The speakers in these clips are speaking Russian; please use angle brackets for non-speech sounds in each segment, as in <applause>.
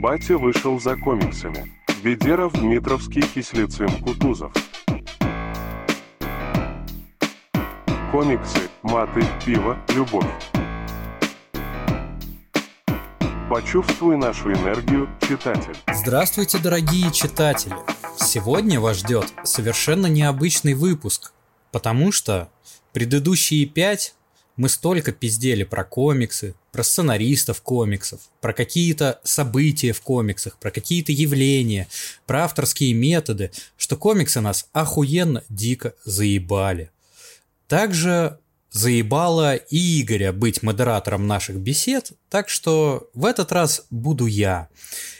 Батя вышел за комиксами. Ведеров, Дмитровский, Кислицын, Кутузов. Комиксы, маты, пиво, любовь. Почувствуй нашу энергию, читатель. Здравствуйте, дорогие читатели! Сегодня вас ждет совершенно необычный выпуск, потому что предыдущие пять мы столько пиздели про комиксы, про сценаристов комиксов, про какие-то события в комиксах, про какие-то явления, про авторские методы, что комиксы нас охуенно дико заебали. Также заебало и Игоря быть модератором наших бесед, так что в этот раз буду я.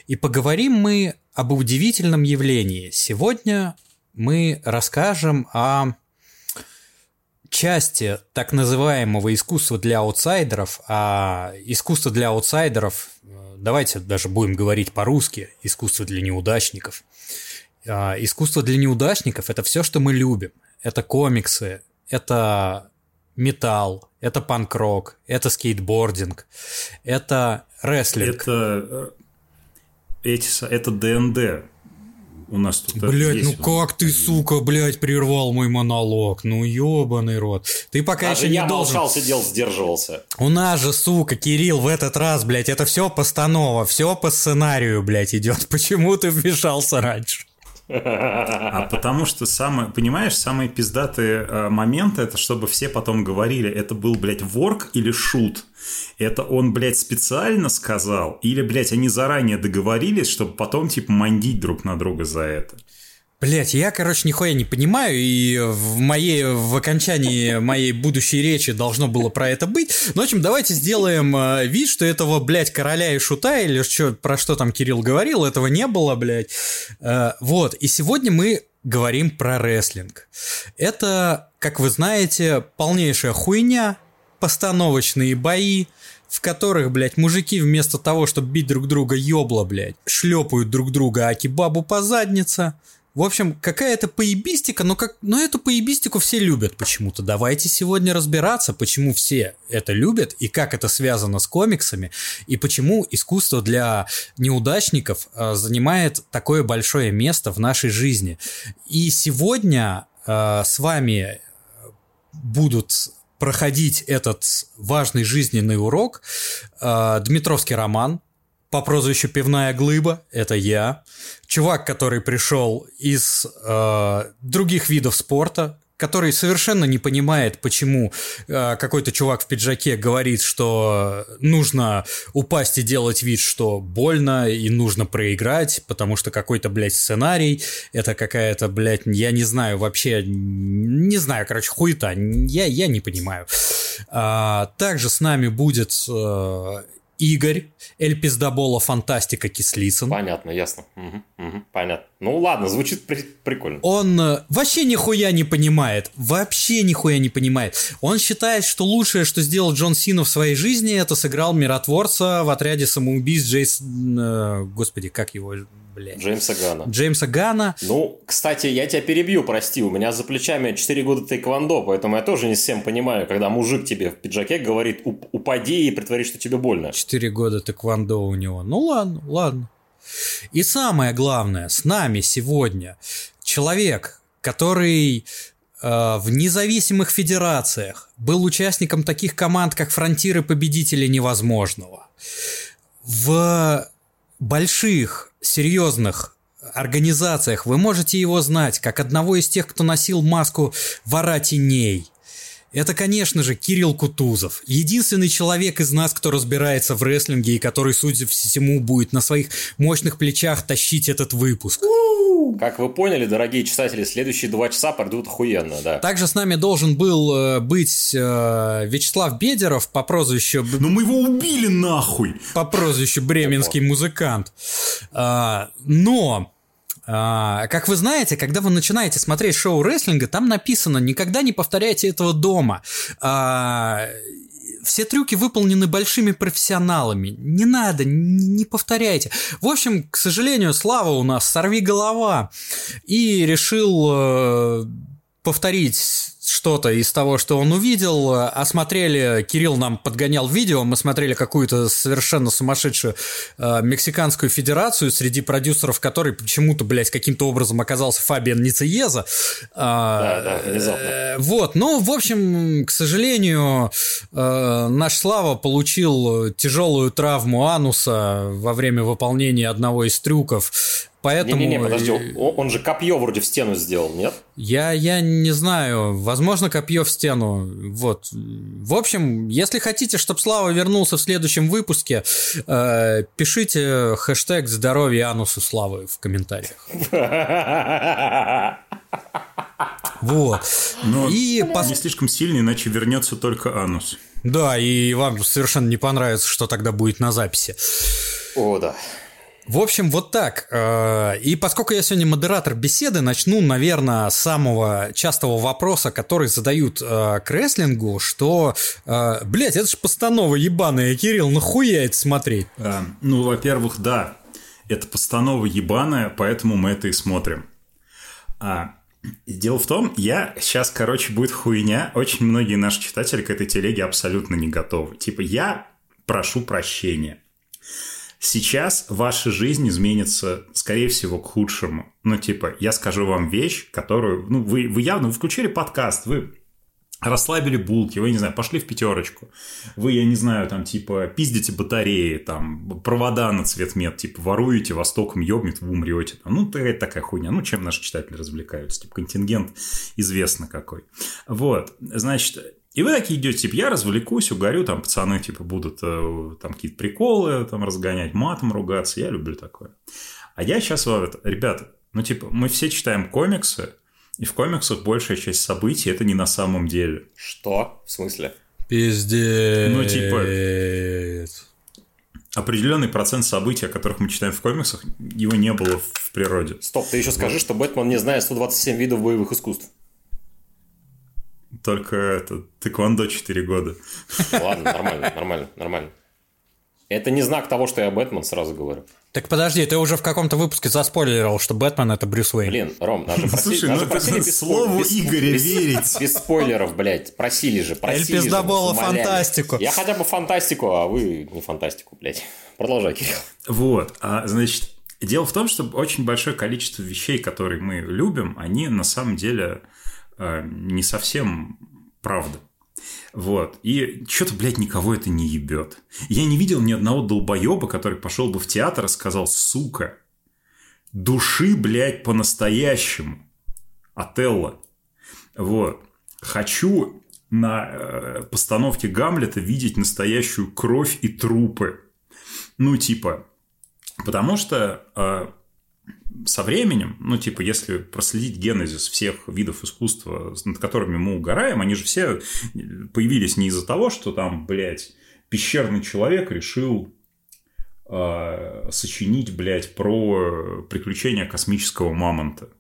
И поговорим мы об удивительном явлении. Сегодня мы расскажем о части так называемого искусства для аутсайдеров, а искусство для аутсайдеров, э, давайте даже будем говорить по-русски, искусство для неудачников. А, искусство для неудачников – это все, что мы любим. Это комиксы, это металл, это панк-рок, это скейтбординг, это рестлинг. Это, э, эти, это ДНД, у нас тут Блять, ну как ты, сука, блядь, прервал мой монолог? Ну ебаный рот. Ты пока Даже еще я не должен... молчал, сидел, сдерживался. У нас же, сука, Кирилл, в этот раз, блядь, это все постанова, все по сценарию, блядь, идет. <laughs> Почему ты вмешался раньше? <laughs> А потому что самое, понимаешь, самые пиздатые э, моменты, это чтобы все потом говорили, это был, блядь, ворк или шут. Это он, блядь, специально сказал? Или, блядь, они заранее договорились, чтобы потом, типа, мандить друг на друга за это? Блять, я, короче, нихуя не понимаю, и в моей, в окончании моей будущей речи должно было про это быть. Ну, в общем, давайте сделаем э, вид, что этого, блядь, короля и шута, или что, про что там Кирилл говорил, этого не было, блядь. Э, вот, и сегодня мы говорим про рестлинг. Это, как вы знаете, полнейшая хуйня, постановочные бои, в которых, блядь, мужики вместо того, чтобы бить друг друга ёбла, блядь, шлепают друг друга акибабу по заднице, в общем, какая-то поебистика, но, как, но эту поебистику все любят почему-то. Давайте сегодня разбираться, почему все это любят и как это связано с комиксами, и почему искусство для неудачников э, занимает такое большое место в нашей жизни. И сегодня э, с вами будут проходить этот важный жизненный урок э, Дмитровский роман, по прозвищу Пивная Глыба, это я. Чувак, который пришел из э, других видов спорта, который совершенно не понимает, почему э, какой-то чувак в пиджаке говорит, что нужно упасть и делать вид, что больно, и нужно проиграть, потому что какой-то, блядь, сценарий, это какая-то, блядь, я не знаю, вообще, не знаю, короче, хуета, я, я не понимаю. А, также с нами будет э, Игорь, Эль Пиздобола, Фантастика, Кислицын. Понятно, ясно. Угу, угу, понятно. Ну ладно, звучит при- прикольно. Он э, вообще нихуя не понимает. Вообще нихуя не понимает. Он считает, что лучшее, что сделал Джон Сина в своей жизни, это сыграл миротворца в отряде самоубийц Джейс... Э, господи, как его блядь. Джеймса Гана. Джеймса Гана. Ну, кстати, я тебя перебью, прости. У меня за плечами 4 года тайквандо, поэтому я тоже не всем понимаю, когда мужик тебе в пиджаке говорит «упади и притвори, что тебе больно». 4 года тайквандо у него. Ну ладно, ладно. И самое главное, с нами сегодня человек, который э, в независимых федерациях был участником таких команд, как Фронтиры Победители Невозможного. В больших, серьезных организациях вы можете его знать как одного из тех, кто носил маску вора теней. Это, конечно же, Кирилл Кутузов. Единственный человек из нас, кто разбирается в рестлинге и который, судя по всему, будет на своих мощных плечах тащить этот выпуск. Как вы поняли, дорогие читатели, следующие два часа пройдут охуенно, да. Также с нами должен был э, быть э, Вячеслав Бедеров по прозвищу... Но мы его убили нахуй! По прозвищу Бременский музыкант. А, но... А, как вы знаете, когда вы начинаете смотреть шоу рестлинга, там написано «никогда не повторяйте этого дома». А, все трюки выполнены большими профессионалами. Не надо, не повторяйте. В общем, к сожалению, Слава у нас сорви голова и решил э, повторить что-то из того, что он увидел. Осмотрели, Кирилл нам подгонял видео, мы смотрели какую-то совершенно сумасшедшую э, мексиканскую федерацию, среди продюсеров которой почему-то, блядь, каким-то образом оказался Фабиан Нициеза. Да, да, внезапно. Э, вот, ну, в общем, к сожалению, э, наш Слава получил тяжелую травму ануса во время выполнения одного из трюков. Поэтому... Не-не-не, подожди, он, он же копье вроде в стену сделал, нет? Я, я не знаю, возможно, копье в стену. Вот. В общем, если хотите, чтобы Слава вернулся в следующем выпуске, э, пишите хэштег «Здоровье Анусу Славы» в комментариях. <laughs> Вот. Но И пос- не слишком сильный, иначе вернется только анус. Да, и вам совершенно не понравится, что тогда будет на записи. О, да. В общем, вот так. Э, И поскольку я сегодня модератор беседы, начну, наверное, с самого частого вопроса, который задают э, к рестлингу, что, э, блядь, это же постанова ебаная, Кирилл, нахуя это смотреть? Ну, во-первых, да, это постанова ебаная, поэтому мы это и смотрим. А, дело в том, я сейчас, короче, будет хуйня. Очень многие наши читатели к этой телеге абсолютно не готовы. Типа, я прошу прощения. Сейчас ваша жизнь изменится, скорее всего, к худшему. Ну, типа, я скажу вам вещь, которую... Ну, вы, вы явно вы включили подкаст, вы расслабили булки, вы, не знаю, пошли в пятерочку, вы, я не знаю, там, типа, пиздите батареи, там, провода на цвет мед, типа, воруете, востоком ёбнет, вы умрете. Там. Ну, это такая хуйня. Ну, чем наши читатели развлекаются? Типа, контингент известно какой. Вот, значит, и вы такие идете, типа, я развлекусь, угорю, там пацаны, типа, будут э, там какие-то приколы там разгонять, матом ругаться, я люблю такое. А я сейчас, вот, ребята, ну, типа, мы все читаем комиксы, и в комиксах большая часть событий это не на самом деле. Что? В смысле? Пиздец. Ну, типа- Определенный процент событий, о которых мы читаем в комиксах, его не было в природе. Стоп, ты еще скажи, что Бэтмен не знает 127 видов боевых искусств. Только это тэквондо 4 года. Ладно, нормально, нормально, нормально. Это не знак того, что я Бэтмен, сразу говорю. Так подожди, ты уже в каком-то выпуске заспойлерил, что Бэтмен это Брюс Уэйн. Блин, Ром, нас же просили, Слушай, нас ну просили без слову без- Игоря без- верить. Без спойлеров, блядь. Просили же, просили же, пиздобола фантастику. Я хотя бы фантастику, а вы не фантастику, блядь. Продолжай, Кирилл. Вот, а, значит, дело в том, что очень большое количество вещей, которые мы любим, они на самом деле не совсем правда. Вот. И что-то, блядь, никого это не ебет. Я не видел ни одного долбоеба, который пошел бы в театр и сказал, сука, души, блядь, по-настоящему. Отелло. Вот. Хочу на э, постановке Гамлета видеть настоящую кровь и трупы. Ну, типа, потому что э, со временем, ну, типа, если проследить генезис всех видов искусства, над которыми мы угораем, они же все появились не из-за того, что там, блядь, пещерный человек решил э, сочинить, блядь, про приключения космического мамонта.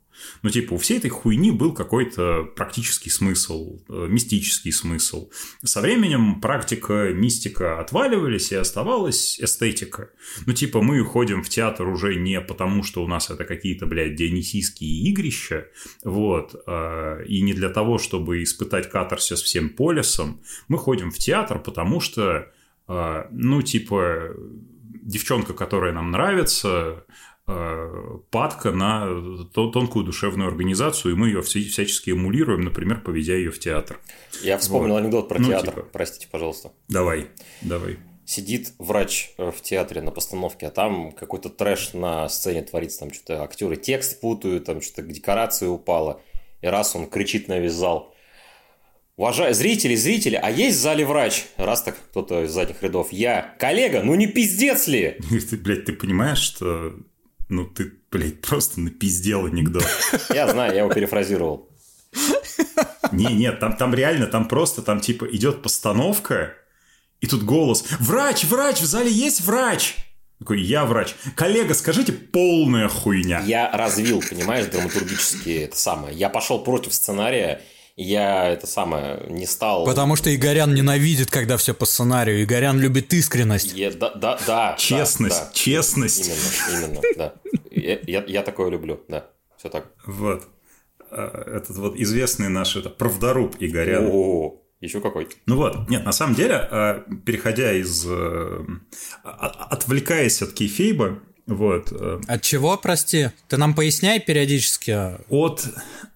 Ну, типа, у всей этой хуйни был какой-то практический смысл, э, мистический смысл. Со временем практика, мистика отваливались, и оставалась эстетика. Ну, типа, мы ходим в театр уже не потому, что у нас это какие-то, блядь, дионисийские игрища, вот, э, и не для того, чтобы испытать катарсис всем полисом. Мы ходим в театр, потому что, э, ну, типа, девчонка, которая нам нравится, падка на то- тонкую душевную организацию, и мы ее вся- всячески эмулируем, например, поведя ее в театр. Я вспомнил анекдот про Ну, театр. типа. Простите, пожалуйста. Давай, давай. Сидит врач э, в театре на постановке, а там какой-то трэш на сцене творится. Там что-то актеры текст путают, там что-то декорация упала. И раз он кричит на весь зал. Уважаю, зрители, зрители, а есть в зале врач? Раз так кто-то из задних рядов. Я. Коллега, ну не пиздец ли? <laughs> Ты, блядь, ты понимаешь, что ну ты, блядь, просто напиздел анекдот. <laughs> Я знаю, я его перефразировал. Не, нет, там, там реально, там просто, там типа идет постановка, и тут голос «Врач, врач, в зале есть врач!» Такой, я врач. Коллега, скажите, полная хуйня. Я развил, понимаешь, драматургически это самое. Я пошел против сценария, я это самое не стал... Потому что Игорян ненавидит, когда все по сценарию. Игорян любит искренность. Я- да, да, да, да, Честность, да. честность. Именно, именно, да. Я, я- я такое люблю, да. Все так. Вот. э, этот вот известный наш это правдоруб Игорян. О, еще какой. Ну вот, нет, на самом деле, э, переходя из... э, а- Отвлекаясь от кейфейба, вот, э, От чего, прости? Ты нам поясняй периодически. От,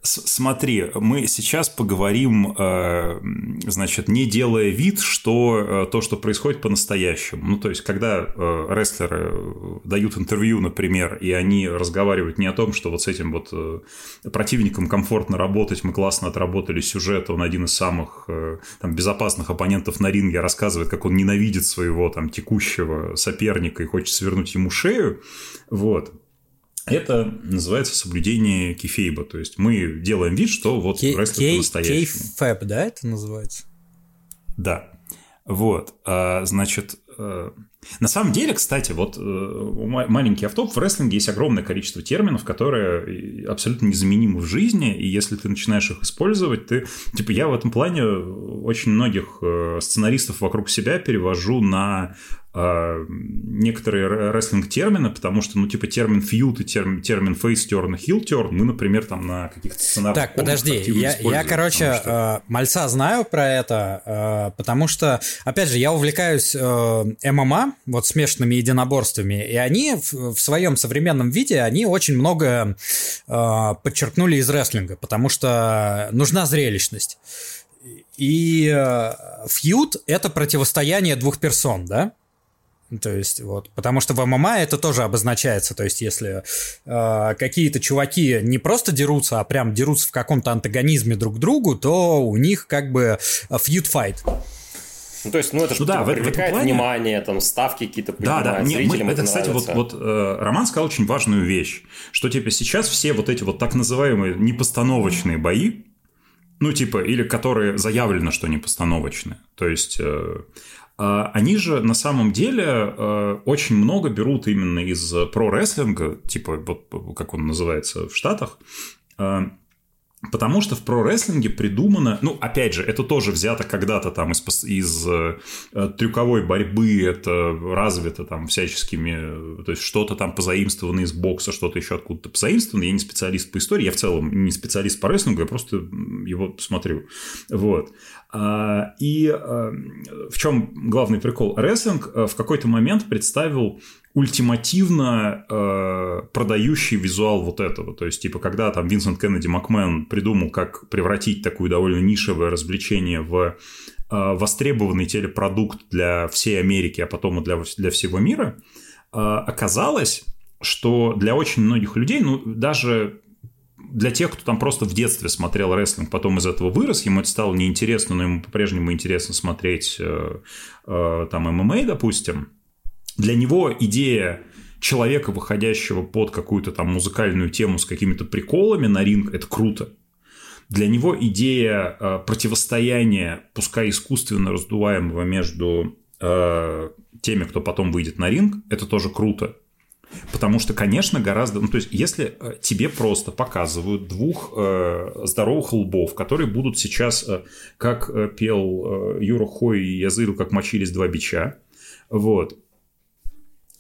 смотри, мы сейчас поговорим, э, значит, не делая вид, что э, то, что происходит по-настоящему. Ну, то есть, когда э, рестлеры дают интервью, например, и они разговаривают не о том, что вот с этим вот противником комфортно работать, мы классно отработали сюжет, он один из самых там, безопасных оппонентов на ринге, рассказывает, как он ненавидит своего там текущего соперника и хочет свернуть ему шею, вот, это называется соблюдение кефейба. То есть мы делаем вид, что вот Кей- кей- по-настоящему. Кейфэб, да, это называется? Да. Вот. А, значит, э, на самом деле, кстати, вот э, ма- маленький автоп, в рестлинге есть огромное количество терминов, которые абсолютно незаменимы в жизни, и если ты начинаешь их использовать, ты... Типа, я в этом плане очень многих э, сценаристов вокруг себя перевожу на э, некоторые ре- рестлинг-термины, потому что, ну, типа, термин фьют и термин, термин face-turn и heel-turn мы, например, там на каких-то сценарных Так, подожди, я, я, короче, что- э, мальца знаю про это, э, потому что, опять же, я увлекаюсь э, ММА, вот смешанными единоборствами, и они в, в своем современном виде, они очень много э, подчеркнули из рестлинга, потому что нужна зрелищность. И э, фьюд – это противостояние двух персон, да? То есть, вот, потому что в ММА это тоже обозначается. То есть, если э, какие-то чуваки не просто дерутся, а прям дерутся в каком-то антагонизме друг к другу, то у них как бы фьюд файт. Ну, то есть, ну, это же Ну да, привлекает плане- внимание, там, ставки какие-то Да, да, поднимают, не, мы- зрителям это, это кстати, вот, нравится. вот э, Роман сказал очень важную вещь, что типа сейчас все вот эти вот так называемые непостановочные бои, ну типа, или которые заявлено, что непостановочные, то есть э, они же на самом деле э, очень много берут именно из про-рестлинга, типа, вот как он называется в Штатах, э, Потому что в про-рестлинге придумано, ну, опять же, это тоже взято когда-то там из, из э, э, трюковой борьбы, это развито там всяческими, э, то есть что-то там позаимствовано из бокса, что-то еще откуда-то позаимствовано. Я не специалист по истории, я в целом не специалист по рестлингу, я просто его смотрю. Вот. А, И э, в чем главный прикол? Рестлинг э, в какой-то момент представил ультимативно э, продающий визуал вот этого. То есть, типа, когда там Винсент Кеннеди Макмен придумал, как превратить такое довольно нишевое развлечение в э, востребованный телепродукт для всей Америки, а потом и для, для всего мира, оказалось, что для очень многих людей, ну, даже для тех, кто там просто в детстве смотрел рестлинг, потом из этого вырос, ему это стало неинтересно, но ему по-прежнему интересно смотреть э, э, там ММА, допустим, для него идея человека, выходящего под какую-то там музыкальную тему с какими-то приколами на ринг, это круто. Для него идея э, противостояния, пускай искусственно раздуваемого между э, теми, кто потом выйдет на ринг, это тоже круто. Потому что, конечно, гораздо... Ну, то есть, если э, тебе просто показывают двух э, здоровых лбов, которые будут сейчас, э, как э, пел э, Юра Хой и Язырил, как мочились два бича, вот,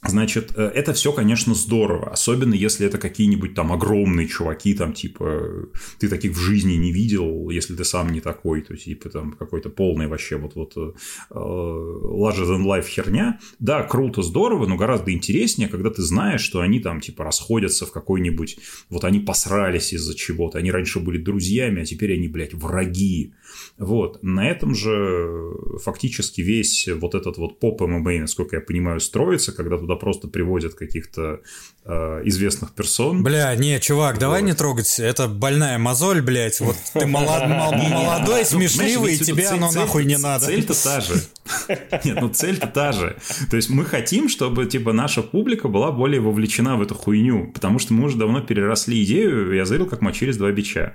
Значит, э, это все, конечно, здорово, особенно если это какие-нибудь там огромные чуваки, там типа ты таких в жизни не видел, если ты сам не такой, то есть типа там какой-то полный вообще вот вот э, larger than life херня. Да, круто, здорово, но гораздо интереснее, когда ты знаешь, что они там типа расходятся в какой-нибудь, вот они посрались из-за чего-то, они раньше были друзьями, а теперь они, блядь, враги. Вот, на этом же фактически весь вот этот вот поп ММА, насколько я понимаю, строится, когда туда просто приводят каких-то э, известных персон. Бля, не, чувак, давай Вот. не трогать. Это больная мозоль, блядь. Вот ты молод- мол- молодой, Ну, смешливый, и тебе оно нахуй не надо. Цель-то та же. Нет, ну цель-то та же. То есть мы хотим, чтобы типа наша публика была более вовлечена в эту хуйню, потому что мы уже давно переросли идею, я зарил как мочились два бича.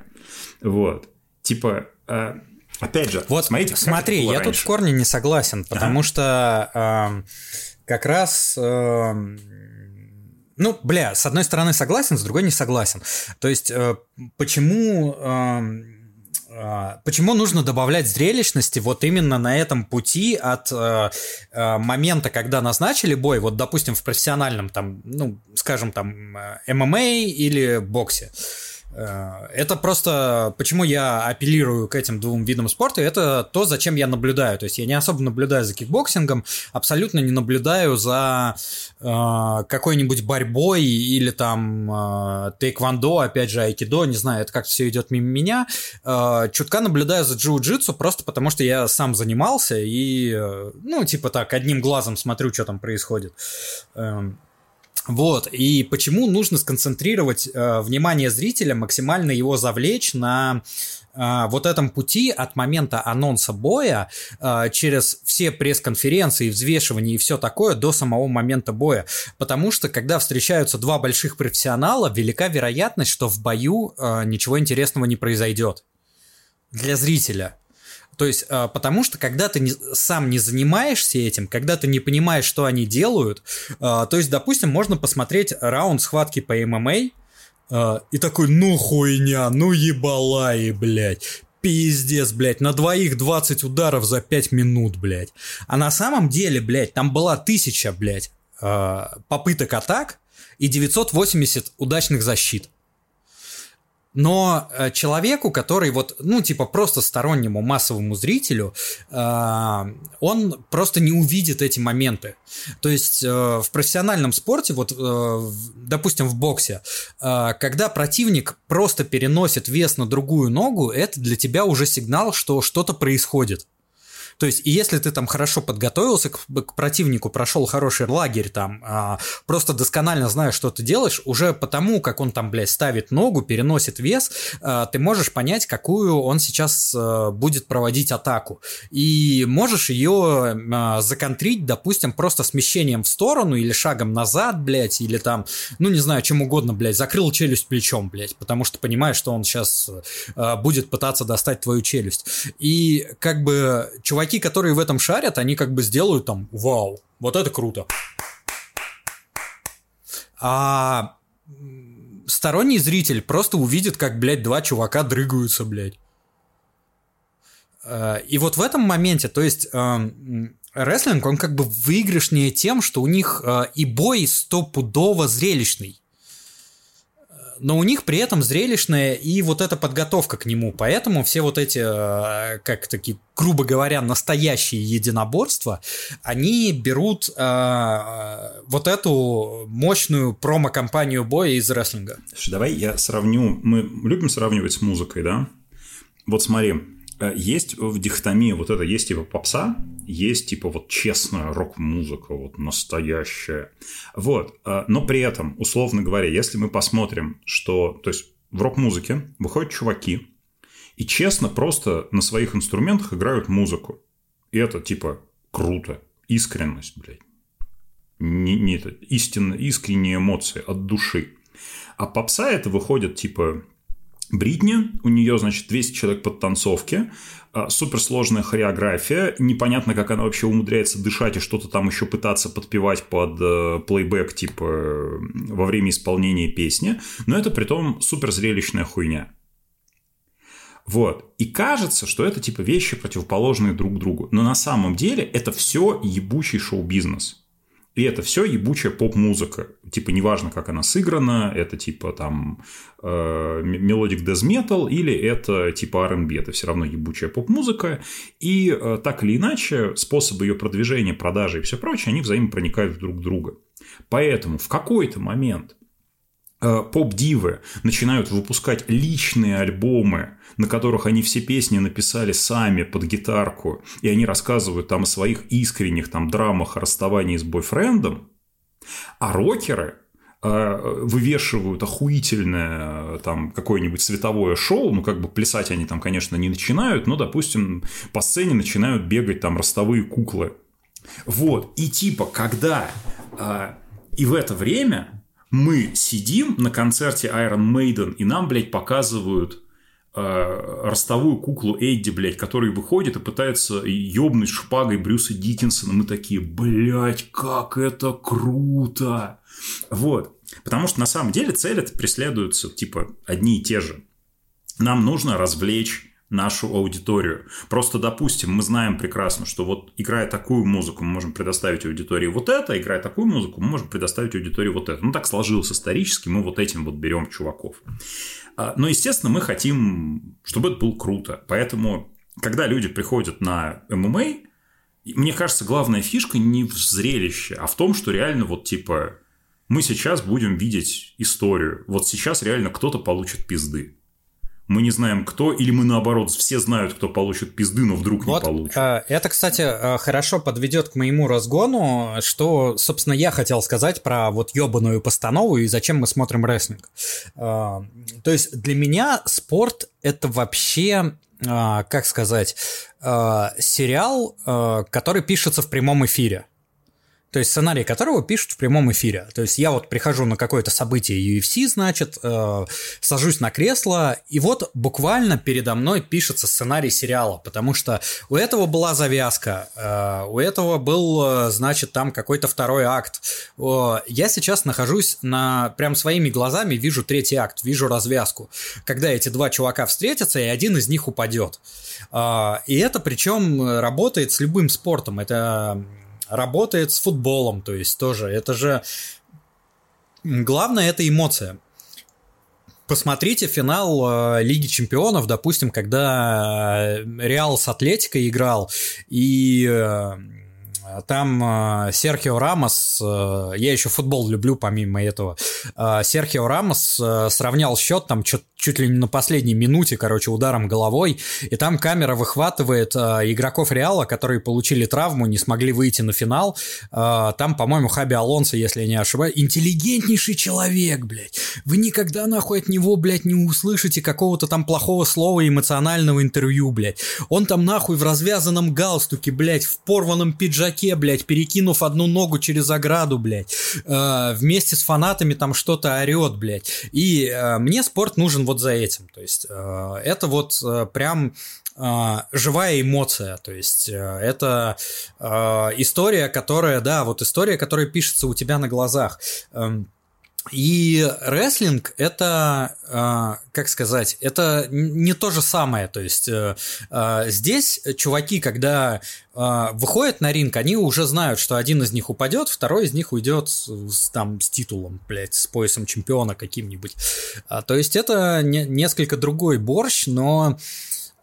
Вот. Типа, э, опять же, Вот смотрите, смотри, я тут раньше. в корне не согласен, потому что эм, как раз... эм, ну, бля, с одной стороны согласен, с другой не согласен. То есть, э, почему... эм, э, Почему нужно добавлять зрелищности вот именно на этом пути от э, э, момента, когда назначили бой, вот, допустим, в профессиональном, там, ну, скажем, там, э, ММА или боксе. Э, это просто, почему я апеллирую к этим двум видам спорта, это то, за чем я наблюдаю. То есть я не особо наблюдаю за кикбоксингом, абсолютно не наблюдаю за э, какой-нибудь борьбой или там э, тейквондо, опять же, айкидо, не знаю, это как-то все идет мимо меня. Э, чутка наблюдаю за джиу-джитсу просто потому, что я сам занимался и, э, ну, типа так, одним глазом смотрю, что там происходит. Э, вот, и почему нужно сконцентрировать э, внимание зрителя, максимально его завлечь на э, вот этом пути от момента анонса боя э, через все пресс-конференции, взвешивания и все такое до самого момента боя. Потому что, когда встречаются два больших профессионала, велика вероятность, что в бою э, ничего интересного не произойдет для зрителя. То есть, а, потому что когда ты не, сам не занимаешься этим, когда ты не понимаешь, что они делают, а, то есть, допустим, можно посмотреть раунд схватки по ММА, а, и такой, ну хуйня, ну ебалаи, блядь. Пиздец, блядь, на двоих 20 ударов за 5 минут, блядь. А на самом деле, блядь, там была тысяча, блядь, попыток атак и 980 удачных защит. Но э, человеку, который вот, ну, типа, просто стороннему массовому зрителю, э, он просто не увидит эти моменты. То есть э, в профессиональном спорте, вот, э, допустим, в боксе, э, когда противник просто переносит вес на другую ногу, это для тебя уже сигнал, что что-то происходит. То есть, и если ты там хорошо подготовился к, к противнику, прошел хороший лагерь там, а, просто досконально знаешь, что ты делаешь, уже потому, как он там, блядь, ставит ногу, переносит вес, а, ты можешь понять, какую он сейчас а, будет проводить атаку. И можешь ее а, законтрить, допустим, просто смещением в сторону или шагом назад, блядь, или там, ну, не знаю, чем угодно, блядь, закрыл челюсть плечом, блядь, потому что понимаешь, что он сейчас а, будет пытаться достать твою челюсть. И как бы чуваки чуваки, которые в этом шарят, они как бы сделают там, вау, вот это круто. А сторонний зритель просто увидит, как, блядь, два чувака дрыгаются, блядь. Э, и вот в этом моменте, то есть эм, рестлинг, он как бы выигрышнее тем, что у них э, и бой стопудово зрелищный но у них при этом зрелищная и вот эта подготовка к нему. Поэтому все вот эти, э, как такие, грубо говоря, настоящие единоборства, они берут э, вот эту мощную промо-компанию боя из рестлинга. Слушай, давай я сравню. Мы любим сравнивать с музыкой, да? Вот смотри, Э, есть в дихотомии вот это, есть типа попса, есть типа вот честная рок-музыка, вот настоящая. Вот, э, но при этом, условно говоря, если мы посмотрим, что, то есть в рок-музыке выходят чуваки и честно просто на своих инструментах играют музыку. И это типа круто, искренность, блядь. Не, не это, истинно, искренние эмоции от души. А попса это выходит типа Бритни, у нее, значит, 200 человек под танцовки, а, суперсложная хореография, непонятно, как она вообще умудряется дышать и что-то там еще пытаться подпевать под э, плейбэк, типа, во время исполнения песни, но это при том суперзрелищная хуйня. Вот. И кажется, что это типа вещи противоположные друг другу. Но на самом деле это все ебучий шоу-бизнес. И это все ебучая поп-музыка. Типа, неважно, как она сыграна, это типа там э, melodic death metal или это типа R&B. Это все равно ебучая поп-музыка. И э, так или иначе, способы ее продвижения, продажи и все прочее, они взаимопроникают друг в друга. Поэтому в какой-то момент поп-дивы начинают выпускать личные альбомы, на которых они все песни написали сами под гитарку, и они рассказывают там о своих искренних там драмах о расставании с бойфрендом, а рокеры э, вывешивают охуительное э, там какое-нибудь световое шоу, ну как бы плясать они там, конечно, не начинают, но, допустим, по сцене начинают бегать там ростовые куклы. Вот, и типа, когда и в это время мы сидим на концерте Iron Maiden, и нам, блядь, показывают э, ростовую куклу Эдди, блядь, который выходит и пытается ёбнуть шпагой Брюса Диккенсона. Мы такие, блядь, как это круто! Вот. Потому что на самом деле цели преследуются, типа, одни и те же. Нам нужно развлечь нашу аудиторию. Просто, допустим, мы знаем прекрасно, что вот играя такую музыку, мы можем предоставить аудитории вот это, играя такую музыку, мы можем предоставить аудитории вот это. Ну, так сложилось исторически, мы вот этим вот берем чуваков. А, но, естественно, мы хотим, чтобы это было круто. Поэтому, когда люди приходят на ММА, мне кажется, главная фишка не в зрелище, а в том, что реально вот типа мы сейчас будем видеть историю. Вот сейчас реально кто-то получит пизды мы не знаем кто, или мы наоборот, все знают, кто получит пизды, но вдруг вот, не получит. Э, это, кстати, э, хорошо подведет к моему разгону, что, собственно, я хотел сказать про вот ебаную постанову и зачем мы смотрим рестлинг. Э, то есть для меня спорт это вообще как сказать, сериал, который пишется в прямом эфире. То есть сценарий которого пишут в прямом эфире. То есть я вот прихожу на какое-то событие UFC, значит, э, сажусь на кресло, и вот буквально передо мной пишется сценарий сериала, потому что у этого была завязка, э, у этого был, э, значит, там какой-то второй акт. Э, я сейчас нахожусь на прям своими глазами вижу третий акт, вижу развязку, когда эти два чувака встретятся и один из них упадет. Э, и это причем работает с любым спортом. Это работает с футболом, то есть тоже это же главное это эмоция. Посмотрите финал э, Лиги Чемпионов, допустим, когда э, Реал с Атлетикой играл, и э, там э, Серхио Рамос, э, я еще футбол люблю помимо этого, э, Серхио Рамос э, сравнял счет там чуть, чуть ли не на последней минуте, короче, ударом головой, и там камера выхватывает э, игроков Реала, которые получили травму, не смогли выйти на финал. Э, там, по-моему, Хаби Алонсо, если я не ошибаюсь, интеллигентнейший человек, блядь. Вы никогда нахуй от него, блядь, не услышите какого-то там плохого слова эмоционального интервью, блядь. Он там нахуй в развязанном галстуке, блядь, в порванном пиджаке блядь, перекинув одну ногу через ограду, блядь, э, вместе с фанатами там что-то орет, блядь. И э, мне спорт нужен вот за этим. То есть э, это вот э, прям э, живая эмоция, то есть это история, которая, да, вот история, которая пишется у тебя на глазах. И рестлинг это, э, как сказать, это не то же самое. То есть э, э, здесь чуваки, когда выходят на ринг, они уже знают, что один из них упадет, второй из них уйдет с, там с титулом, блядь, с поясом чемпиона каким-нибудь. То есть это несколько другой борщ, но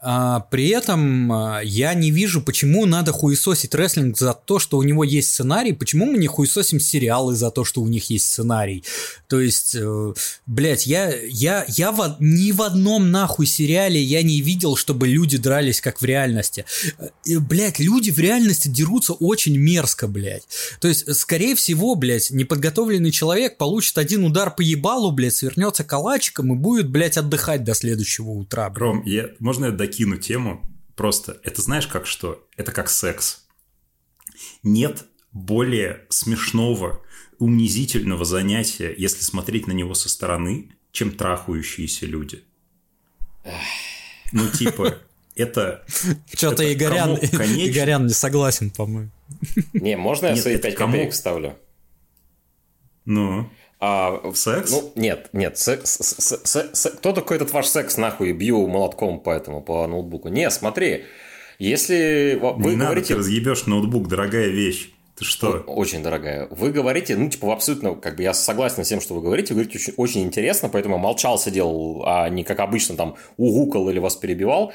а, при этом а, я не вижу, почему надо хуесосить рестлинг за то, что у него есть сценарий, почему мы не хуесосим сериалы за то, что у них есть сценарий. То есть, э, блядь, я, я, я в, ни в одном нахуй сериале я не видел, чтобы люди дрались как в реальности. Э, блядь, люди в реальности дерутся очень мерзко, блядь. То есть, скорее всего, блядь, неподготовленный человек получит один удар по ебалу, блядь, свернется калачиком и будет, блядь, отдыхать до следующего утра. Блядь. Ром, я, можно я докину тему. Просто это знаешь как что? Это как секс. Нет более смешного, унизительного занятия, если смотреть на него со стороны, чем трахающиеся люди. Ну, типа, <laughs> это... Что-то Игорян, <laughs> Игорян не согласен, по-моему. Не, можно я свои 5 копеек ставлю? Ну? А, секс? Ну, нет, нет, секс, секс, секс, кто такой этот ваш секс, нахуй, бью молотком по этому, по ноутбуку? Не, смотри, если вы Не говорите... Надо, ты разъебешь ноутбук, дорогая вещь. Ты что? Очень дорогая. Вы говорите, ну, типа, абсолютно, как бы я согласен с тем, что вы говорите, вы говорите очень, очень интересно, поэтому молчал, сидел, а не как обычно там угукал или вас перебивал.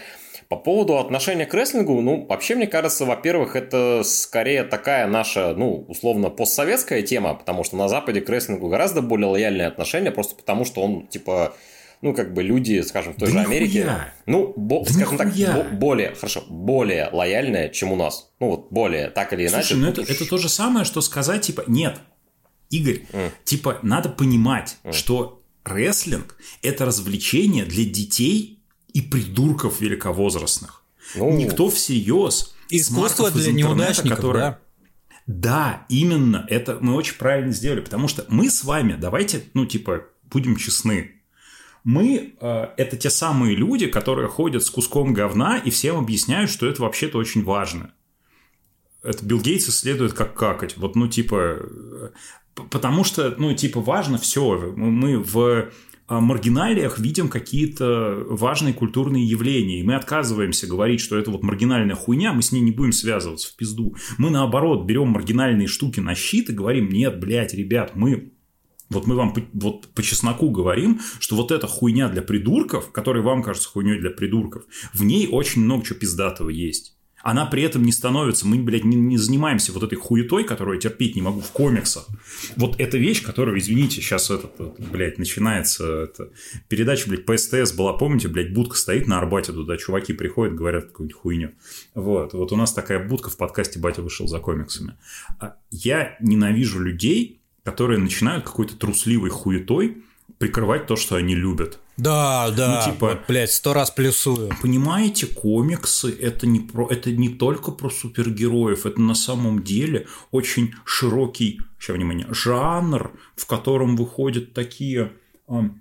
По поводу отношения к рестлингу, ну, вообще, мне кажется, во-первых, это скорее такая наша, ну, условно, постсоветская тема, потому что на Западе к рестлингу гораздо более лояльное отношение, просто потому что он, типа, ну, как бы люди, скажем, в той да же Америке, ну, бо, да скажем так, бо, более, хорошо, более лояльное, чем у нас. Ну, вот, более, так или иначе. Слушай, ну, это, это то же самое, что сказать, типа, нет, Игорь, mm. типа, надо понимать, mm. что рестлинг – это развлечение для детей и придурков великовозрастных. Ну, Никто всерьез. Искусство для неудачников, которые... да? Да, именно. Это мы очень правильно сделали, потому что мы с вами, давайте, ну, типа, будем честны. Мы э, это те самые люди, которые ходят с куском говна и всем объясняют, что это вообще-то очень важно. Это Билл Гейтс исследует, как какать. Вот, ну, типа, э, потому что, ну, типа, важно все. Мы в маргиналиях видим какие-то важные культурные явления, и мы отказываемся говорить, что это вот маргинальная хуйня, мы с ней не будем связываться в пизду. Мы, наоборот, берем маргинальные штуки на щит и говорим, нет, блядь, ребят, мы вот мы вам вот по чесноку говорим, что вот эта хуйня для придурков, которая вам кажется хуйней для придурков, в ней очень много чего пиздатого есть. Она при этом не становится, мы, блядь, не, не занимаемся вот этой хуетой, которую я терпеть не могу в комиксах. Вот эта вещь, которую, извините, сейчас этот, блядь, начинается это, передача, блядь, по СТС была, помните, блядь, будка стоит на Арбате туда, чуваки приходят, говорят какую-нибудь хуйню. Вот, вот у нас такая будка в подкасте «Батя вышел за комиксами». А я ненавижу людей, которые начинают какой-то трусливой хуетой прикрывать то, что они любят. Да, да, ну, типа, вот, блядь, сто раз плюсую. Понимаете, комиксы это не про, это не только про супергероев, это на самом деле очень широкий, сейчас внимание, жанр, в котором выходят такие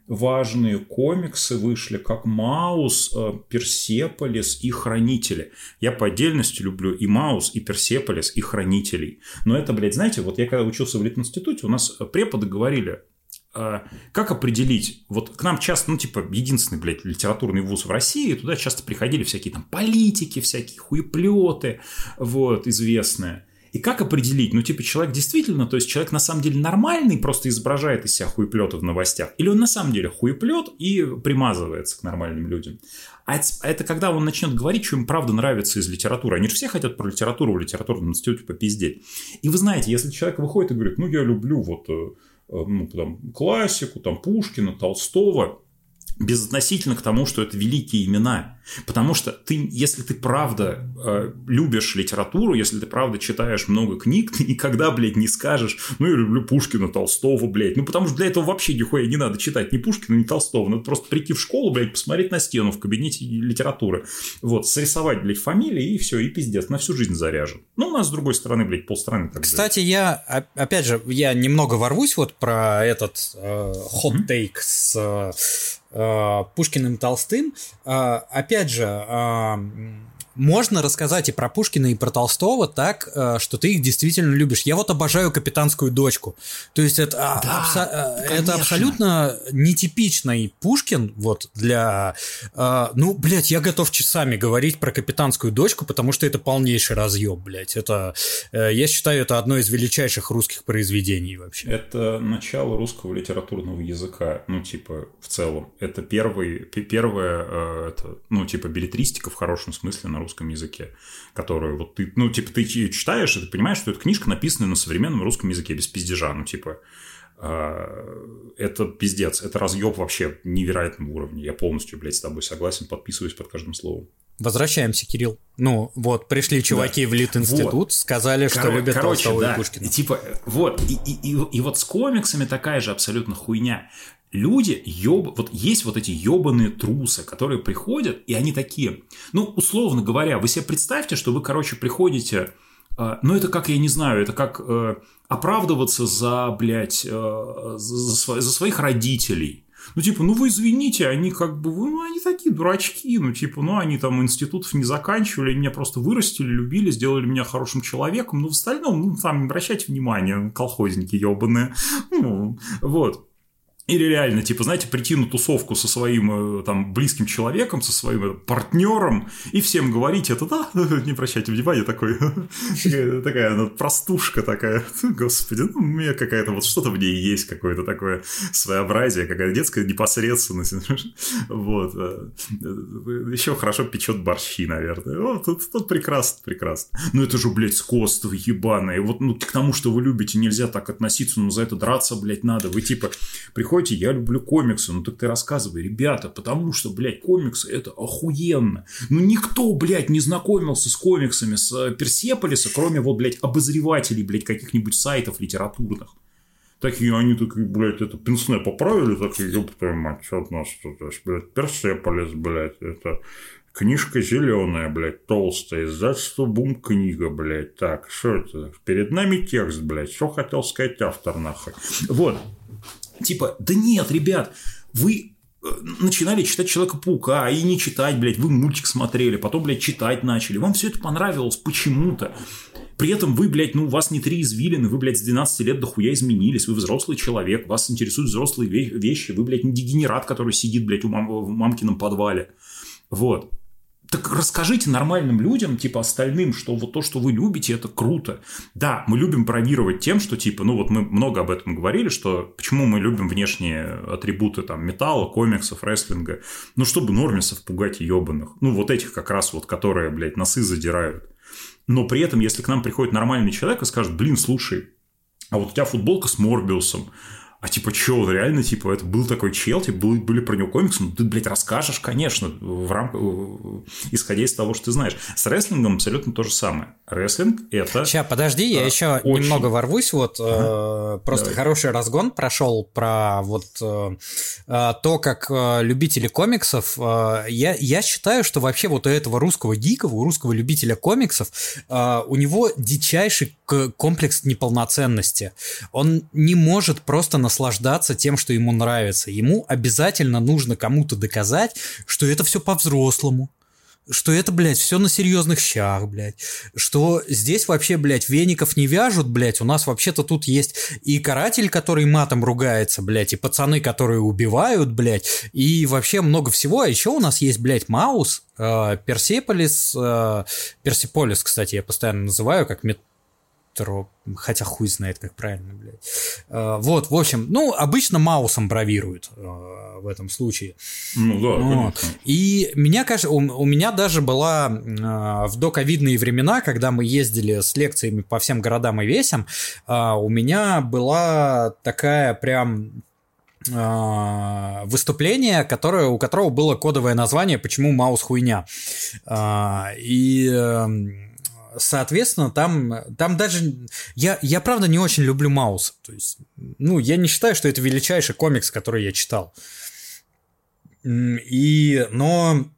важные комиксы вышли, как Маус, э, Персеполис и Хранители. Я по отдельности люблю и Маус, и Персеполис, и Хранителей. Но это, блядь, знаете, вот я когда учился в Литинституте, у нас преподы говорили, как определить, вот к нам часто, ну, типа, единственный, блядь, литературный вуз в России, туда часто приходили всякие там политики, всякие хуеплеты, вот, известные. И как определить, ну, типа, человек действительно, то есть человек на самом деле нормальный, просто изображает из себя хуеплета в новостях, или он на самом деле хуеплет и примазывается к нормальным людям. А это, а это когда он начнет говорить, что им правда нравится из литературы. Они же все хотят про литературу в литературном институте попиздеть. И вы знаете, если человек выходит и говорит, ну, я люблю вот э, э, ну, там, классику, там, Пушкина, Толстого, безотносительно к тому, что это великие имена. Потому что ты, если ты правда э, любишь литературу, если ты правда читаешь много книг, ты никогда, блядь, не скажешь, ну, я люблю Пушкина, Толстого, блядь. Ну, потому что для этого вообще нихуя не надо читать ни Пушкина, ни Толстого. Надо просто прийти в школу, блядь, посмотреть на стену в кабинете литературы. Вот, срисовать, блядь, фамилии, и все, и пиздец, на всю жизнь заряжен. Ну, у нас, с другой стороны, блядь, полстраны так Кстати, я, опять же, я немного ворвусь вот про этот э, hot-take mm-hmm. с э, Пушкиным Толстым. Э, опять же, э, можно рассказать и про Пушкина, и про Толстого так, э, что ты их действительно любишь. Я вот обожаю «Капитанскую дочку». То есть это, а, да, абсо- э, это абсолютно нетипичный Пушкин вот для... Э, ну, блядь, я готов часами говорить про «Капитанскую дочку», потому что это полнейший разъеб, блядь. Это, я считаю, это одно из величайших русских произведений вообще. Это начало русского литературного языка, ну, типа, в целом. Это первый, первое, это, ну, типа, билетристика в хорошем смысле на русском языке, которую вот ты, ну, типа, ты читаешь, и ты понимаешь, что эта книжка написана на современном русском языке, без пиздежа, ну, типа, а, это пиздец, это разъеб вообще невероятном уровне. Я полностью, блядь, с тобой согласен, подписываюсь под каждым словом. Возвращаемся, Кирилл. Ну, вот, пришли чуваки да. в Лит-институт, вот. сказали, что Кор- любят короче, Толстого да. и Пушкина. Типа, вот, и, и, и, и вот с комиксами такая же абсолютно хуйня люди, ёб... вот есть вот эти ебаные трусы, которые приходят, и они такие, ну, условно говоря, вы себе представьте, что вы, короче, приходите, э, ну, это как, я не знаю, это как э, оправдываться за, блядь, э, за, за, за своих родителей. Ну, типа, ну вы извините, они как бы, ну, они такие дурачки, ну, типа, ну, они там институтов не заканчивали, меня просто вырастили, любили, сделали меня хорошим человеком, но в остальном, ну, там, не обращайте внимания, колхозники ебаные. <laughs> Ну, вот. Или реально, типа, знаете, прийти на тусовку со своим э, там близким человеком, со своим э, партнером и всем говорить это, да, <laughs> не прощайте внимания, такой, <laughs> такая она простушка такая, <laughs> господи, ну, у меня какая-то вот что-то в ней есть, какое-то такое своеобразие, какая-то детская непосредственность, вот, э, еще хорошо печет борщи, наверное, вот, тут, тут прекрасно, прекрасно, ну это же, блядь, скотство ебаное, вот, ну, к тому, что вы любите, нельзя так относиться, ну, за это драться, блядь, надо, вы, типа, приходите приходите, я люблю комиксы, ну так ты рассказывай, ребята, потому что, блядь, комиксы это охуенно. Ну никто, блядь, не знакомился с комиксами с э, Персеполиса, кроме вот, блядь, обозревателей, блядь, каких-нибудь сайтов литературных. Такие они такие, блядь, это пенсне поправили, такие, ёб твою мать, что от нас тут, блядь, Персеполис, блядь, это Книжка зеленая, блядь, толстая, издательство Бум книга, блядь. Так, что это? Перед нами текст, блядь. Что хотел сказать автор, нахуй? Вот типа, да нет, ребят, вы э, начинали читать Человека-паука, и не читать, блядь, вы мультик смотрели, потом, блядь, читать начали, вам все это понравилось почему-то. При этом вы, блядь, ну, у вас не три извилины, вы, блядь, с 12 лет дохуя изменились, вы взрослый человек, вас интересуют взрослые вещи, вы, блядь, не дегенерат, который сидит, блядь, у мам, в мамкином подвале. Вот. Так расскажите нормальным людям, типа остальным, что вот то, что вы любите, это круто. Да, мы любим бравировать тем, что типа, ну вот мы много об этом говорили, что почему мы любим внешние атрибуты там металла, комиксов, рестлинга, ну чтобы нормисов пугать ебаных. Ну вот этих как раз вот, которые, блядь, носы задирают. Но при этом, если к нам приходит нормальный человек и скажет, блин, слушай, а вот у тебя футболка с Морбиусом, а типа, что, реально, типа, это был такой чел, типа, был, были про него комиксы, ну, ты, блядь, расскажешь, конечно, в рамках, исходя из того, что ты знаешь. С рестлингом абсолютно то же самое. Рестлинг – это... Сейчас, подожди, я еще очень... немного ворвусь, вот, ага. э, просто Давай. хороший разгон прошел про вот э, э, то, как э, любители комиксов, э, я, я считаю, что вообще вот у этого русского гика, у русского любителя комиксов, э, у него дичайший комплекс неполноценности. Он не может просто на наслаждаться тем, что ему нравится. Ему обязательно нужно кому-то доказать, что это все по-взрослому, что это, блядь, все на серьезных щах, блядь, что здесь вообще, блядь, веников не вяжут, блядь, у нас вообще-то тут есть и каратель, который матом ругается, блядь, и пацаны, которые убивают, блядь, и вообще много всего, а еще у нас есть, блядь, Маус, э, Персеполис, э, Персиполис, кстати, я постоянно называю, как Тро... Хотя хуй знает, как правильно, блядь. Э, вот, в общем, ну, обычно Маусом бравируют э, в этом случае. Ну да, вот. И меня, кажется, у, у меня даже была э, в доковидные времена, когда мы ездили с лекциями по всем городам и весям, у меня была такая прям выступление, которое, у которого было кодовое название «Почему Маус хуйня?». И эм, соответственно, там, там даже... Я, я правда не очень люблю Маус. То есть, ну, я не считаю, что это величайший комикс, который я читал. И, но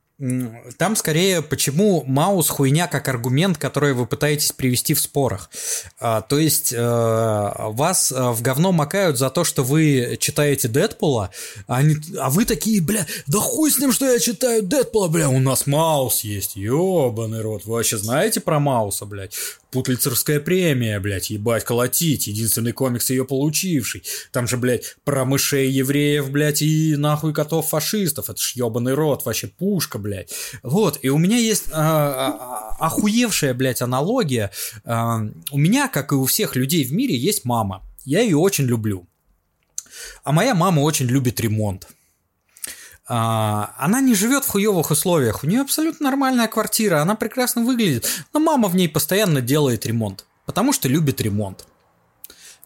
там скорее, почему Маус хуйня как аргумент, который вы пытаетесь привести в спорах. А, то есть э, вас э, в говно макают за то, что вы читаете Дэдпула, а, они, а вы такие, бля, да хуй с ним, что я читаю Дэдпула, бля, у нас Маус есть, ёбаный рот. Вы вообще знаете про Мауса, блядь? Путлицерская премия, блядь, ебать, колотить, единственный комикс ее получивший. Там же, блядь, про мышей евреев, блядь, и нахуй котов фашистов. Это ж ебаный рот, вообще пушка, блядь. Вот, и у меня есть а, охуевшая, блядь, аналогия. А, у меня, как и у всех людей в мире, есть мама. Я ее очень люблю. А моя мама очень любит ремонт. А, она не живет в хуевых условиях, у нее абсолютно нормальная квартира, она прекрасно выглядит, но мама в ней постоянно делает ремонт, потому что любит ремонт.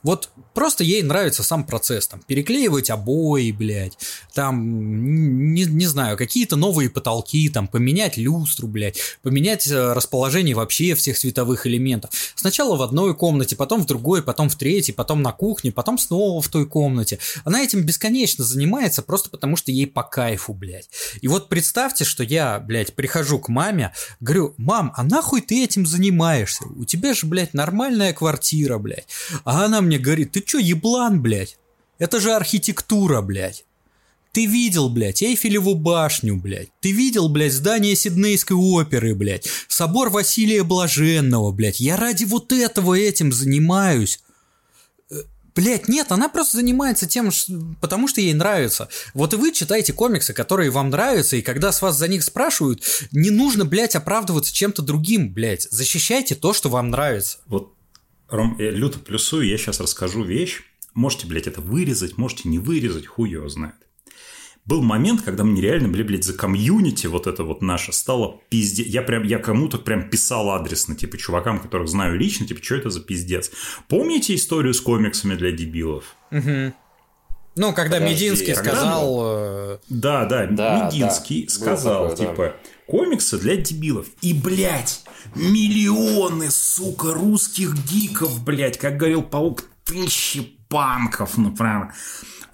Вот просто ей нравится сам процесс, там, переклеивать обои, блядь, там, не, не знаю, какие-то новые потолки, там, поменять люстру, блядь, поменять э, расположение вообще всех световых элементов. Сначала в одной комнате, потом в другой, потом в третьей, потом на кухне, потом снова в той комнате. Она этим бесконечно занимается просто потому, что ей по кайфу, блядь. И вот представьте, что я, блядь, прихожу к маме, говорю, мам, а нахуй ты этим занимаешься? У тебя же, блядь, нормальная квартира, блядь. А она мне говорит, ты чё, еблан, блядь? Это же архитектура, блядь. Ты видел, блядь, Эйфелеву башню, блядь. Ты видел, блядь, здание Сиднейской оперы, блядь. Собор Василия Блаженного, блядь. Я ради вот этого этим занимаюсь. Э, блять, нет, она просто занимается тем, потому что ей нравится. Вот и вы читаете комиксы, которые вам нравятся, и когда с вас за них спрашивают, не нужно, блядь, оправдываться чем-то другим, блядь. Защищайте то, что вам нравится. Вот Ром, я люто плюсую, я сейчас расскажу вещь. Можете, блядь, это вырезать, можете не вырезать, хуй его знает. Был момент, когда мне реально, блядь, блядь, за комьюнити вот это вот наше стало пиздец. Я прям, я кому-то прям писал адресно, типа, чувакам, которых знаю лично, типа, что это за пиздец. Помните историю с комиксами для дебилов? Угу. Ну, когда Подожди, Мединский когда... сказал... Э, да, да, да Мединский да. сказал, такое, типа, да. Комиксы для дебилов. И, блядь, миллионы, сука, русских гиков, блядь, как говорил Паук, тысячи панков, например,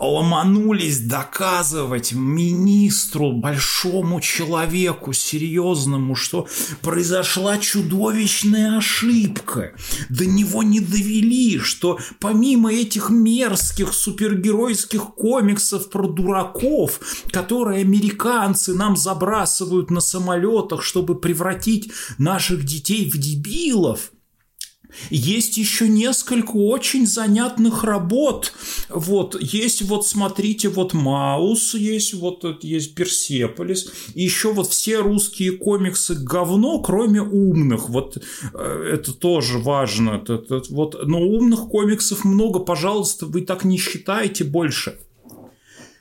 ломанулись доказывать министру, большому человеку, серьезному, что произошла чудовищная ошибка. До него не довели, что помимо этих мерзких супергеройских комиксов про дураков, которые американцы нам забрасывают на самолетах, чтобы превратить наших детей в дебилов, Есть еще несколько очень занятных работ. Вот, есть вот, смотрите, вот Маус, есть вот есть Персеполис, и еще вот все русские комиксы говно, кроме умных. Вот э, это тоже важно. Вот, но умных комиксов много, пожалуйста, вы так не считаете больше.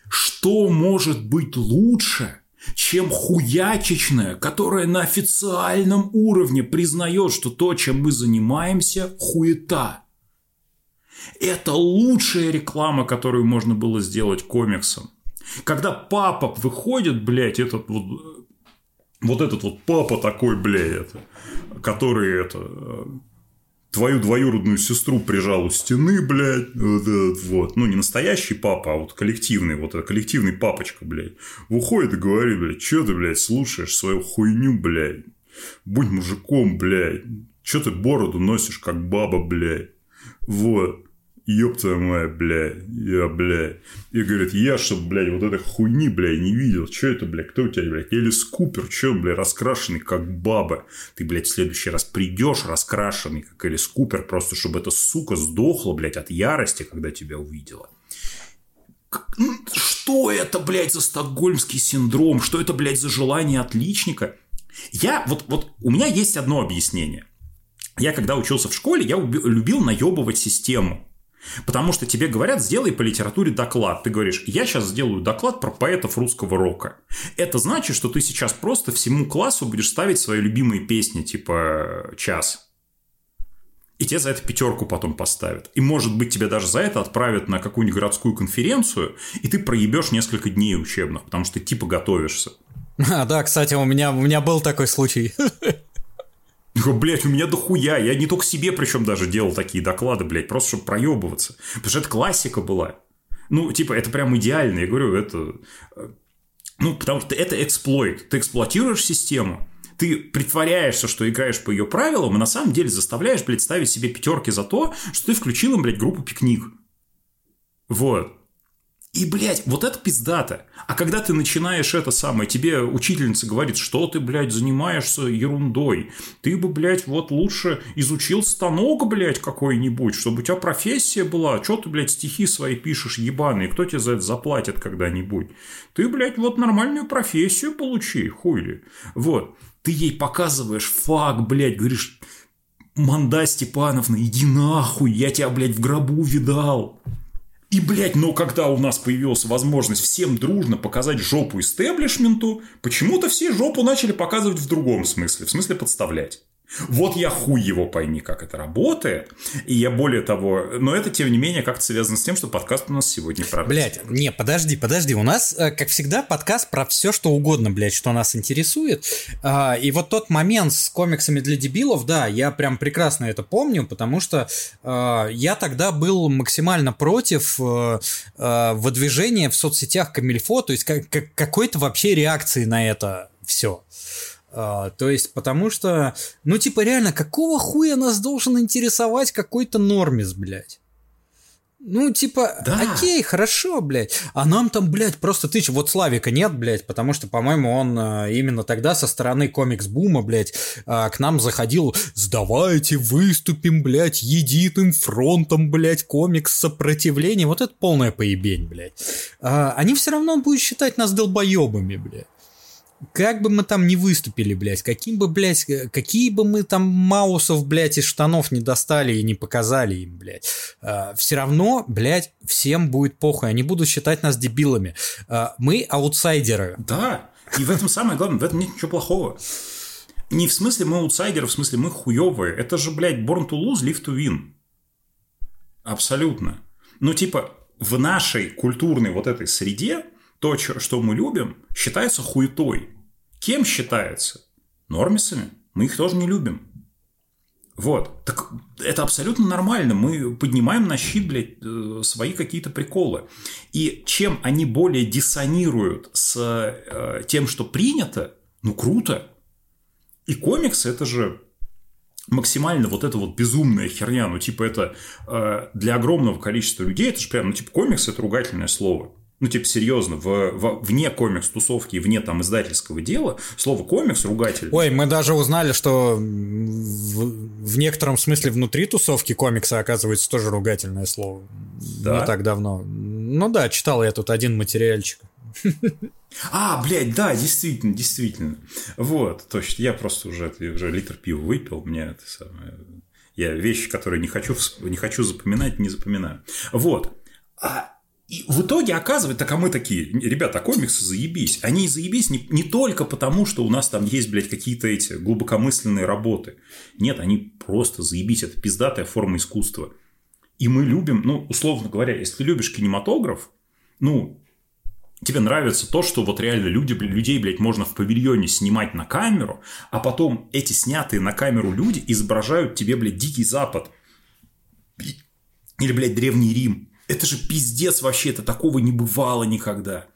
Что может быть лучше – чем хуячечная, которая на официальном уровне признает, что то, чем мы занимаемся, хуета. Это лучшая реклама, которую можно было сделать комиксом. Когда папа выходит, блядь, этот вот, вот этот вот папа такой, блядь, это, который это твою двоюродную сестру прижал у стены, блядь, вот. Ну, не настоящий папа, а вот коллективный, вот коллективный папочка, блядь. Выходит и говорит, блядь, что ты, блядь, слушаешь свою хуйню, блядь. Будь мужиком, блядь. Что ты бороду носишь, как баба, блядь. Вот ёб твою мать, блядь, я, блядь. И говорит, я, чтоб, блядь, вот этой хуйни, блядь, не видел. Что это, блядь, кто у тебя, блядь? Элис Купер, он, блядь, раскрашенный, как баба. Ты, блядь, в следующий раз придешь раскрашенный, как Элис Купер, просто чтобы эта сука сдохла, блядь, от ярости, когда тебя увидела. Ну, что это, блядь, за стокгольмский синдром? Что это, блядь, за желание отличника? Я, вот, вот, у меня есть одно объяснение. Я, когда учился в школе, я любил наебывать систему. Потому что тебе говорят, сделай по литературе доклад. Ты говоришь, я сейчас сделаю доклад про поэтов русского рока. Это значит, что ты сейчас просто всему классу будешь ставить свои любимые песни, типа «Час». И тебе за это пятерку потом поставят. И, может быть, тебя даже за это отправят на какую-нибудь городскую конференцию, и ты проебешь несколько дней учебных, потому что ты типа готовишься. <laughs> А, да, кстати, у меня, у меня был такой случай. <laughs> Блять, у меня дохуя. Я не только себе причем даже делал такие доклады, блядь, просто чтобы проебываться. Потому что это классика была. Ну, типа, это прям идеально. Я говорю, это... Э, ну, потому что это эксплойт. Ты эксплуатируешь систему, ты притворяешься, что играешь по ее правилам, и на самом деле заставляешь, блядь, ставить себе пятерки за то, что ты включил им, блядь, группу пикник. Вот. И, блядь, вот это пиздато. А когда ты начинаешь это самое, тебе учительница говорит, что ты, блядь, занимаешься ерундой. Ты бы, блядь, вот лучше изучил станок, блядь, какой-нибудь, чтобы у тебя профессия была. Что ты, блядь, стихи свои пишешь ебаные? Кто тебе за это заплатит когда-нибудь? Ты, блядь, вот нормальную профессию получи, хуй ли. Вот. Ты ей показываешь факт, блядь, говоришь, Манда Степановна, иди нахуй, я тебя, блядь, в гробу видал. И, блядь, но когда у нас появилась возможность всем дружно показать жопу истеблишменту, почему-то все жопу начали показывать в другом смысле, в смысле подставлять. Вот я хуй его пойми, как это работает. И я более того, но это, тем не менее, как-то связано с тем, что подкаст у нас сегодня про... Блять, не, подожди, подожди. У нас, э, как всегда, подкаст про все, что угодно, блядь, что нас интересует. А, и вот тот момент с комиксами для дебилов, да, я прям прекрасно это помню, потому что а, я тогда был максимально против э, э, выдвижения в соцсетях Камильфо, то есть какой-то вообще реакции на это все. А, то есть, потому что, ну, типа, реально, какого хуя нас должен интересовать какой-то нормис, блядь? Ну, типа, да. окей, хорошо, блядь. А нам там, блядь, просто тысяч. Вот Славика нет, блядь, потому что, по-моему, он а, именно тогда со стороны комикс-бума, блядь, а, к нам заходил «Сдавайте, выступим, блядь, единым фронтом, блядь, комикс сопротивления». Вот это полная поебень, блядь. А, они все равно будут считать нас долбоебами, блядь как бы мы там не выступили, блядь, каким бы, блядь, какие бы мы там маусов, блядь, из штанов не достали и не показали им, блядь, э, все равно, блядь, всем будет похуй, они будут считать нас дебилами. Э, мы аутсайдеры. Да, и в этом самое главное, в этом нет ничего плохого. Не в смысле мы аутсайдеры, в смысле мы хуевые. Это же, блядь, born to lose, live to win. Абсолютно. Ну, типа, в нашей культурной вот этой среде то, что мы любим, считается хуетой. Кем считается? Нормисами. Мы их тоже не любим. Вот. Так это абсолютно нормально. Мы поднимаем на щит, блядь, э, свои какие-то приколы. И чем они более диссонируют с э, тем, что принято, ну круто. И комиксы это же максимально вот эта вот безумная херня, ну типа это э, для огромного количества людей, это же прям, ну типа комикс это ругательное слово. Ну, типа, серьезно, в, в, вне комикс-тусовки и вне там издательского дела слово комикс ругательное. Ой, мы даже узнали, что в, в некотором смысле внутри тусовки комикса оказывается тоже ругательное слово. Да? Не так давно. Ну да, читал я тут один материальчик. <laughs> А, блядь, да, действительно, действительно. Вот, точно. Я просто уже, уже литр пива выпил, мне это самое... Я вещи, которые не хочу, не хочу запоминать, не запоминаю. Вот. А и в итоге оказывается, так а мы такие, ребята, а комиксы заебись. Они заебись не, не только потому, что у нас там есть, блядь, какие-то эти глубокомысленные работы. Нет, они просто заебись. Это пиздатая форма искусства. И мы любим, ну, условно говоря, если ты любишь кинематограф, ну, тебе нравится то, что вот реально люди, людей, блядь, можно в павильоне снимать на камеру, а потом эти снятые на камеру люди изображают тебе, блядь, Дикий Запад. Или, блядь, Древний Рим. Это же пиздец вообще, это такого не бывало никогда.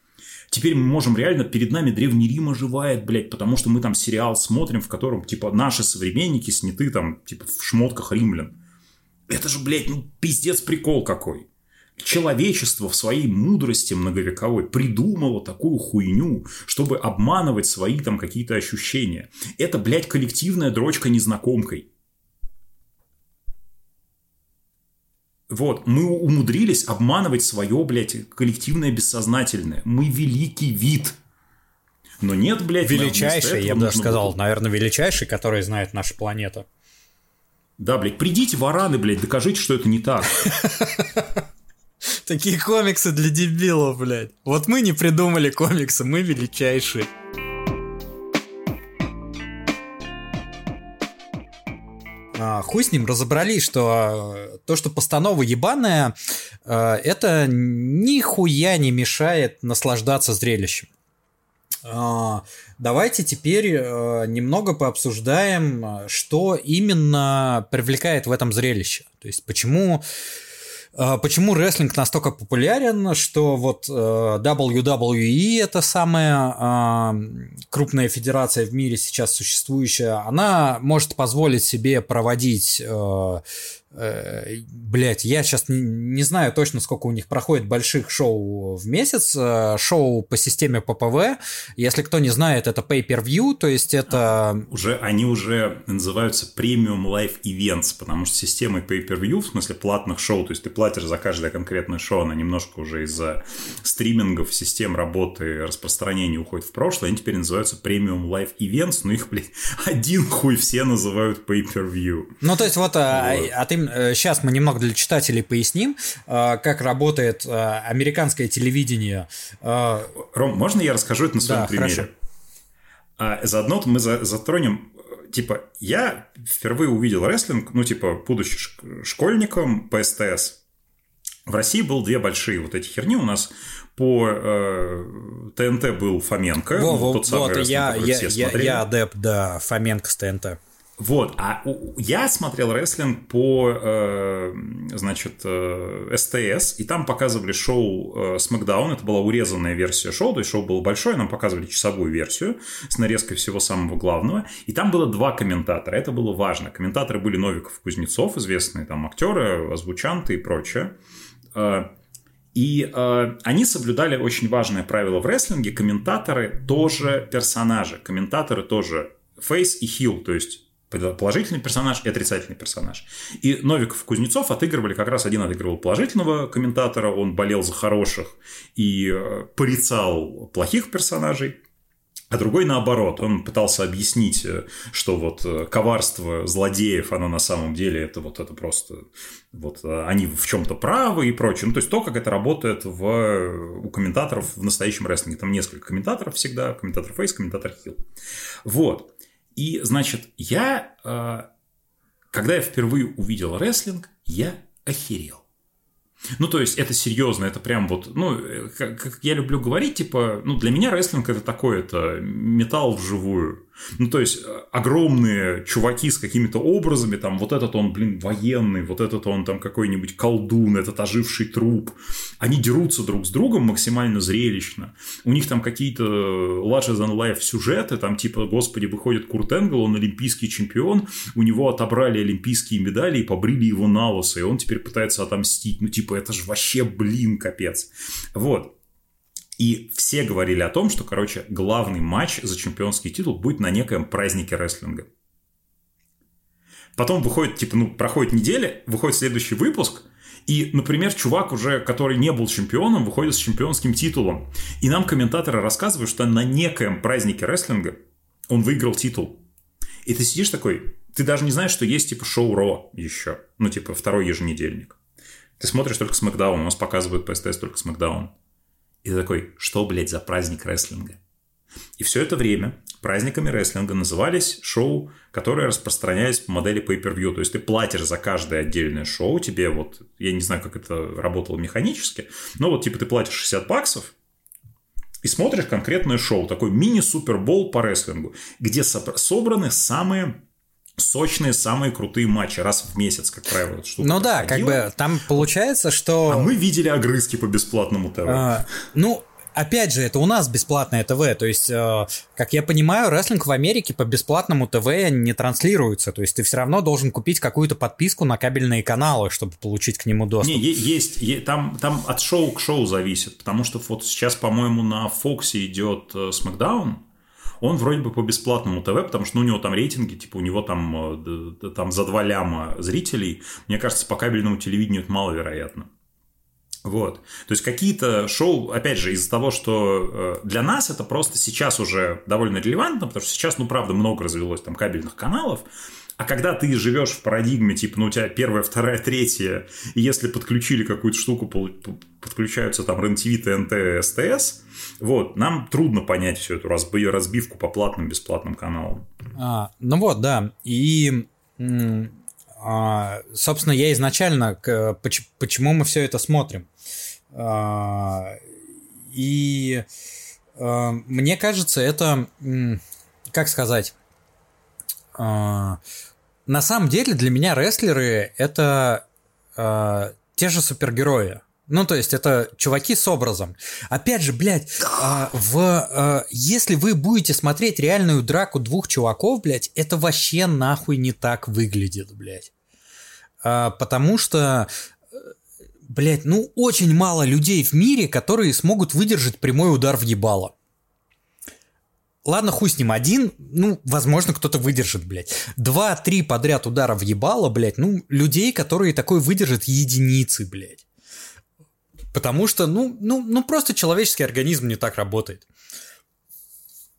Теперь мы можем реально, перед нами Древний Рим оживает, блядь, потому что мы там сериал смотрим, в котором, типа, наши современники сняты там, типа, в шмотках римлян. Это же, блядь, ну, пиздец прикол какой. Человечество в своей мудрости многовековой придумало такую хуйню, чтобы обманывать свои там какие-то ощущения. Это, блядь, коллективная дрочка незнакомкой. Вот, мы умудрились обманывать свое, блядь, коллективное бессознательное. Мы великий вид. Но нет, блядь, величайший, я бы даже сказал, было... наверное, величайший, который знает наша планета. Да, блядь, придите, вараны, блядь, докажите, что это не так. Такие комиксы для дебилов, блядь. Вот мы не придумали комиксы, мы величайшие. Хуй с ним, разобрались, что э, то, что постанова ебаная, э, это нихуя не мешает наслаждаться зрелищем. А, давайте теперь немного пообсуждаем, что именно привлекает в этом зрелище. То есть почему а, почему рестлинг настолько популярен, что вот э, WWE, это самая а, крупная федерация в мире сейчас существующая, она может позволить себе проводить Э, Блять, я сейчас не, не знаю точно, сколько у них проходит больших шоу в месяц. Э, шоу по системе ППВ. Если кто не знает, это pay-per-view, то есть это... Уже, они уже называются Premium Live Events, потому что системой pay-per-view, в смысле платных шоу, то есть ты платишь за каждое конкретное шоу, она немножко уже из-за стримингов, систем работы, распространения уходит в прошлое, они теперь называются Premium Live Events, но их, блядь, <laughs> один хуй все называют pay-per-view. Ну, то есть вот, а, вот. а, а ты сейчас э, мы немного для читателей поясним, э, как работает э, американское телевидение. Ром, можно я расскажу это на своем да, примере? Хорошо. А, заодно мы затронем типа, я впервые увидел рестлинг, ну, типа, будучи школьником по СТС. В России был две большие вот эти херни. У нас по э, ТНТ был Фоменко, во, во, тот самый вот, рестлинг, я, я, я, я адепт, да, Фоменко с ТНТ. Вот, а я смотрел рестлинг по, э, значит, э, СТС, и там показывали шоу э, SmackDown, это была урезанная версия шоу, то есть шоу было большое, нам показывали часовую версию с нарезкой всего самого главного, и там было два комментатора, это было важно. Комментаторы были Новиков Кузнецов, известные там актеры, озвучанты и прочее. И э, они соблюдали очень важное правило в рестлинге. Комментаторы тоже персонажи. Комментаторы тоже фейс и хил. То есть положительный персонаж и отрицательный персонаж. И Новиков и Кузнецов отыгрывали, как раз один отыгрывал положительного комментатора, он болел за хороших и э, порицал плохих персонажей, а другой наоборот, он пытался объяснить, э, что вот э, коварство злодеев, оно на самом деле это вот это просто вот они в чем-то правы и прочее. Ну, то есть то, как это работает в, у комментаторов в настоящем рестлинге. Там несколько комментаторов всегда, комментатор фейс, комментатор хил. Вот. И, значит, я, э, когда я впервые увидел рестлинг, я охерел. Ну, то есть, это серьезно, это прям вот, ну, как, как я люблю говорить, типа, ну, для меня рестлинг это такой, это металл вживую. Ну, то есть, э, огромные чуваки с какими-то образами, там, вот этот он, блин, военный, вот этот он там какой-нибудь колдун, этот оживший труп. Они дерутся друг с другом максимально зрелищно. У них там какие-то larger than life сюжеты, там, типа, господи, выходит Курт Энгл, он олимпийский чемпион, у него отобрали олимпийские медали и побрили его на лысо, и он теперь пытается отомстить. Ну, типа, это же вообще, блин, капец. Вот. И все говорили о том, что, короче, главный матч за чемпионский титул будет на некоем празднике рестлинга. Потом выходит, типа, ну, проходит неделя, выходит следующий выпуск, и, например, чувак уже, который не был чемпионом, выходит с чемпионским титулом. И нам комментаторы рассказывают, что на некоем празднике рестлинга он выиграл титул. И ты сидишь такой, ты даже не знаешь, что есть, типа, шоу Ро еще. Ну, типа, второй еженедельник. Ты смотришь только Смакдаун, у нас показывают по СТС только Смакдаун. И такой, что, блядь, за праздник рестлинга? И все это время праздниками рестлинга назывались шоу, которые распространялись по модели pay-per-view. То есть ты платишь за каждое отдельное шоу, тебе вот, я не знаю, как это работало механически, но вот типа ты платишь 60 баксов, и смотришь конкретное шоу, такой мини-супербол по рестлингу, где собраны самые сочные, самые крутые матчи раз в месяц, как правило. Ну да, проходила. как бы там получается, что... А мы видели огрызки по бесплатному ТВ. А, ну, опять же, это у нас бесплатное ТВ, то есть, э, как я понимаю, рестлинг в Америке по бесплатному ТВ не транслируется, то есть ты все равно должен купить какую-то подписку на кабельные каналы, чтобы получить к нему доступ. Не, есть, есть там, там от шоу к шоу зависит, потому что вот сейчас, по-моему, на Фоксе идет Смакдаун, он вроде бы по бесплатному ТВ, потому что ну, у него там рейтинги, типа у него там, э, там за два ляма зрителей. Мне кажется, по кабельному телевидению это маловероятно. Вот. То есть какие-то шоу, опять же, из-за того, что э, для нас это просто сейчас уже довольно релевантно, потому что сейчас, ну, правда, много развелось там кабельных каналов, а когда ты живешь в парадигме, типа, ну, у тебя первая, вторая, третья, и если подключили какую-то штуку, подключаются там РЕН-ТВ, ТНТ, СТС, вот, нам трудно понять всю эту разбивку по платным, бесплатным каналам. А, ну вот, да, и а, собственно, я изначально, почему мы все это смотрим. А, и а, мне кажется, это, как сказать, на самом деле для меня рестлеры это те же супергерои. Ну, то есть, это чуваки с образом. Опять же, блядь, а, в, а, если вы будете смотреть реальную драку двух чуваков, блядь, это вообще нахуй не так выглядит, блядь. А, потому что блядь, ну очень мало людей в мире, которые смогут выдержать прямой удар в ебало. Ладно, хуй с ним, один, ну, возможно, кто-то выдержит, блядь. Два-три подряд удара в ебало, блядь, ну, людей, которые такой выдержат единицы, блядь. Потому что, ну, ну, ну, просто человеческий организм не так работает.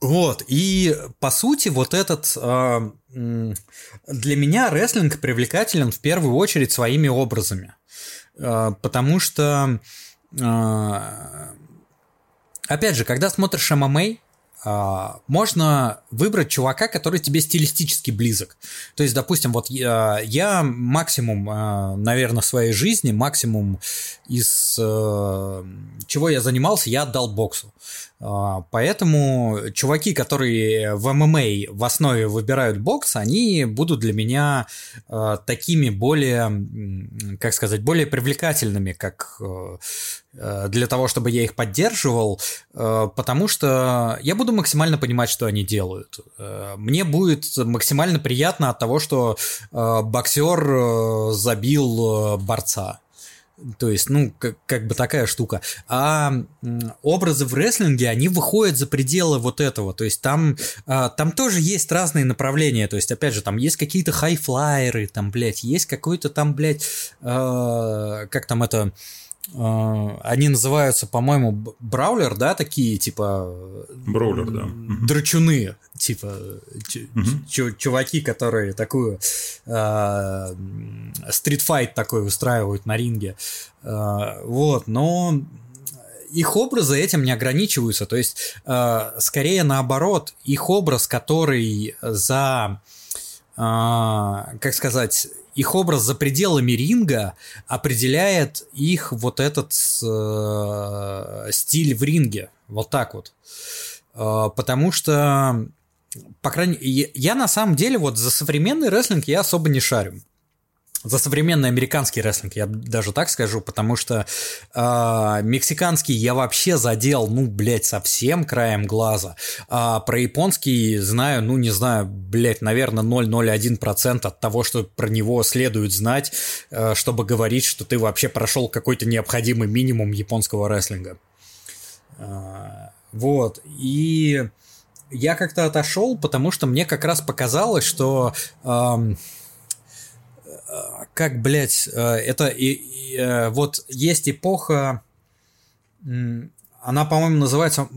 Вот, и по сути вот этот... Э, для меня рестлинг привлекателен в первую очередь своими образами. Э, потому что... Э, опять же, когда смотришь ММА, можно выбрать чувака, который тебе стилистически близок. То есть, допустим, вот я, я максимум, а, наверное, в своей жизни, максимум из э, чего я занимался, я отдал боксу. А, поэтому чуваки, которые в ММА в основе выбирают бокс, они будут для меня такими более, как сказать, более привлекательными, как э, Э, для того, чтобы я их поддерживал, э, потому что я буду максимально понимать, что они делают. Мне будет максимально приятно от того, что боксер забил борца. То есть, ну, как, как бы такая штука. А образы в рестлинге, они выходят за пределы вот этого. То есть, там, там тоже есть разные направления. То есть, опять же, там есть какие-то хайфлайеры, там, блядь, есть какой-то там, блядь, как там это а, они называются, по-моему, браулер, да, такие, типа... Браулер, да. Драчуны, типа, угу. чуваки, которые такую э, стритфайт такой устраивают на ринге. Э, вот, но их образы этим не ограничиваются, то есть, э, скорее наоборот, их образ, который за, э, как сказать, их образ за пределами ринга определяет их вот этот э, стиль в ринге. Вот так вот. Э, потому что, по крайней мере, я на самом деле вот за современный рестлинг я особо не шарю за современный американский рестлинг, я даже так скажу, потому что э, мексиканский я вообще задел, ну, блядь, совсем краем глаза. А про японский знаю, ну, не знаю, блядь, наверное, 0,01% от того, что про него следует знать, э, чтобы говорить, что ты вообще прошел какой-то необходимый минимум японского рестлинга. А, вот. И я как-то отошел, потому что мне как раз показалось, что эм, как, блядь, э, это и, и, э, вот есть эпоха, она, по-моему, называется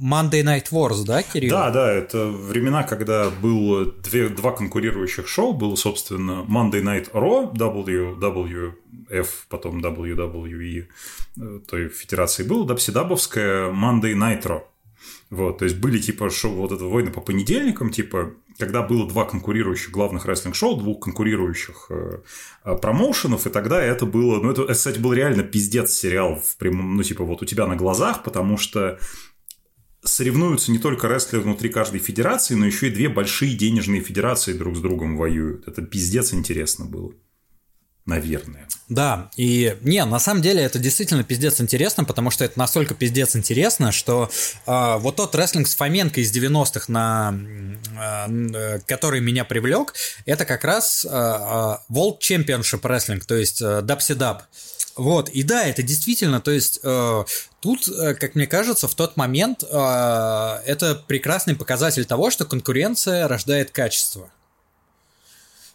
Monday Night Wars, да, Кирилл? Да, да, это времена, когда было две, два конкурирующих шоу. Было, собственно, Monday Night Raw, WWF, потом WWE э, той федерации было, да, псидабовская Monday Night Raw. Вот, то есть были типа шоу вот это войны по понедельникам, типа когда было два конкурирующих главных рестлинг-шоу, двух конкурирующих э, э, промоушенов, и тогда это было, ну это, кстати, был реально пиздец сериал в прямом, ну типа вот у тебя на глазах, потому что соревнуются не только рестлеры внутри каждой федерации, но еще и две большие денежные федерации друг с другом воюют. Это пиздец интересно было наверное. Да, и не, на самом деле это действительно пиздец интересно, потому что это настолько пиздец интересно, что э, вот тот рестлинг с Фоменко из 90-х, на, э, который меня привлек, это как раз э, World Championship Wrestling, то есть э, даб Вот, и да, это действительно, то есть э, тут, э, как мне кажется, в тот момент э, это прекрасный показатель того, что конкуренция рождает качество.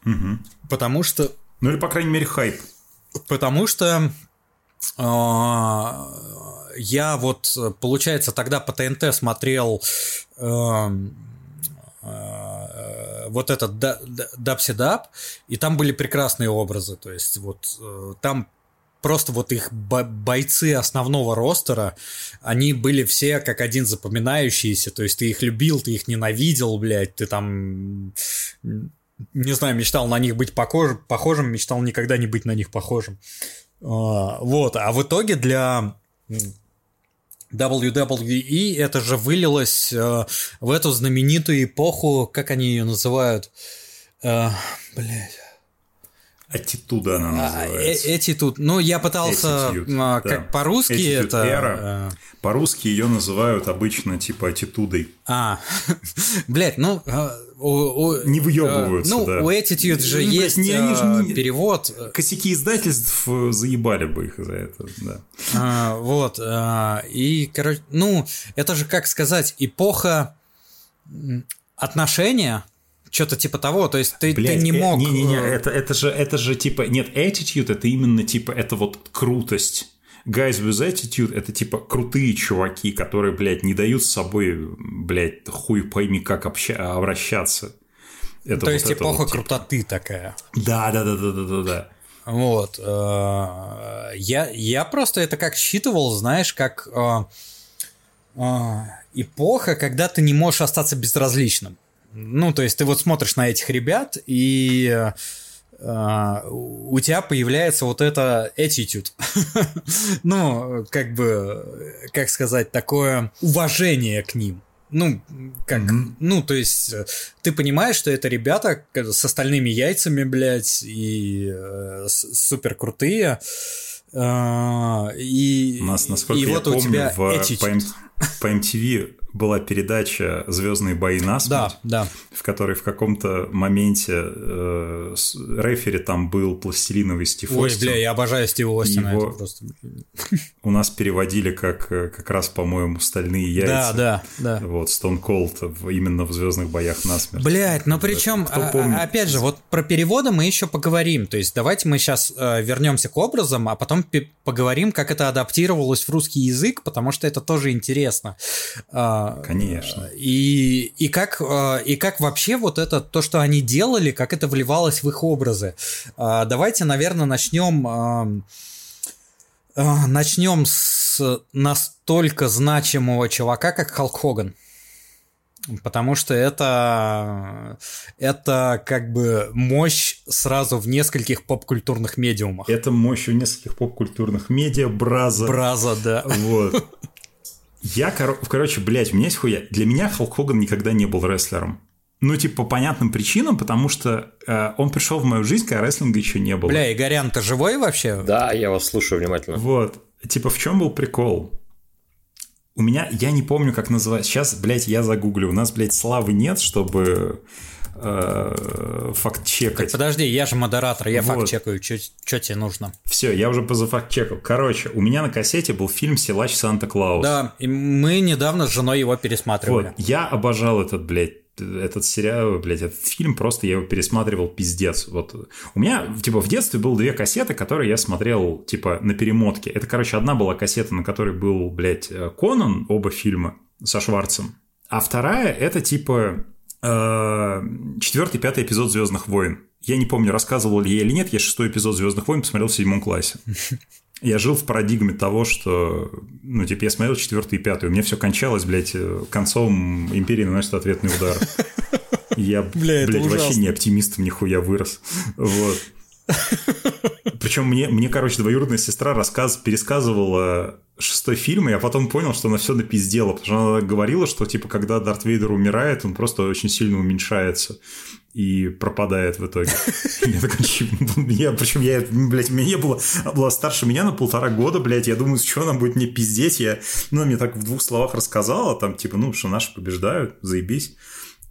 Угу. Потому что ну или, по крайней мере, хайп. Потому что э, я вот, получается, тогда по ТНТ смотрел э, э, вот этот Дабседап, и там были прекрасные образы. То есть вот э, там просто вот их бойцы основного ростера, они были все как один запоминающиеся, то есть ты их любил, ты их ненавидел, блядь, ты там не знаю, мечтал на них быть похож, похожим, мечтал никогда не быть на них похожим. А, вот, а в итоге для WWE это же вылилось э, в эту знаменитую эпоху, как они ее называют? Э, блять. Аттитуда она а, называется. Э, Attitude. Ну, я пытался, Attitude, как да. по-русски Attitude это... Era. По-русски ее называют обычно типа аттитудой. А, <laughs> блядь, ну... У, у, не выебываются, ну, да. у Attitude же ну, есть не, они же не... перевод. Косяки издательств заебали бы их за это, да. А, вот, а, и, короче, ну, это же, как сказать, эпоха отношения, что-то типа того, то есть ты, Блядь, ты не э, мог... Не-не-не, э, это, это, же, это же типа... Нет, attitude это именно типа, это вот крутость. Guys with attitude это типа крутые чуваки, которые, блядь, не дают с собой, блядь, хуй пойми как обща- обращаться. Это то вот есть эпоха вот, типа. крутоты такая. Да, да, да, да, да, да, да. Вот. Э, я, я просто это как считывал, знаешь, как эпоха, когда ты не можешь остаться безразличным. Ну, то есть ты вот смотришь на этих ребят, и Uh, у тебя появляется вот это attitude. <laughs> ну, как бы, как сказать, такое уважение к ним. Ну, как, mm-hmm. ну, то есть, ты понимаешь, что это ребята с остальными яйцами, блядь, и э, супер крутые. Э, и, у нас, насколько и я вот помню, у тебя в, по, по MTV была передача Звездные бои на да, да. в которой в каком-то моменте э, рефери там был пластилиновый Стив Ой, Остин. бля, я обожаю Стива Остина. Его просто... У нас переводили как, э, как раз, по-моему, стальные яйца. Да, да, да. Вот, Stone Cold именно в Звездных боях на смерть. Блять, но причем, а, а, опять же, вот про переводы мы еще поговорим. То есть давайте мы сейчас э, вернемся к образам, а потом поговорим, как это адаптировалось в русский язык, потому что это тоже интересно. А, Конечно. И, и, как, э, и как вообще вот это, то, что они делали, как это вливалось в их образы. А, давайте, наверное, начнем, э, начнем с настолько значимого чувака, как Халк Хоган. Потому что это, это как бы мощь сразу в нескольких поп-культурных медиумах. Это мощь в нескольких поп-культурных медиа, Браза. Браза, да. Вот. Я, кор- короче, блядь, у меня есть хуя. Для меня Халк Хоган никогда не был рестлером. Ну, типа, по понятным причинам, потому что э, он пришел в мою жизнь, когда рестлинга еще не было. Бля, Игорян, ты живой вообще? Да, я вас слушаю внимательно. Вот. Типа, в чем был прикол? У меня, я не помню, как называется. Сейчас, блядь, я загуглю. У нас, блядь, славы нет, чтобы э, факт-чекать. Подожди, я же модератор, я Вот. факт-чекаю, что тебе нужно. Все, я уже позафакт-чекал. Короче, у меня на кассете был фильм «Силач Санта-Клаус». Да, и мы недавно с женой его пересматривали. Вот, я обожал этот, блядь, этот сериал, блядь, этот фильм, просто я его пересматривал пиздец. Вот у меня, типа, в детстве было две кассеты, которые я смотрел, типа, на перемотке. Это, короче, одна была кассета, на которой был, блядь, э, Конан, оба фильма со Шварцем. А вторая, это, типа, четвертый, пятый эпизод Звездных войн. Я не помню, рассказывал ли я или нет, я шестой эпизод Звездных войн посмотрел в седьмом классе. <laughs> Я жил в парадигме того, что, ну, типа, я смотрел четвертый и пятый, у меня все кончалось, блядь, э, концом Империи наносит ответный удар. <laughs> Я, Бля, блядь, вообще не оптимистом нихуя вырос. <laughs> Вот. <laughs> Причем мне, мне, короче, двоюродная сестра рассказ, пересказывала шестой фильм, и я потом понял, что она все напиздела, потому что она говорила, что, типа, когда Дарт Вейдер умирает, он просто очень сильно уменьшается и пропадает в итоге. <laughs> Я такой, я, причем я, блядь, мне было, она была старше меня на полтора года, блядь, я думаю, что она будет мне пиздеть, я, ну, мне так в двух словах рассказала, там, типа, ну, что наши побеждают, заебись.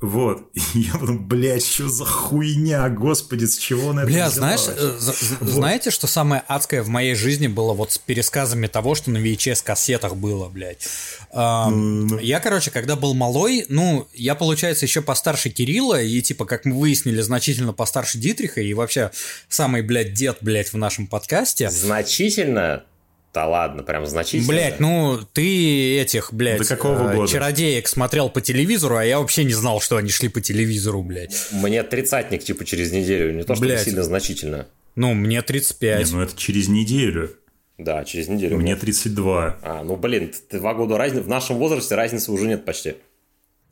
Вот. <laughs> И я потом, блядь, что за хуйня, господи, с чего она это Бля, знаешь, э, за- знаете, что самое адское в моей жизни было вот с пересказами того, что на VHS-кассетах было, блядь? Ам, Я, короче, когда был малой, ну, я, получается, еще постарше Кирилла, и, типа, как мы выяснили, значительно постарше Дитриха, и вообще самый, блядь, дед, блядь, в нашем подкасте. Значительно? Да ладно, прям значительно. Блять, ну ты этих, блядь, До какого э, года? чародеек смотрел по телевизору, а я вообще не знал, что они шли по телевизору, блядь. Мне тридцатник, типа, через неделю. Не то, что Блядь. сильно значительно. Ну, мне Не, 35. ну это через неделю. Да, через неделю. Мне 32. А, ну, блин, два года разницы. В нашем возрасте разницы уже нет почти.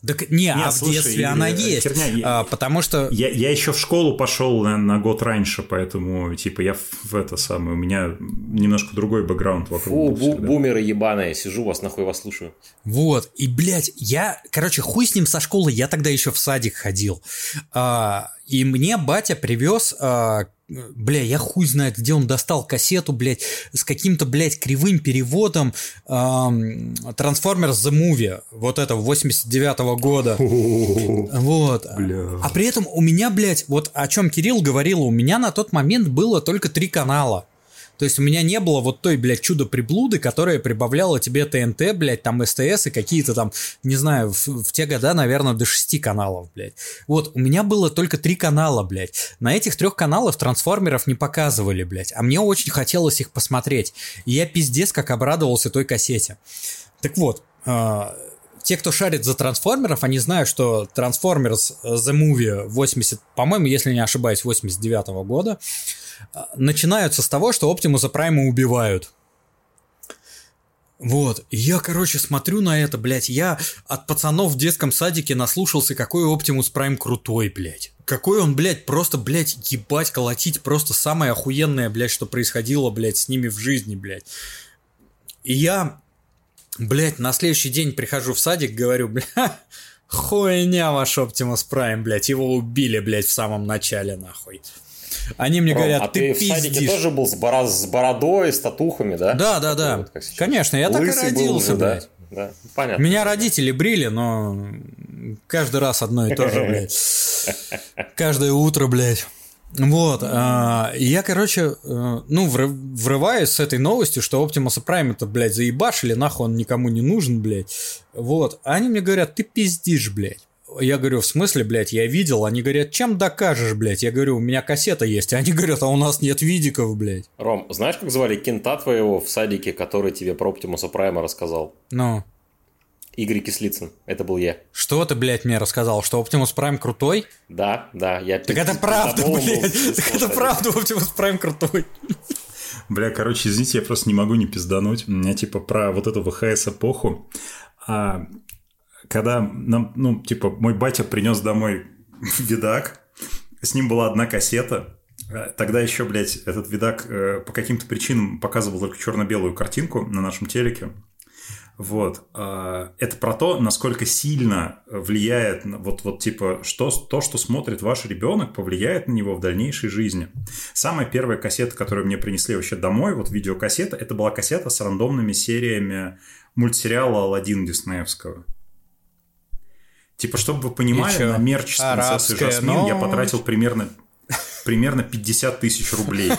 Так не, а в слушай, детстве э, она э, есть. херня, я- А, потому что... Я, я еще в школу пошел на, на год раньше, поэтому, типа, я в, в это самое, у меня немножко другой бэкграунд вокруг Фу, бу- бумеры ебаные. Сижу вас, нахуй вас слушаю. Вот, и, блядь, я, короче, хуй с ним со школы, я тогда еще в садик ходил. А, и мне батя привез, а, бля, я хуй знает, где он достал кассету, блядь, с каким-то, блядь, кривым переводом Transformers The Movie, вот это 89 года. Вот. Бля. А при этом у меня, блядь, вот о чем Кирилл говорил, у меня на тот момент было только три канала. То есть у меня не было вот той, блядь, чудо-приблуды, которая прибавляла тебе ТНТ, блядь, там СТС и какие-то там, не знаю, в, в те года, наверное, до шести каналов, блядь. Вот, у меня было только три канала, блядь. На этих трех каналах трансформеров не показывали, блядь. А мне очень хотелось их посмотреть. И я пиздец как обрадовался той кассете. Так вот, а, те, кто шарит за трансформеров, они знают, что Transformers The Movie 80, по-моему, если не ошибаюсь, 89 года, э, начинаются с того, что Оптимуса Прайма убивают. Вот, и я, короче, смотрю на это, блядь, я от пацанов в детском садике наслушался, какой Оптимус Прайм крутой, блядь. Какой он, блядь, просто, блядь, ебать, колотить, просто самое охуенное, блядь, что происходило, блядь, с ними в жизни, блядь. И я, блядь, на следующий день прихожу в садик, говорю, бля, хуйня ваш Оптимус Прайм, блядь, его убили, блядь, в самом начале, нахуй. Они мне Ром, говорят, а ты, ты, в садике тоже был с, бора- с бородой, с татухами, да? Да, да, да. вот. Конечно, я так и Лысый родился, уже, да? блядь. Да, понятно. Меня родители брили, но каждый раз одно и то же, <laughs> блядь. Каждое утро, блядь. Вот, а, я, короче, э, ну, вры- врываюсь с этой новостью, что Оптимуса Прайм это, блядь, заебашили, нахуй он никому не нужен, блядь. Вот, они мне говорят, ты пиздишь, блядь. Я говорю, в смысле, блядь, я видел? Они говорят, чем докажешь, блядь? Я говорю, у меня кассета есть. Они говорят, а у нас нет видиков, блядь. Ром, знаешь, как звали кента твоего в садике, который тебе про Оптимуса Прайма рассказал? Ну, Игорь Кислицын. Это был я. что ты, блядь, мне рассказал? Что Оптимус Прайм крутой? Да, да, я... Так это правда, блядь. Так это правда, Оптимус Прайм крутой. Бля, короче, извините, я просто не могу не пиздануть. У меня типа про вот эту ВХС-эпоху. А, когда нам, ну, типа, мой батя принес домой <laughs> видак, с ним была одна кассета. А, Тогда еще, блядь, этот видак э, по каким-то причинам показывал только черно-белую картинку на нашем телеке. Вот. А, Это про то, насколько сильно влияет, вот, вот типа, что, то, что смотрит ваш ребенок, повлияет на него в дальнейшей жизни. Самая первая кассета, которую мне принесли вообще домой, вот видеокассета, это была кассета с рандомными сериями мультсериала «Аладдин» Диснеевского. Типа, чтобы вы понимали, на мерч с принцессой Жасмин я потратил примерно примерно 50 тысяч рублей.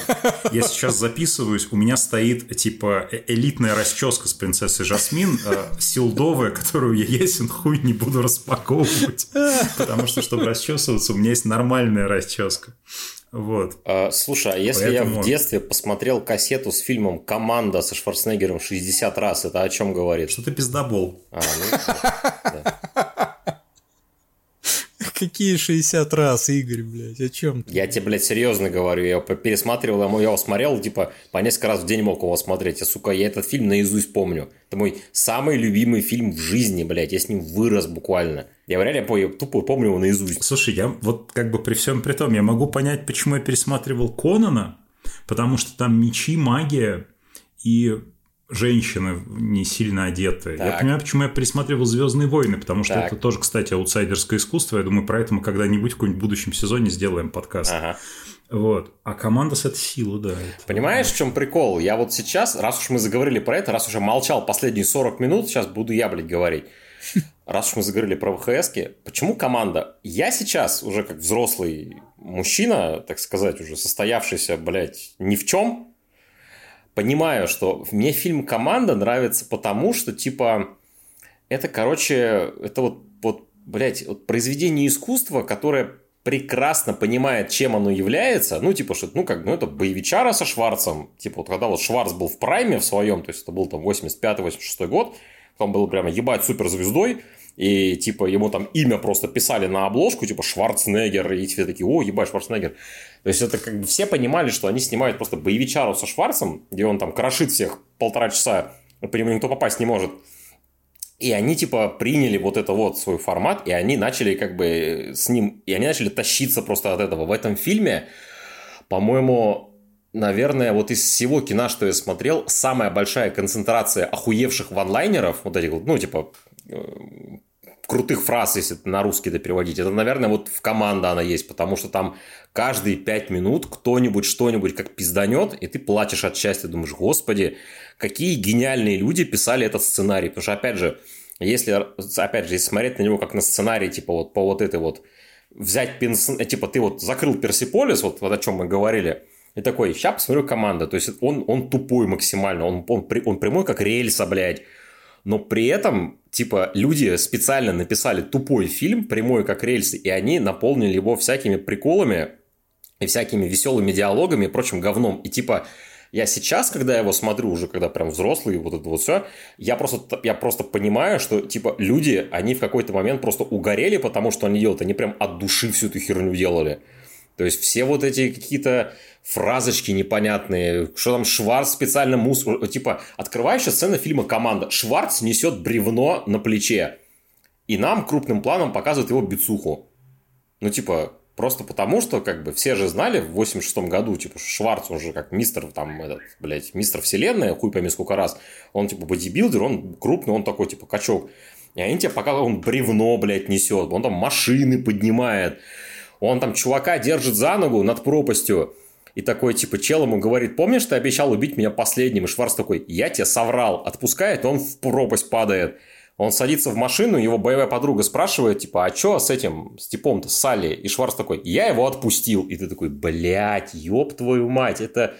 Я сейчас записываюсь, у меня стоит типа э- элитная расческа с принцессой Жасмин, э, силдовая, которую я ясен хуй не буду распаковывать. Потому что, чтобы расчесываться, у меня есть нормальная расческа. Вот. А, слушай, а если я Поэтому- в детстве посмотрел кассету с фильмом «Команда» со Шварценеггером 60 раз, это о чем говорит? Что ты пиздобол? А, ну, да. Какие 60 раз, Игорь, блядь, о чем ты? Я тебе, блядь, серьезно говорю, я его пересматривал, я его- смотрел, типа, по несколько раз в день мог его смотреть. Я, сука, я этот фильм наизусть помню. Это мой самый любимый фильм в жизни, блядь, я с ним вырос буквально. Я реально по- я тупо помню его наизусть. Слушай, я вот как бы при всем при том, я могу понять, почему я пересматривал Конана, потому что там мечи, магия и женщины не сильно одетые. Я Так. понимаю, почему я пересматривал Звездные войны, потому что Так. это тоже, кстати, аутсайдерское искусство. Я думаю, про это мы когда-нибудь в каком-нибудь будущем сезоне сделаем подкаст. Ага. Вот. А команда с этой сила, да. это- Понимаешь, в чем прикол? Я вот сейчас, раз уж мы заговорили про это, раз уже молчал последние 40 минут, сейчас буду я, блядь, говорить. <laughs> Раз уж мы заговорили про ВХСки, почему команда? Я сейчас уже как взрослый мужчина, так сказать, уже состоявшийся, блядь, ни в чем, понимаю, что мне фильм «Команда» нравится потому, что, типа, это, короче, это вот, вот блядь, вот произведение искусства, которое прекрасно понимает, чем оно является, ну, типа, что, ну, как, ну, это боевичара со Шварцем, типа, вот когда вот Шварц был в прайме в своем, то есть это был там 85-86 год, он был прямо ебать суперзвездой, и, типа, ему там имя просто писали на обложку, типа, Шварценеггер, и все такие, о, ебать, Шварценеггер. То есть, это как бы все понимали, что они снимают просто боевичару со Шварцем, где он там крошит всех полтора часа, по нему никто попасть не может. И они, типа, приняли вот это вот свой формат, и они начали, как бы, с ним, и они начали тащиться просто от этого. В этом фильме, по-моему, наверное, вот из всего кино, что я смотрел, самая большая концентрация охуевших ванлайнеров, вот этих вот, ну, типа, э, крутых фраз, если на русский это переводить, это, наверное, вот в команда она есть, потому что там каждые пять минут кто-нибудь что-нибудь как пизданет, и ты плачешь от счастья, думаешь, господи, какие гениальные люди писали этот сценарий. Потому что, опять же, если, опять же, если смотреть на него как на сценарий, типа вот по вот этой вот, взять пенс... э, типа ты вот закрыл Персиполис, вот, вот о чем мы говорили, и такой, сейчас посмотрю команда. То есть он, он тупой максимально, он, он, он прямой как рельса, блядь. Но при этом, типа, люди специально написали тупой фильм, прямой как рельсы, и они наполнили его всякими приколами и всякими веселыми диалогами и прочим говном. И типа, я сейчас, когда я его смотрю, уже когда прям взрослый, вот это вот все, я просто, я просто понимаю, что, типа, люди, они в какой-то момент просто угорели, потому что они делают, они прям от души всю эту херню делали. То есть все вот эти какие-то фразочки непонятные, что там Шварц специально мус... Типа, открывающая сцена фильма «Команда». Шварц несет бревно на плече. И нам крупным планом показывают его бицуху. Ну, типа, просто потому, что, как бы, все же знали в 86 году, типа, Шварц, он же как мистер, там, этот, блядь, мистер вселенная, хуй пойми сколько раз. Он, типа, бодибилдер, он крупный, он такой, типа, качок. И они тебе показывают, он бревно, блядь, несет, он там машины поднимает. Он там чувака держит за ногу над пропастью. И такой, типа, чел ему говорит, помнишь, ты обещал убить меня последним? И Шварц такой, я тебе соврал. Отпускает, он в пропасть падает. Он садится в машину, его боевая подруга спрашивает, типа, а что с этим, с типом-то, с Салли? И Шварц такой, я его отпустил. И ты такой, блядь, ёб твою мать, это...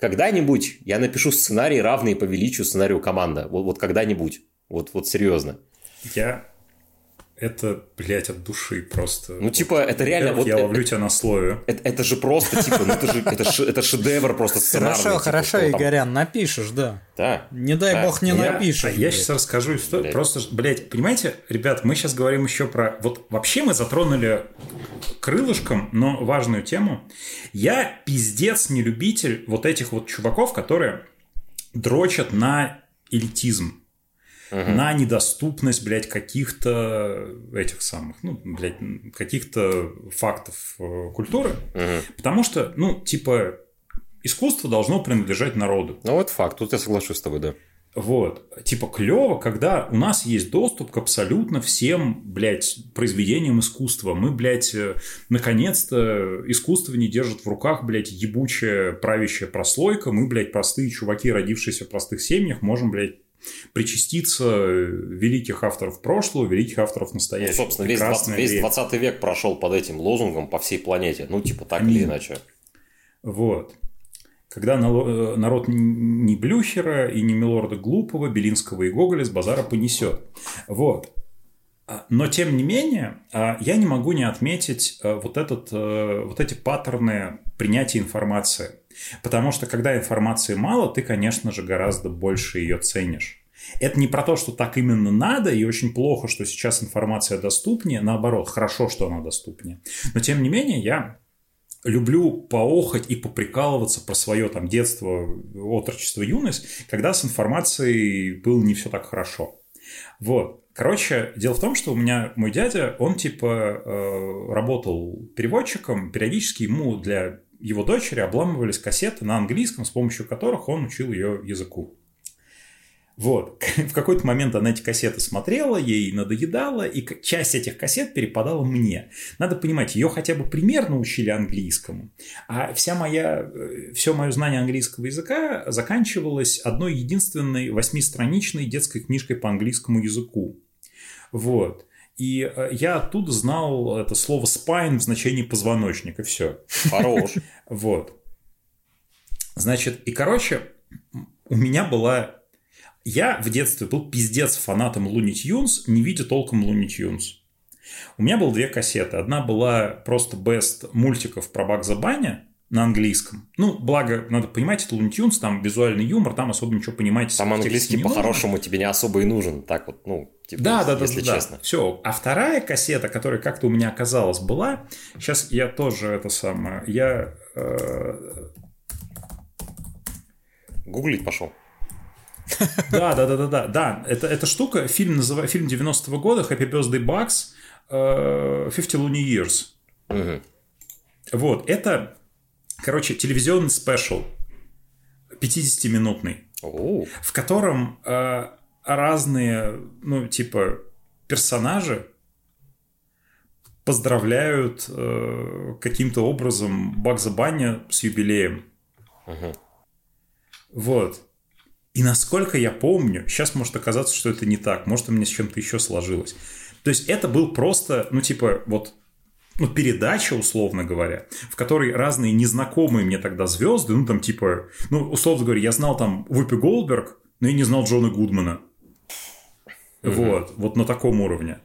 Когда-нибудь я напишу сценарий, равный по величию сценарию команда. Вот, вот когда-нибудь. Вот, вот серьезно. Я... Это, блядь, от души просто. Ну, типа, это реально... Вот, я э- ловлю тебя на слове. Это, это же просто, типа, ну это же это, ш- это шедевр просто сценарный. Хорошо, типа, хорошо, там- Игорян, напишешь, да. Да. Не дай Да. бог не Я- напишешь. а я блядь. сейчас расскажу историю. Блядь. Просто, блядь, понимаете, ребят, мы сейчас говорим еще про... Вот вообще мы затронули крылышком, но важную тему. Я пиздец не любитель вот этих вот чуваков, которые дрочат на элитизм. На недоступность, блядь, каких-то этих самых, ну, блядь, каких-то фактов э, культуры. Мгм. Потому что, ну, типа, искусство должно принадлежать народу. Ну, вот факт, тут я соглашусь с тобой, да. Вот. Типа клево, когда у нас есть доступ к абсолютно всем, блядь, произведениям искусства. Мы, блядь, э, наконец-то искусство не держит в руках, блядь, ебучая правящая прослойка. Мы, блядь, простые чуваки, родившиеся в простых семьях, можем, блядь, причаститься великих авторов прошлого, великих авторов Ну, настоящего. собственно, весь, 20, Прекрасное весь время. 20 век прошел под этим лозунгом по всей планете. Ну, типа так Аминь. или иначе. Вот. Когда э, народ не Блюхера и не Милорда Глупого, Белинского и Гоголя с базара понесет. Вот. А, Но, тем не менее, а, я не могу не отметить э, вот, этот, э, вот эти паттерны принятия информации. Потому что, когда информации мало, ты, конечно же, гораздо больше ее ценишь. Это не про то, что так именно надо, и очень плохо, что сейчас информация доступнее. Наоборот, хорошо, что она доступнее. Но, тем не менее, я люблю поохать и поприкалываться про свое там детство, отрочество, юность, когда с информацией было не все так хорошо. Вот. Короче, дело в том, что у меня мой дядя, он типа э, работал переводчиком, периодически ему для его дочери обламывались кассеты на английском, с помощью которых он учил ее языку. Вот. <laughs> В какой-то момент она эти кассеты смотрела, ей надоедало, и часть этих кассет перепадала мне. Надо понимать, ее хотя бы примерно учили английскому, а вся моя, все мое знание английского языка заканчивалось одной единственной восьмистраничной детской книжкой по английскому языку. Вот. И э, я оттуда знал это слово spine в значении позвоночник, и все. Хорош. <laughs> Вот. Значит, и короче, у меня была... Я в детстве был пиздец фанатом Луни Тюнс, не видя толком Луни Тюнс. У меня было две кассеты. Одна была просто best мультиков про Багза Баня на английском. Ну, благо, надо понимать, это Луни Тюнс, там визуальный юмор, там особо ничего понимать Там английский по-хорошему тебе не особо и нужен. Так вот, ну, типа, Да, да, да, если да, честно. Все. А вторая кассета, которая как-то у меня оказалась, была. Сейчас я тоже это самое. Я э, Гуглить пошел. <laughs> Да, да, да, да, да, да. Это, эта штука, фильм, называ... фильм 90-го года, Happy Birthday Bugs, э, 50 Looney Years. Вот, это, короче, телевизионный спешл, 50-минутный, О, в котором э, разные, ну, типа, персонажи поздравляют э, каким-то образом Багза Банни с юбилеем. Мгм. Вот. И насколько я помню, сейчас может оказаться, что это не так, может у меня с чем-то еще сложилось. То есть это был просто, ну типа вот ну, передача, условно говоря, в которой разные незнакомые мне тогда звезды, ну там типа, ну условно говоря, я знал там Вупи Голдберг, но я не знал Джона Гудмана. Вот, вот на таком уровне.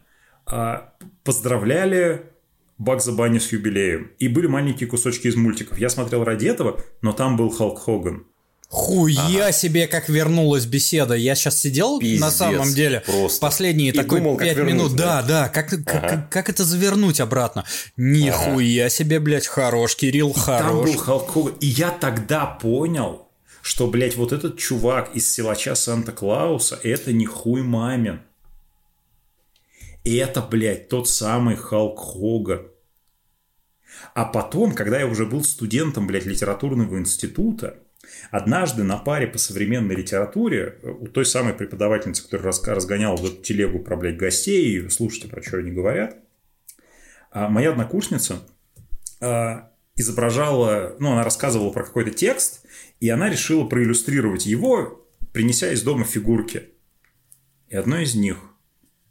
А, поздравляли Багза Банни с юбилеем. И были маленькие кусочки из мультиков. Я смотрел ради этого, но там был Халк Хоган. Хуя себе, как вернулась беседа. Я сейчас сидел на Пиздец, самом деле просто. последние И такой думал, как 5 вернуть, минут. да? Да, как, Ага. как, как это завернуть обратно? Нихуя себе, блядь, хорош, Кирилл, Там хорош. был Халк Хоган. И я тогда понял, что, блядь, вот этот чувак из силача Санта-Клауса, это не хуй мамин. И это, блядь, тот самый Халк Хоган. А потом, когда я уже был студентом, блядь, литературного института, однажды на паре по современной литературе э, у той самой преподавательницы, которая разгоняла вот эту телегу про, блядь, гостей, и слушайте, про что они говорят, а моя однокурсница а, изображала, ну, она рассказывала про какой-то текст, и она решила проиллюстрировать его, принеся из дома фигурки. И одной из них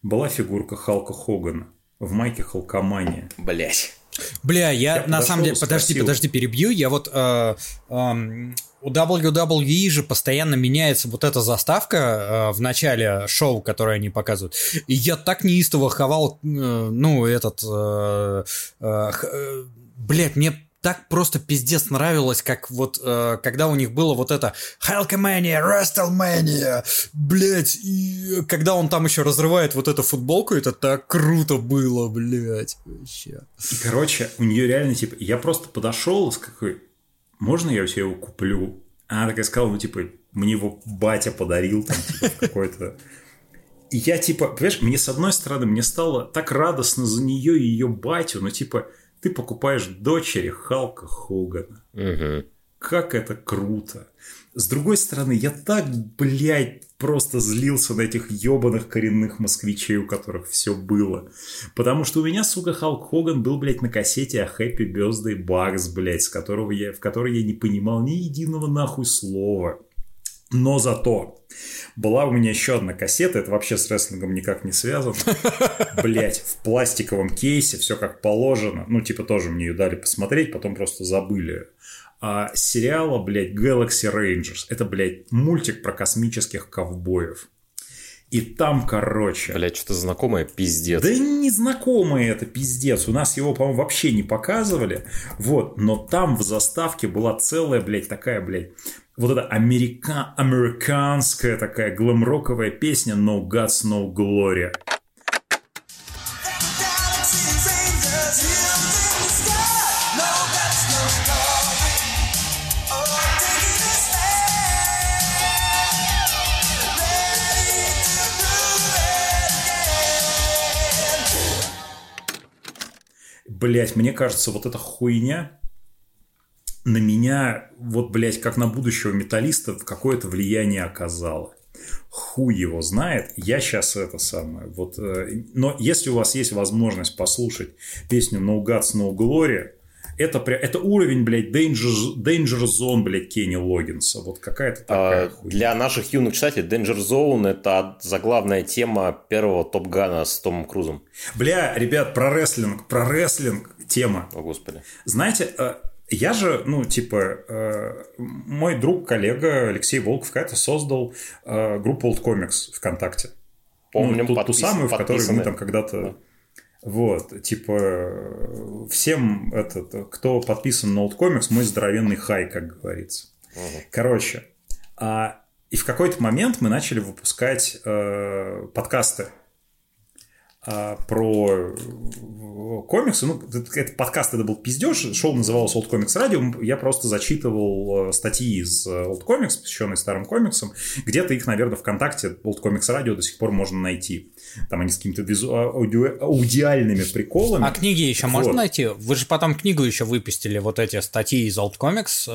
была фигурка Халка Хогана в майке Халкомания. блять. Бля, я, Я на самом деле, подожди, спросил. подожди, перебью. Я вот э, эм, у WWE же постоянно меняется вот эта заставка э, в начале шоу, которое они показывают. И я так неистово хавал, э, ну, этот... Э, э, э, блядь, мне так просто пиздец нравилось, как вот э, когда у них было вот это Hulkamania, WrestleMania, блядь, и когда он там еще разрывает вот эту футболку, это так круто было, блядь, вообще. И, короче, у нее реально, типа, я просто подошел с какой, можно я у тебя его куплю? А Она такая сказала, ну, типа, мне его батя подарил, там, типа, какой-то... И я, типа, понимаешь, мне с одной стороны, мне стало так радостно за нее и ее батю, но, типа, ты покупаешь дочери Халка Хогана. Мгм. Как это круто. С другой стороны, я так, блядь, просто злился на этих ебаных коренных москвичей, у которых все было. Потому что у меня, сука, Халк Хоган был, блядь, на кассете о Happy Birthday Bugs, блядь, с которого я, в которой я не понимал ни единого нахуй слова. Но зато была у меня еще одна кассета, это вообще с рестлингом никак не связано. <laughs> Блять, в пластиковом кейсе, все как положено. Ну, типа, тоже мне ее дали посмотреть, потом просто забыли. А, сериала, блядь, Galaxy Rangers. Это, блядь, мультик про космических ковбоев. И там, короче... Блять, что-то знакомое, пиздец. Да незнакомое это пиздец. У нас его, по-моему, вообще не показывали. Вот. Но там в заставке была целая, блядь, такая, блядь, вот эта америка... американская такая глэм-роковая песня No Guts, No Glory. Блять, мне кажется, вот эта хуйня на меня, вот, блядь, как на будущего металлиста, какое-то влияние оказала. Хуй его знает. Я сейчас это самое. Вот, э, но если у вас есть возможность послушать песню No Guts, No Glory, это, это уровень, блядь, Danger, Danger Zone, блядь, Кенни Логинса. Вот какая-то такая а, Для наших юных читателей Danger Zone – это заглавная тема первого Топ Гана с Томом Крузом. Бля, ребят, про рестлинг, про рестлинг тема. О, Господи. Знаете, э, я же, ну, типа, э, мой друг, коллега Алексей Волков когда-то создал э, группу Old Comics ВКонтакте. Помним, ну, ту, ту самую, в которой мы там когда-то... Да. Вот, типа, всем этот, кто подписан на Old Comics, мой здоровенный хай, как говорится. Угу. Короче, а, и в какой-то момент мы начали выпускать э, подкасты а, про э, комиксы. Ну, это подкаст это был пиздеж, шоу называлось Old Comics Radio. Я просто зачитывал э, статьи из э, Old Comics, посвященные старым комиксам. Где-то их, наверное, ВКонтакте Old Comics Radio до сих пор можно найти. Там они с какими-то визу... А, ауди... аудиальными приколами. А книги еще вот. можно найти? Вы же потом книгу еще выпустили, вот эти статьи из Old Comics.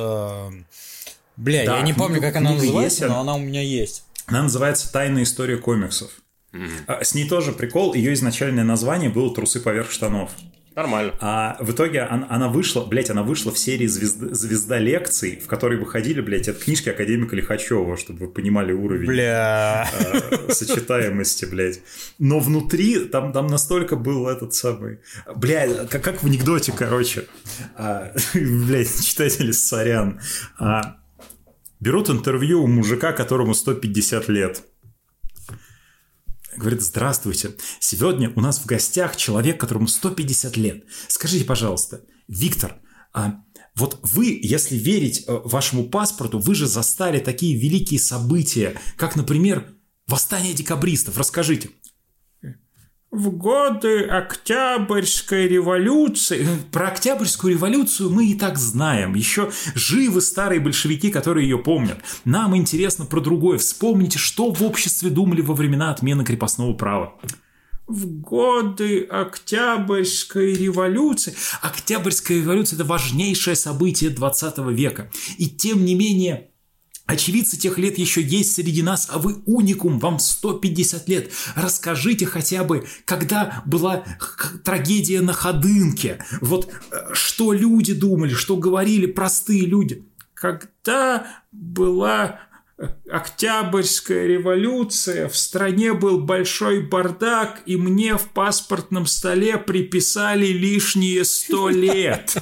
Бля, да, я не помню, как она называется, есть, но она у меня есть. Она называется «Тайная история комиксов». Mm-hmm. С ней тоже прикол. Ее изначальное название было «Трусы поверх штанов». Нормально. А в итоге она, она вышла, блядь, она вышла в серии звезда, «Звезда лекций», в которой выходили, блядь, от книжки академика Лихачева, чтобы вы понимали уровень Бля. Э, сочетаемости, блядь. Но внутри там, там настолько был этот самый... Блядь, как, как в анекдоте, короче. А, <laughs> блядь, читатели, сорян. А, берут интервью у мужика, которому 150 лет говорит, здравствуйте, сегодня у нас в гостях человек, которому 150 лет. Скажите, пожалуйста, Виктор, а вот вы, если верить э, вашему паспорту, вы же застали такие великие события, как, например, восстание декабристов. Расскажите в годы Октябрьской революции. Про Октябрьскую революцию мы и так знаем. Еще живы старые большевики, которые ее помнят. Нам интересно про другое. Вспомните, что в обществе думали во времена отмены крепостного права в годы Октябрьской революции. Октябрьская революция – это важнейшее событие 20 века. И тем не менее, Очевидцы тех лет еще есть среди нас, а вы уникум, вам 150 лет. Расскажите хотя бы, когда была трагедия на Ходынке. Вот э, что люди думали, что говорили простые люди. Когда была э, Октябрьская революция, в стране был большой бардак, и мне в паспортном столе приписали лишние сто лет.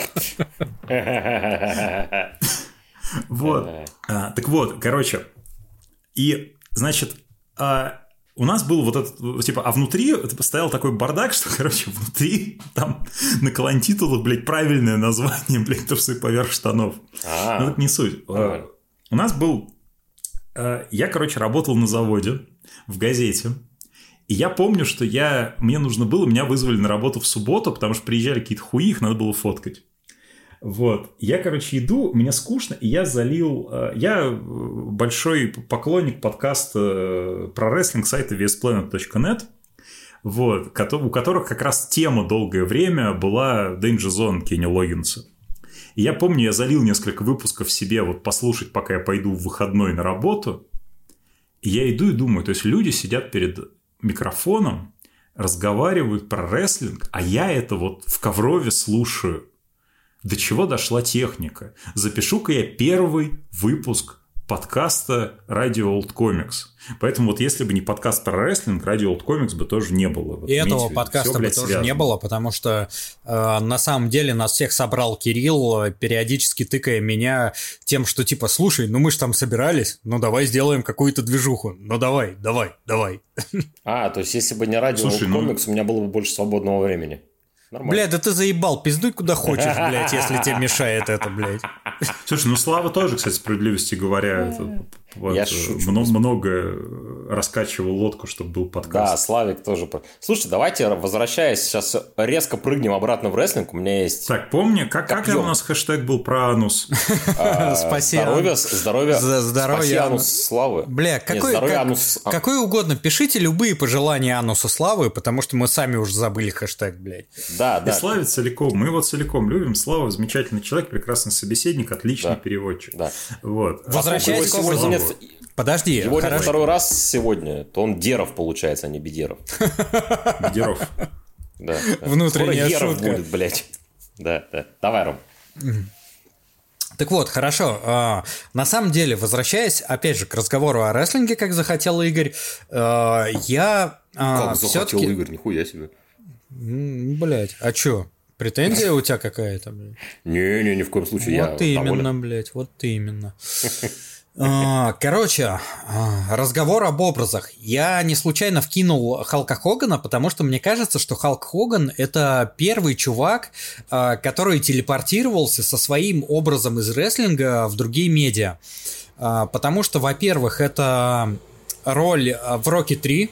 <laughs> Вот. А, так вот, короче. И, значит, а, у нас был вот этот, типа, а внутри стоял такой бардак, <laughs> что, короче, внутри там на колонтитулах, блядь, правильное название, <laughs> блядь, трусы поверх штанов. А, ну, это не суть. У нас был... Я, короче, работал на заводе, в газете. И я помню, что я, мне нужно было, меня вызвали на работу в субботу, потому что приезжали какие-то хуи, их надо было фоткать. Вот. Я, короче, иду, мне скучно, и я залил... Э, я большой поклонник подкаста э, про рестлинг сайта vsplanet.net, вот, у которых как раз тема долгое время была Danger Zone Кенни Логинса. И я помню, я залил несколько выпусков себе вот послушать, пока я пойду в выходной на работу. И я иду и думаю, то есть люди сидят перед микрофоном, разговаривают про рестлинг, а я это вот в коврове слушаю. До чего дошла техника? Запишу-ка я первый выпуск подкаста «Радио Old Comics». Поэтому вот если бы не подкаст про рестлинг, «Радио Old Comics» бы тоже не было. Вот И этого виду. подкаста бы блядь, тоже связано. не было, потому что э, на самом деле нас всех собрал Кирилл, периодически тыкая меня тем, что типа, слушай, ну мы же там собирались, ну давай сделаем какую-то движуху, ну давай, давай, давай. А, то есть, если бы не радио Слушай, ну- комикс, у меня было бы больше свободного времени. Нормально. Бля, да ты заебал, пиздуй куда хочешь, блядь, если тебе мешает это, блядь. Слушай, ну Слава тоже, кстати, справедливости говоря, вот, Я э, шучу, мно- много раскачивал лодку, чтобы был Да, подкаст. Славик тоже. Слушай, давайте, возвращаясь, сейчас резко прыгнем обратно в рестлинг. У меня есть Так, помни, как, как у нас хэштег был про анус? <laughs> а, Спаси здоровье, анус. здоровье, анус. славы. Бля, какой, какой угодно, пишите любые пожелания Анусу Славы, потому что мы сами уже забыли хэштег, блядь. Да, И да. Славе целиком. Мы его целиком любим. Слава замечательный человек, прекрасный собеседник, отличный Да. переводчик. Да. Вот. Возвращаясь Его к образу. Нет, Подожди, его нет хорошо. второй раз сегодня, то он Деров получается, а не Бедеров. <laughs> Бедеров. Да, да. Внутренняя Скоро Еров шутка. будет, блядь. Да, да. Давай, Ром. Так вот, хорошо. а, на самом деле, возвращаясь, опять же, к разговору о рестлинге, как захотел Игорь, а, я Как захотел. Игорь, нихуя себе. Блять, а чё? Претензия у тебя какая-то, блядь? Не-не, ни в коем случае. я Вот именно, доволен. блядь, вот именно. <laughs> А, Короче, а, разговор об образах. Я не случайно вкинул Халка Хогана, потому что мне кажется, что Халк Хоган это первый чувак, а, который телепортировался со своим образом из рестлинга в другие медиа. Потому что, во-первых, это роль в Рокки 3.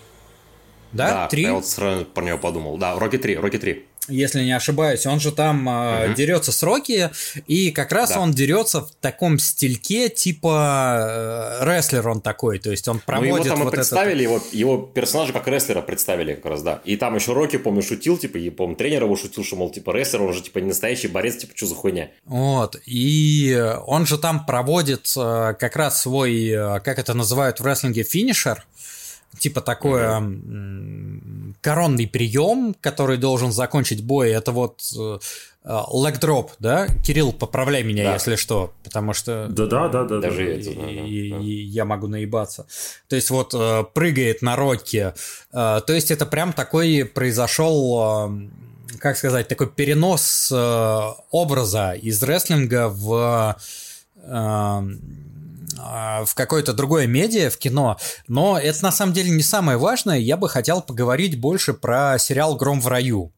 Да, Да, 3? я вот сразу про него подумал. Да, Рокки 3, Рокки 3. Если не ошибаюсь, он же там э, дерется с Рокки, и как раз Да. он дерется в таком стильке, типа э, рестлер он такой, то есть он Ну, проводит его там и вот этот- представили, его, его персонажа как рестлера представили как раз, да. И там еще Рокки, помню, шутил, типа, и, помню, тренер его шутил, что, мол, типа, рестлер, он же, типа, не настоящий борец, типа, что за хуйня. Вот, и он же там проводит э, как раз свой, э, как это называют в рестлинге, финишер, типа такое м, коронный прием, который должен закончить бой, это вот leg drop, да? Кирилл, поправляй меня, Да. если что, потому что... Да-да-да-да. Даже да. это, да, да, и, да. и я могу наебаться. То есть вот э, прыгает на Рокки. Э, то есть это прям такой произошел, э, как сказать, такой перенос э, образа из рестлинга в э, э, в какое-то другое медиа, в кино. Но это на самом деле не самое важное. Я бы хотел поговорить больше про сериал «Гром в раю».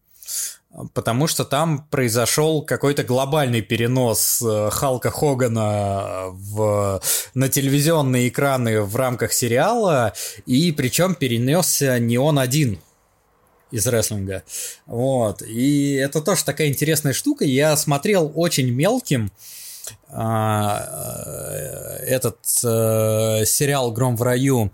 Потому что там произошел какой-то глобальный перенос э, Халка Хогана в, на телевизионные экраны в рамках сериала, и причем перенесся не он один из рестлинга. Вот. И это тоже такая интересная штука. Я смотрел очень мелким а, э, этот э, сериал «Гром в раю»,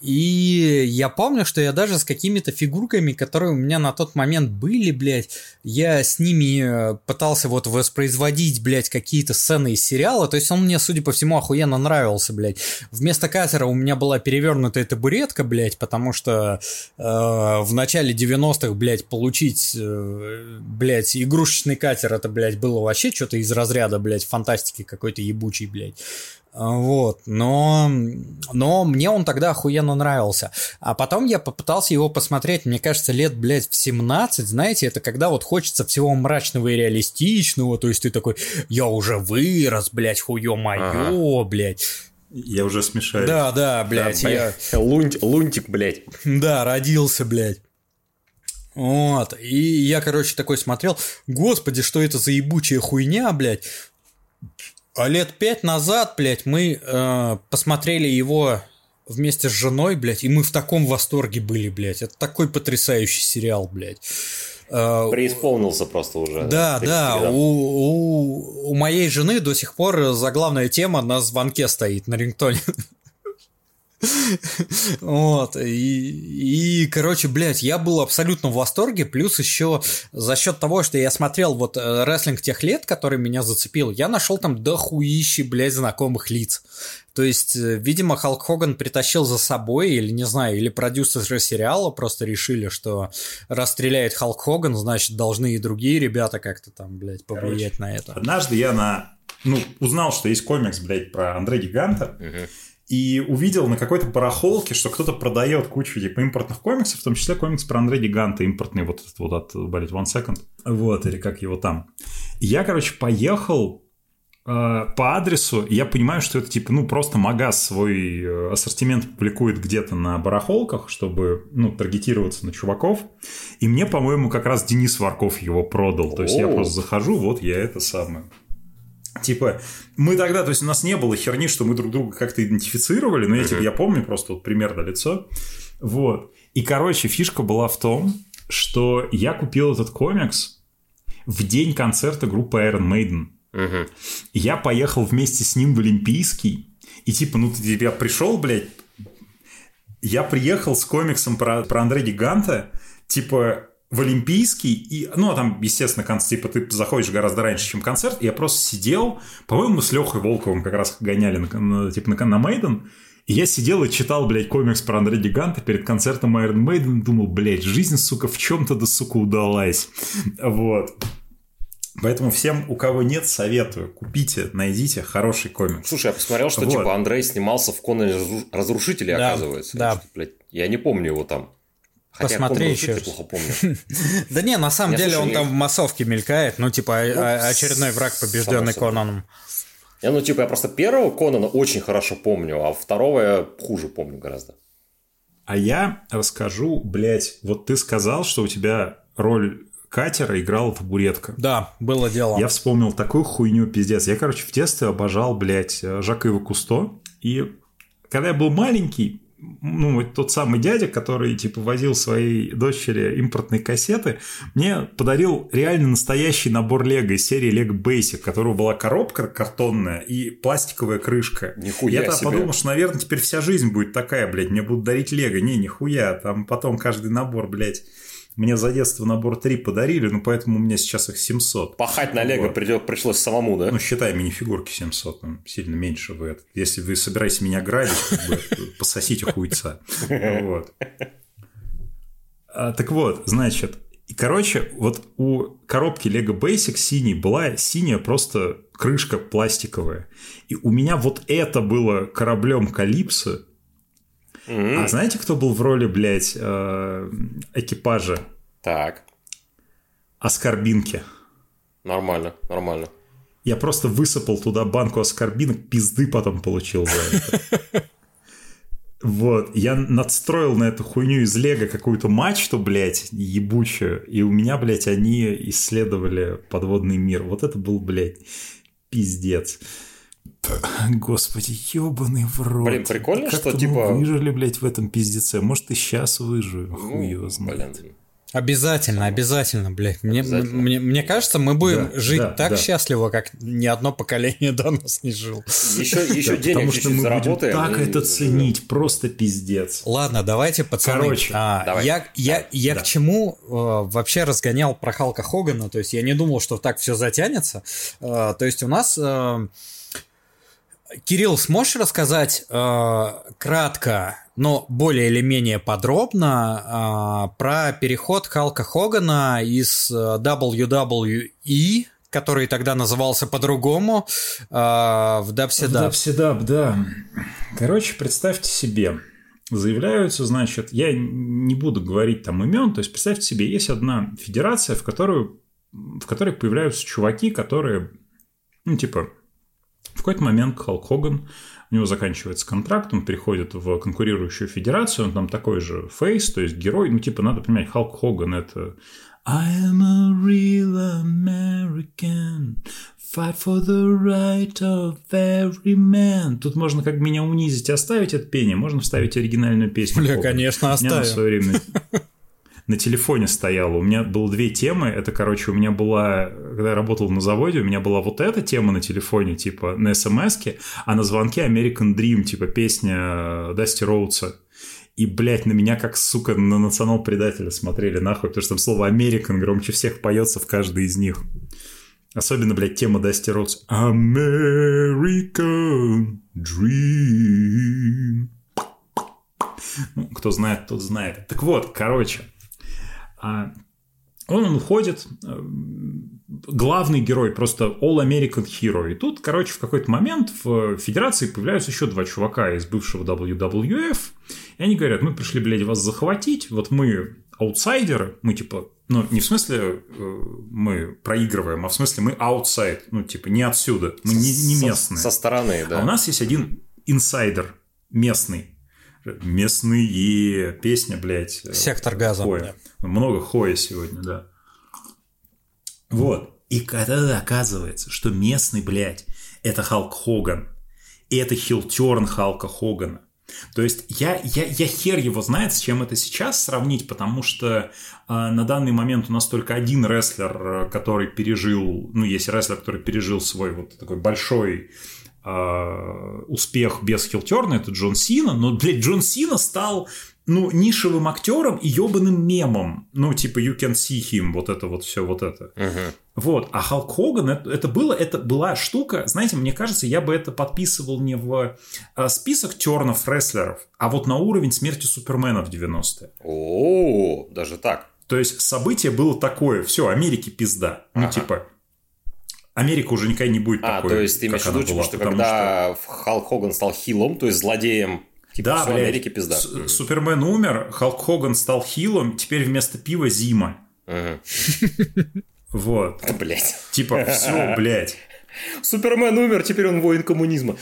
и я помню, что я даже с какими-то фигурками, которые у меня на тот момент были, блядь, я с ними э, пытался вот воспроизводить, блядь, какие-то сцены из сериала. То есть он мне, судя по всему, охуенно нравился, блядь. Вместо катера у меня была перевернутая табуретка, блядь, потому что э, в начале 90-х, блядь, получить, э, блядь, игрушечный катер, это, блядь, было вообще что-то из разряда, блядь, фантастики какой-то ебучий, блядь. Вот, но, но мне он тогда охуенно нравился. А потом я попытался его посмотреть, мне кажется, лет, блядь, в 17, знаете, это когда вот хочется всего мрачного и реалистичного, то есть ты такой, я уже вырос, блядь, хуё моё, блядь. Я уже смешаю. Да, да, блядь, Да, я... Лунтик, лунтик, блядь. Да, родился, блядь. Вот, и я, короче, такой смотрел, господи, что это за ебучая хуйня, блядь. А лет пять назад, блядь, мы э, посмотрели его вместе с женой, блядь, и мы в таком восторге были, блядь. Это такой потрясающий сериал, блядь. Э, Преисполнился просто уже. да, да, принципе, у, у, у моей жены до сих пор заглавная тема на звонке стоит, на рингтоне. Вот, и, и, короче, блядь, я был абсолютно в восторге, плюс еще за счет того, что я смотрел вот э, рестлинг тех лет, который меня зацепил, я нашел там дохуищи, блядь, знакомых лиц. То есть, э, видимо, Халк Хоган притащил за собой, или не знаю, или продюсеры сериала просто решили, что раз стреляет Халк Хоган, значит, должны и другие ребята как-то там, блядь, повлиять на это. Однажды я на ну, узнал, что есть комикс, блядь, про Андре Гиганта, и увидел на какой-то барахолке, что кто-то продает кучу типа импортных комиксов, в том числе комикс про Андре Гиганта, импортный вот этот вот от, блядь, One Second, вот, или как его там. И я, короче, поехал э, по адресу, и я понимаю, что это типа, ну, просто магаз свой э, ассортимент публикует где-то на барахолках, чтобы, ну, таргетироваться на чуваков. И мне, по-моему, как раз Денис Варков его продал. То есть я просто захожу, вот я это самое. Типа, мы тогда, то есть у нас не было херни, что мы друг друга как-то идентифицировали, но я, типа, я помню просто вот примерно лицо. Вот. И, короче, фишка была в том, что я купил этот комикс в день концерта группы Iron Maiden. И Я поехал вместе с ним в Олимпийский. И типа, ну, ты, я пришел, блядь, я приехал с комиксом про, про Андре Гиганта, типа, в Олимпийский, и, ну, а там, естественно, конц, типа, ты заходишь гораздо раньше, чем концерт, и я просто сидел, по-моему, с Лехой Волковым как раз гоняли, на, на- типа, на, на Мейден, и я сидел и читал, блядь, комикс про Андре Гиганта перед концертом Iron Maiden, и думал, блядь, жизнь, сука, в чем-то да, сука, удалась. Вот. Поэтому всем, у кого нет, советую. Купите, найдите хороший комикс. Слушай, я посмотрел, что Вот. типа Андрей снимался в Конане Разру- Разрушителе, Да, оказывается. да. Что-то, блядь, я не помню его там. Хотя я Посмотри еще плохо помню. <laughs> Да не, на самом Я, деле он я- там в массовке мелькает, ну, типа, Ну, очередной враг, побежденный. Конаном. Я, ну, типа, я просто первого Конана очень хорошо помню, а второго я хуже помню гораздо. А я расскажу, блядь, вот ты сказал, что у тебя роль катера играла табуретка. Да, было дело. Я вспомнил такую хуйню, пиздец. Я, короче, в детстве обожал, блядь, Жака Ива Кусто. И когда я был маленький, ну, тот самый дядя, который, типа, возил своей дочери импортные кассеты, мне подарил реально настоящий набор Лего из серии Lego Basic, у которого была коробка картонная и пластиковая крышка. Нихуя я себе. подумал, что, наверное, теперь вся жизнь будет такая, блядь, мне будут дарить Лего. Не, нихуя, там потом каждый набор, блядь, мне за детство набор 3 подарили, ну, поэтому у меня сейчас их 700. Пахать на Лего Вот. придет, пришлось самому, да? Ну, считай, мини-фигурки 700, там, сильно меньше вы это. Если вы собираетесь меня грабить, как бы, <laughs> пососите хуйца. Вот. А, так вот, значит, и, короче, вот у коробки Lego Basic синей была синяя просто крышка пластиковая. И у меня вот это было кораблем Калипсо. М, А знаете, кто был в роли, блядь, э, экипажа Так, Оскорбинки? нормально, нормально. Я просто высыпал туда банку оскорбинок, пизды потом получил за это. Вот, я надстроил на эту хуйню из Лего какую-то мачту, блядь, ебучую, и у меня, блядь, они исследовали подводный мир. Вот это был, блядь, пиздец. Господи, ебаный в рот. Блин, прикольно, Как-то что, мы типа- выжили, блядь, в этом пиздеце. Может, и сейчас выживу, Ну, хуй его знает. блин. Обязательно, обязательно, блядь. Мне, Обязательно. мне, мне кажется, мы будем Да, жить да, так да. счастливо, как ни одно поколение до нас не жил. Еще, <laughs> еще Да, денег потому что мы будем заработаем. так и это ценить, просто пиздец. Ладно, давайте, пацаны. Короче, а, давай. Я, я, я Да. к чему э, вообще разгонял про Халка Хогана, то есть я не думал, что так все затянется. Э, то есть у нас... э, Кирилл, сможешь рассказать э, кратко, но более или менее подробно э, про переход Халка Хогана из э, WWE, который тогда назывался по-другому, э, в WCW? Дабседаб, да. Короче, представьте себе, заявляются, значит, я не буду говорить там имен, то есть представьте себе, есть одна федерация, в которую в которой появляются чуваки, которые, ну, типа, в какой-то момент Халк Хоган, у него заканчивается контракт, он переходит в конкурирующую федерацию, он там такой же фейс, то есть герой, ну, типа, надо понимать, Халк Хоган это I am a real American, fight for the right of every man. Тут можно как меня унизить и оставить это пение, можно вставить оригинальную песню. Бля, конечно, У меня на оставим. свое время на телефоне стояла. У меня было две темы. Это, короче, у меня была, когда я работал на заводе, у меня была вот эта тема на телефоне, типа на смс а на звонке American Dream, типа песня Дасти Роудса. И, блядь, на меня как, сука, на национал-предателя смотрели нахуй, потому что там слово American громче всех поется в каждой из них. Особенно, блядь, тема Дасти Роудс. American Dream. Ну, кто знает, тот знает. Так вот, короче, Он, он уходит, э, главный герой, просто All American Hero. И тут, короче, в какой-то момент в Федерации появляются еще два чувака из бывшего WWF, и они говорят, мы пришли, блядь, вас захватить, вот мы аутсайдеры, мы типа, ну, не в смысле э, мы проигрываем, а в смысле мы аутсайд, ну, типа, не отсюда, мы не, не местные. Со, со стороны, да. А у нас есть один инсайдер местный, местные песня, блядь. э, Сектор газа. Хоя. Много хоя сегодня, да. Вот. И когда оказывается, что местный, блядь, это Халк Хоган, и это хилтерн Халка Хогана. То есть я, я, я хер его знает, с чем это сейчас сравнить, потому что э, на данный момент у нас только один рестлер, э, который пережил, ну, есть рестлер, который пережил свой вот такой большой э, успех без хилтерна, это Джон Сина, но, блядь, Джон Сина стал ну, нишевым актером и ебаным мемом. Ну, типа, you can see him, вот это вот все, вот это. Мгм. Вот, а Халк Хоган, это, это было, это была штука, знаете, мне кажется, я бы это подписывал не в э, список тернов рестлеров, а вот на уровень смерти Супермена в 90-е. О, даже так. То есть событие было такое, все, Америке пизда. Ну, Ага. типа, Америка уже никогда не будет А, такой, то есть ты имеешь в виду, типа, была, что потому когда Халк Хоган стал хилом, то есть злодеем, типа, Да, всё, блядь, Америке пизда. С- Супермен умер, Халк Хоган стал хилом, теперь вместо пива зима. Вот. <laughs> Блять. Типа, все, блядь. Супермен умер, теперь он воин коммунизма.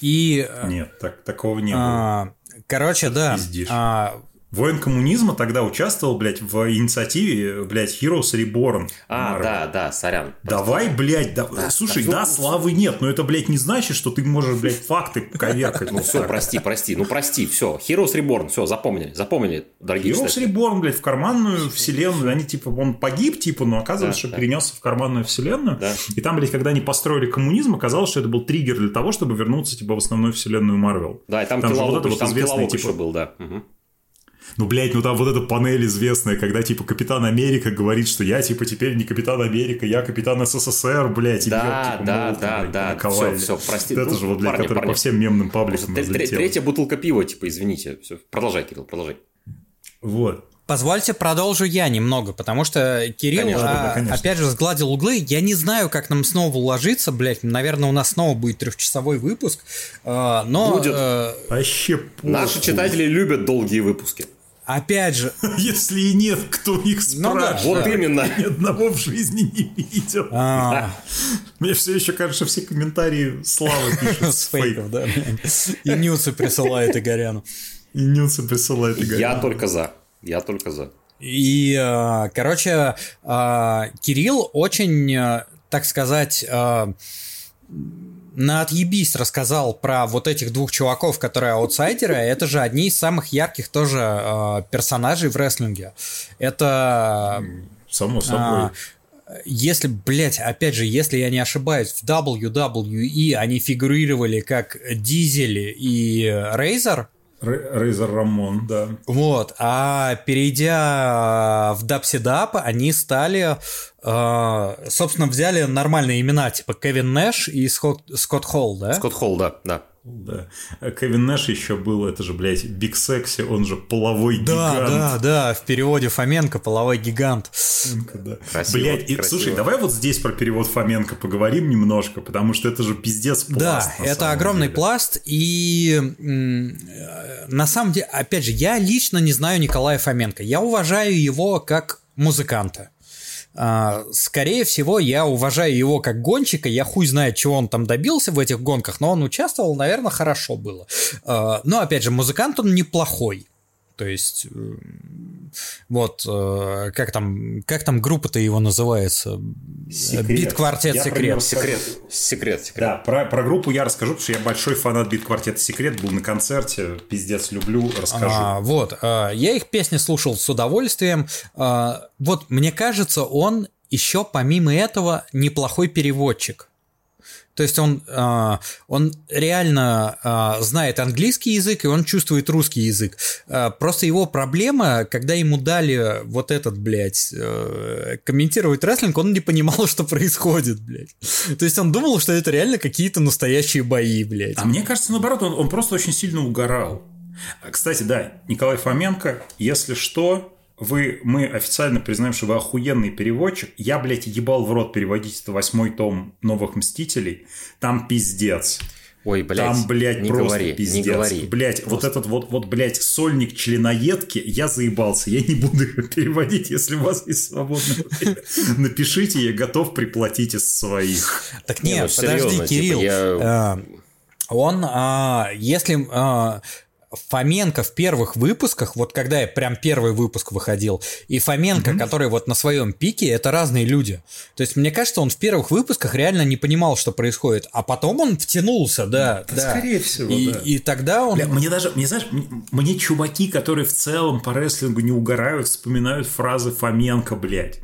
И, э, Нет, так, такого не было. а, короче, да, а, Воин коммунизма тогда участвовал, блядь, в инициативе, блядь, Heroes Reborn. А, Marvel. да, да, сорян. Давай, блядь, да... слушай, да, да, ну, славы нет, но это, блядь, не значит, что ты можешь, блядь, факты коверкать. Ну все, прости, прости, ну прости, все. Heroes Reborn, все, запомнили, запомнили, дорогие Heroes читатели. Reborn, блядь, в карманную вселенную, они, типа, он погиб, типа, но оказывается, Да, что да. перенесся в карманную вселенную. Да. И там, блядь, когда они построили коммунизм, оказалось, что это был триггер для того, чтобы вернуться, типа, в основную вселенную Марвел. Да, и там, Там же вот это вот известный, типа- еще был, да. Ну, блядь, ну там вот эта панель известная, когда, типа, Капитан Америка говорит, что я, типа, теперь не Капитан Америка, я Капитан СССР, блядь, и Да, бьёт, типа, да, молотом, да, блядь, да, наковальне. всё, всё, прости. Это Ну, же вот, блядь, парни, который парни. по всем мемным пабликам. Третья бутылка пива, типа, извините. Все. Продолжай, Кирилл, продолжай. Вот. Позвольте продолжу я немного, потому что Кирилл, Конечно, а, да, конечно. опять же, сгладил углы. Я не знаю, как нам снова уложиться, блядь. Наверное, у нас снова будет трехчасовой выпуск. а, но, Будет. э, Вообще. Наши читатели любят долгие выпуски. опять же, <laughs> Если и нет, кто их Ну да, спрашивает. Вот именно. Ни одного в жизни не видел. а, <laughs> Мне все еще кажется, все комментарии Слава пишет <laughs> с фейков, да. И нюцы присылает Игоряну. И Нюца присылает и Я только за. Я только за. И, э, короче, э, Кирилл очень, э, так сказать, на отъебись рассказал про вот этих двух чуваков, которые аутсайдеры. Это же одни из самых ярких тоже э, персонажей в рестлинге. Это Само собой. а, если, блядь, опять же, если я не ошибаюсь, в WWE они фигурировали как Дизель и Рейзер, Ре- Рейзер Рамон, да. вот, а перейдя в WCW, они стали, э, собственно, взяли нормальные имена, типа Кевин Нэш и Скотт, Скотт Холл, да? Скотт Холл, да, да. Да. А Кевин Нэш еще был, это же, блядь, Биг Секси, он же половой Да, гигант. да, да, в переводе Фоменко половой гигант. Да. Красиво, Блядь, и, красиво. слушай, давай вот здесь про перевод Фоменко поговорим немножко, потому что это же пиздец пласт. Да, это огромный деле. пласт, и э, на самом деле, опять же, я лично не знаю Николая Фоменко. Я уважаю его как музыканта. А, Скорее всего, я уважаю его как гонщика, я хуй знает, чего он там добился в этих гонках, но он участвовал, наверное, хорошо было. А, Но, опять же, музыкант он неплохой. То есть, вот, э, как там, как там группа-то его называется? Секрет. Бит-квартет Я «Секрет». него Секрет, секрет, секрет. Да, про, про группу я расскажу, потому что я большой фанат бит квартета Секрет, был на концерте, пиздец люблю, расскажу. А, вот, а, я их песни слушал с удовольствием. А, вот, мне кажется, он еще помимо этого неплохой переводчик. То есть он, а, он реально а, знает английский язык и он чувствует русский язык. А, Просто его проблема, когда ему дали вот этот, блядь, э, комментировать рестлинг, он не понимал, <laughs> что происходит, блядь. То есть он думал, что это реально какие-то настоящие бои, блядь. А мне кажется, наоборот, он, он просто очень сильно угорал. Кстати, да, Николай Фоменко, если что, вы, мы официально признаем, что вы охуенный переводчик. Я, блядь, ебал в рот переводить это восьмой том «Новых Мстителей». Там пиздец. Ой, блядь, Там, блядь, не просто говори, пиздец. не говори. Блядь, вот этот вот, вот, блядь, сольник членоедки, я заебался. Я не буду его переводить, если у вас есть свободное время. Напишите, я готов приплатить из своих. Так Не, нет, ну, подожди, типа, Кирилл. э, Он, а, если а, Фоменко в первых выпусках, вот когда я прям первый выпуск выходил, и Фоменко, который вот на своем пике, это разные люди. То есть мне кажется, он в первых выпусках реально не понимал, что происходит, а потом он втянулся, да, Да, да. скорее всего, и, да. и тогда он... Бля, мне даже, мне знаешь, мне чуваки, которые в целом по рестлингу не угорают, вспоминают фразы Фоменко, блядь.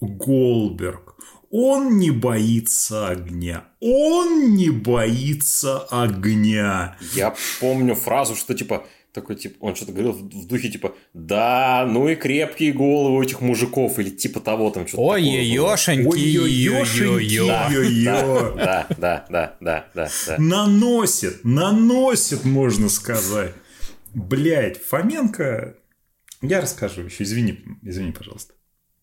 Голберг. Он не боится огня. Он не боится огня. Я помню фразу, что типа такой типа он что-то говорил в в духе типа да, ну и крепкие головы у этих мужиков или типа того там что-то. Ой-ой-ошеньки. ой-ой-ой. Ой-ой-ой. Да, да, да, да, да, да. Наносит, наносит, можно сказать. Блять, Фоменко... Я расскажу еще, извини, извини, пожалуйста.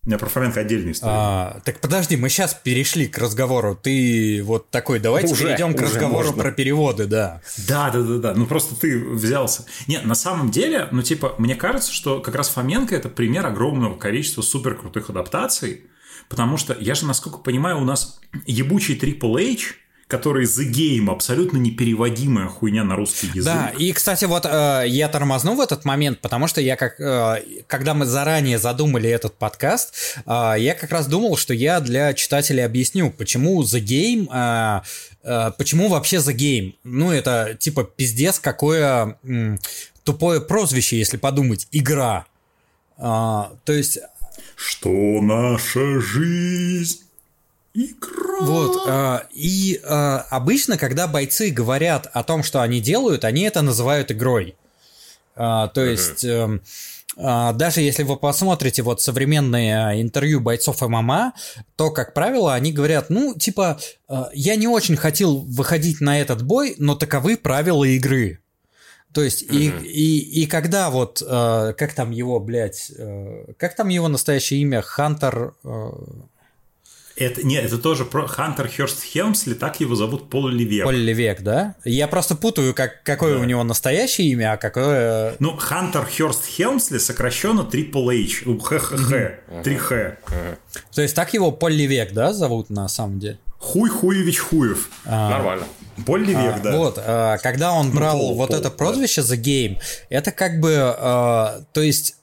У меня про Фоменко отдельная история. А, так подожди, мы сейчас перешли к разговору. Ты вот такой, давайте Уже, перейдем к уже разговору можно. про переводы, да. Да, да, да, да. Ну просто ты взялся. Нет, на самом деле, ну типа, мне кажется, что как раз Фоменко это пример огромного количества супер крутых адаптаций. Потому что я же, насколько понимаю, у нас ебучий Triple H, который The Game, абсолютно непереводимая хуйня на русский язык. Да, и, кстати, вот э, я тормозну в этот момент, потому что я как, э, когда мы заранее задумали этот подкаст, э, я как раз думал, что я для читателей объясню, почему The Game, э, э, почему вообще The Game. Ну, это типа пиздец какое м, тупое прозвище, если подумать, игра. А, то есть Что наша жизнь игра. Вот, э, и э, обычно, когда бойцы говорят о том, что они делают, они это называют игрой. Э, то есть, э, э, даже если вы посмотрите вот современные интервью бойцов ММА, то, как правило, они говорят, ну, типа, э, я не очень хотел выходить на этот бой, но таковы правила игры. То есть, и, и, и когда вот, э, как там его, блядь, э, как там его настоящее имя, Хантер... э, Это, не, это тоже про Хантер Хёрст Хелмсли, так его зовут Пол Ливер. Поль Левек, да? Я просто путаю, как, какое Да. у него настоящее имя, а какое... Ну, Хантер Хёрст Хелмсли сокращенно Triple H. Ну, ХХХ. 3Х. То есть так его Поль Левек, да, зовут на самом деле? Хуй Хуевич Хуев. Нормально. Поль Ливек, А, да. Вот, а, когда он брал Пол, вот Пол, это да. прозвище The Game, это как бы, а, то есть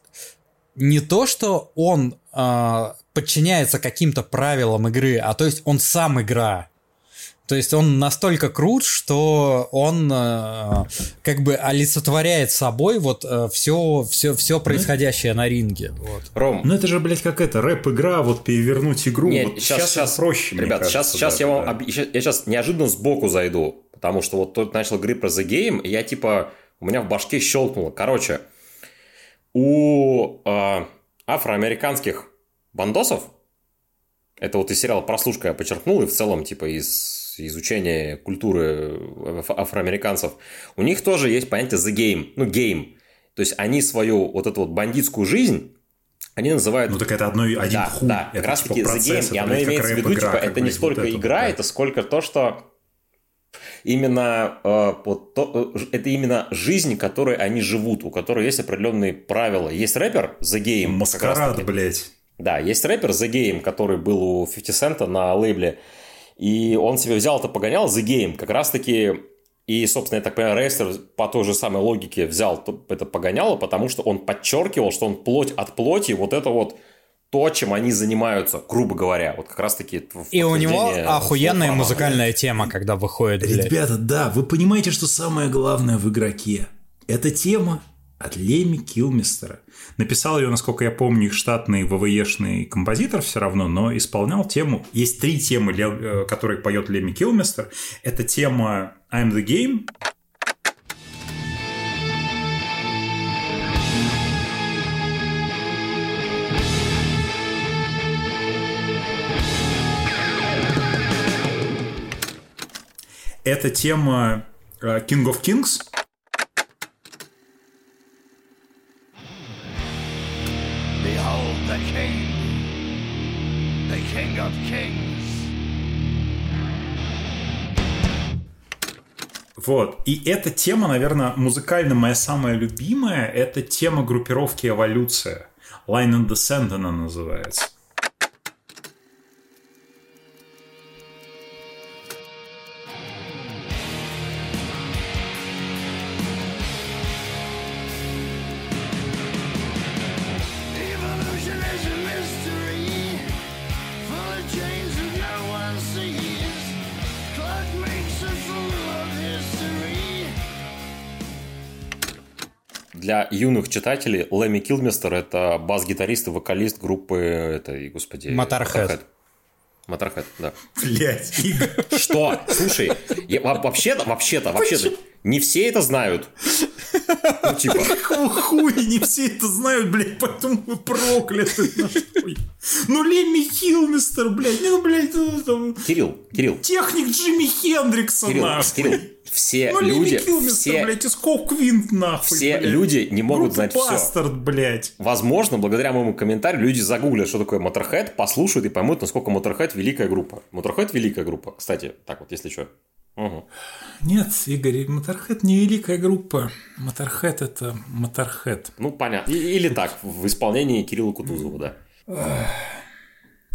не то, что он а, подчиняется каким-то правилам игры, а то есть он сам игра. То есть он настолько крут, что он э, как бы олицетворяет собой вот все, все, все происходящее на ринге. Вот. Ром, Ну это же, блядь, как это, рэп-игра, вот перевернуть игру. Не, вот сейчас, сейчас, проще, ребят, сейчас, кажется, сейчас даже, я вам, да. я сейчас неожиданно сбоку зайду, потому что вот тут начал говорить про The Game, и я типа, у меня в башке щелкнуло. Короче, у э, афроамериканских бандосов, это вот из сериала «Прослушка» я подчеркнул, и в целом, типа, из изучения культуры аф- афроамериканцев, у них тоже есть понятие «the game», ну, game. То есть, они свою вот эту вот бандитскую жизнь, они называют Ну так это одно, один да, хуй. да, это как раз типа таки The процесс, Game, это, и оно имеется в виду, рэп-игра, типа, это не столько вот это игра, да. это сколько то, что именно э, вот то, э, это именно жизнь, которой они живут, у которой есть определенные правила. Есть рэпер The Game. Маскарад, блядь. Да, есть рэпер The Game, который был у 50 Cent на лейбле, и он себе взял это погонял The Game, как раз-таки, и, собственно, я так понимаю, рейстер по той же самой логике взял то- это погоняло, потому что он подчеркивал, что он плоть от плоти, вот это вот то, чем они занимаются, грубо говоря. Вот как раз-таки И у него охуенная слов музыкальная тема, когда выходит, блядь. Ребята, да, вы понимаете, что самое главное в игроке? Это тема от Леми Килмистера. Написал ее, насколько я помню, их штатный ВВЕшный композитор все равно, но исполнял тему. Есть три темы, э, которые поет Леми Килмистер. Это тема I'm the Game, это тема э, King of Kings, the king, the king of kings. Вот. И эта тема, наверное, музыкально моя самая любимая. Это тема группировки «Эволюция». Line and Descent она называется. Для юных читателей Лэми Килмистер это бас-гитарист и вокалист группы этой, господи... Motorhead. Моторхед, да. Блять. Что? Слушай, я, вообще-то, вообще-то, вообще-то, не все это знают. Ну, типа, <laughs> Какого хуя не все это знают, блядь, поэтому вы прокляты. нахуй. Ну, Лемми Хилмистер, блядь, ну, блядь, ну, там, Кирилл, Кирилл, техник Джимми Хендрикса, Кирилл, нахуй. Кирилл, все Ну, люди, все, блядь, из Квинт, нахуй, все блядь. люди не могут Группа знать все. Бастард, блядь. Возможно, благодаря моему комментарию люди загуглят, что такое Motorhead, послушают и поймут, насколько Motorhead великая группа. Motorhead великая группа, кстати, так вот, если что. Угу. Нет, Игорь, Моторхед не великая группа. Моторхед это Моторхед. Ну, понятно. Или так, в исполнении Кирилла Кутузова, да.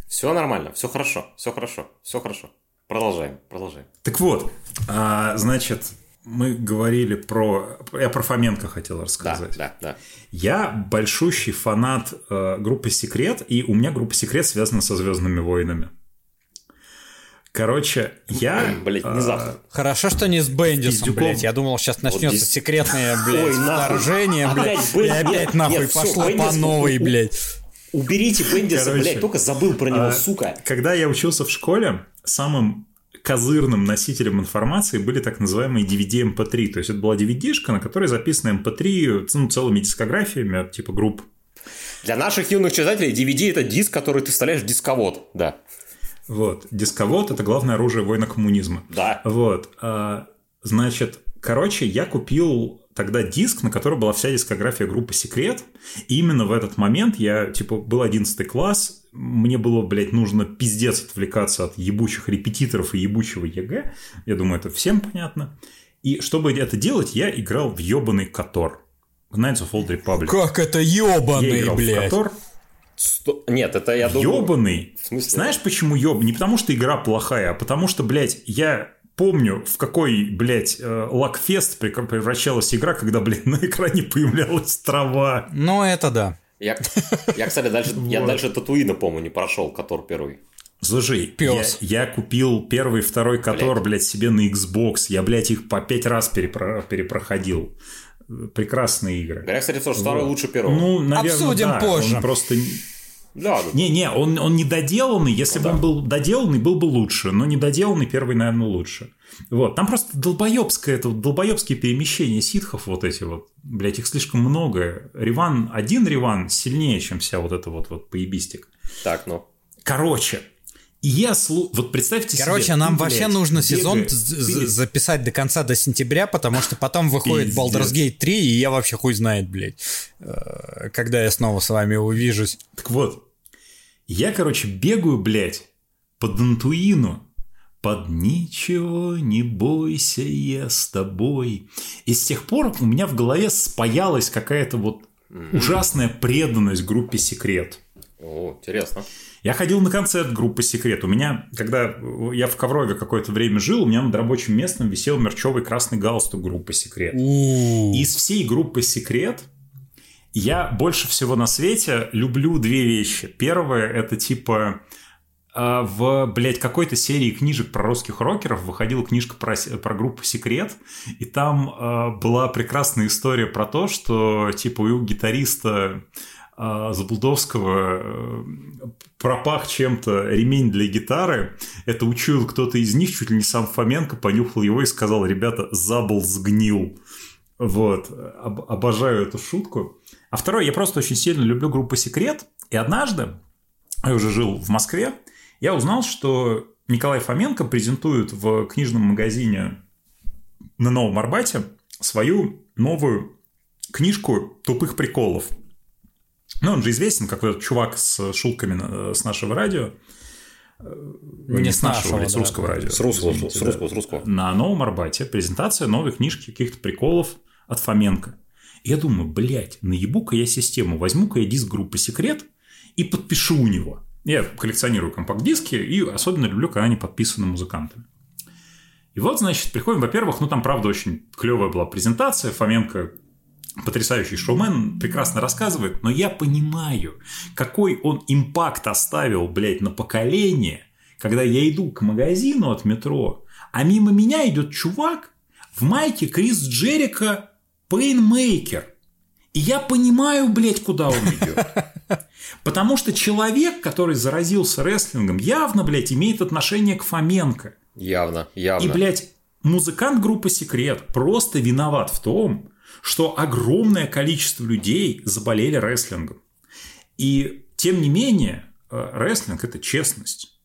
Все нормально, все хорошо, все хорошо, все хорошо. Продолжаем, продолжаем. Так вот, а, значит, мы говорили про... Я про Фоменко хотел Да, рассказать. да, да. Я большущий фанат э, группы Секрет, и у меня группа Секрет связана со Звездными войнами. Короче, я... Блять, э, внезапно. Хорошо, что не с Бендисом, Пиздюком. блядь. Я думал, сейчас начнется здесь- секретное, блядь, Ой, нахуй. вторжение, блядь. Опять И Бен- опять нет, нахуй нет, пошло по Бендис- новой, блядь. Уберите Бендиса, Короче, блядь, только забыл про него, а, сука. Когда я учился в школе, самым козырным носителем информации были так называемые DVD MP3. То есть это была DVD-шка, на которой записаны MP3 ну, целыми дискографиями типа групп. Для наших юных читателей DVD это диск, который ты вставляешь в дисковод. Да. Вот. Дисковод – это главное оружие воина коммунизма. Да. Вот. а, Значит, короче, я купил тогда диск, на котором была вся дискография группы «Секрет». И именно в этот момент я, типа, был 11 класс, мне было, блядь, нужно пиздец отвлекаться от ебучих репетиторов и ебучего ЕГЭ. Я думаю, это всем понятно. И чтобы это делать, я играл в ебаный KOTOR. Knights of Old Republic. Как это я ебаный, в блядь. KOTOR. Сто- Нет, это я думаю... Ёбаный. В смысле? Знаешь, почему ёб? Не потому, что игра плохая, а потому что, блядь, я помню, в какой, блядь, э, lagfest превращалась игра, когда, блядь, на экране появлялась трава. Ну, это да. Я, я, кстати, дальше, <laughs> я Вот. дальше Татуина, по-моему, не прошел, который первый. Слушай, я, Пёс. я купил первый, второй Котор, Блядь. блядь, себе на Xbox. Я, блядь, их по пять раз перепро- перепроходил. Прекрасные игры. Говорят, кстати, что второй лучше первого. Ну, наверное, Обсудим да. позже. Он просто... да, да. Не-не, он, он недоделанный. Если Ну бы да. он был доделанный, был бы лучше. Но недоделанный первый, наверное, лучше. Вот. Там просто долбоебское, это вот долбоебские перемещения ситхов вот эти вот. Блять, их слишком много. Риван, один Риван сильнее, чем вся вот эта вот, вот поебистик. Так, ну. Короче, и я слу... Вот представьте себе... Короче, нам ты, вообще блядь, нужно сезон бегаешь, з- ты- записать до конца, до сентября, потому что потом выходит Пиздец. Baldur's Gate 3, и я вообще хуй знает, блядь, э, когда я снова с вами увижусь. Так вот, я, короче, бегаю, блядь, по Дантуину, под «Ничего не бойся, я с тобой». И с тех пор у меня в голове спаялась какая-то вот ужасная преданность группе «Секрет». О, интересно. Я ходил на концерт группы «Секрет». У меня, когда я в Коврове какое-то время жил, у меня над рабочим местом висел мерчевый красный галстук группы «Секрет». У-у-у. Из всей группы «Секрет» я больше всего на свете люблю две вещи. Первое – это типа а, в, блядь, какой-то серии книжек про русских рокеров выходила книжка про, про группу «Секрет», и там а, была прекрасная история про то, что, типа, у гитариста а, Заблудовского э, пропах чем-то ремень для гитары. Это учуял кто-то из них, чуть ли не сам Фоменко, понюхал его и сказал, ребята, Забл сгнил. Вот, об- обожаю эту шутку. А второе, я просто очень сильно люблю группу «Секрет», и однажды, я уже жил в Москве, я узнал, что Николай Фоменко презентует в книжном магазине на Новом Арбате свою новую книжку тупых приколов. Ну, он же известен, как этот чувак с шутками с нашего радио. Э, Не с с нашего, нашего, с да. русского радио. С русского, извините, с да. русского, с русского. На Новом Арбате презентация новой книжки каких-то приколов от Фоменко. И я думаю, блядь, наебу-ка я систему, возьму-ка я диск группы «Секрет» и подпишу у него. Я коллекционирую компакт-диски и особенно люблю, когда они подписаны музыкантами. И вот, значит, приходим, во-первых, ну там, правда, очень клевая была презентация, Фоменко потрясающий шоумен, прекрасно рассказывает, но я понимаю, какой он импакт оставил, блядь, на поколение, когда я иду к магазину от метро, а мимо меня идет чувак в майке Крис Джерика Пейнмейкер. И я понимаю, блядь, куда он идет. Потому что человек, который заразился рестлингом, явно, блядь, имеет отношение к Фоменко. Явно, И, явно. блядь, музыкант группы Секрет просто виноват в том, что огромное количество людей заболели рестлингом. И тем не менее, э, рестлинг это честность.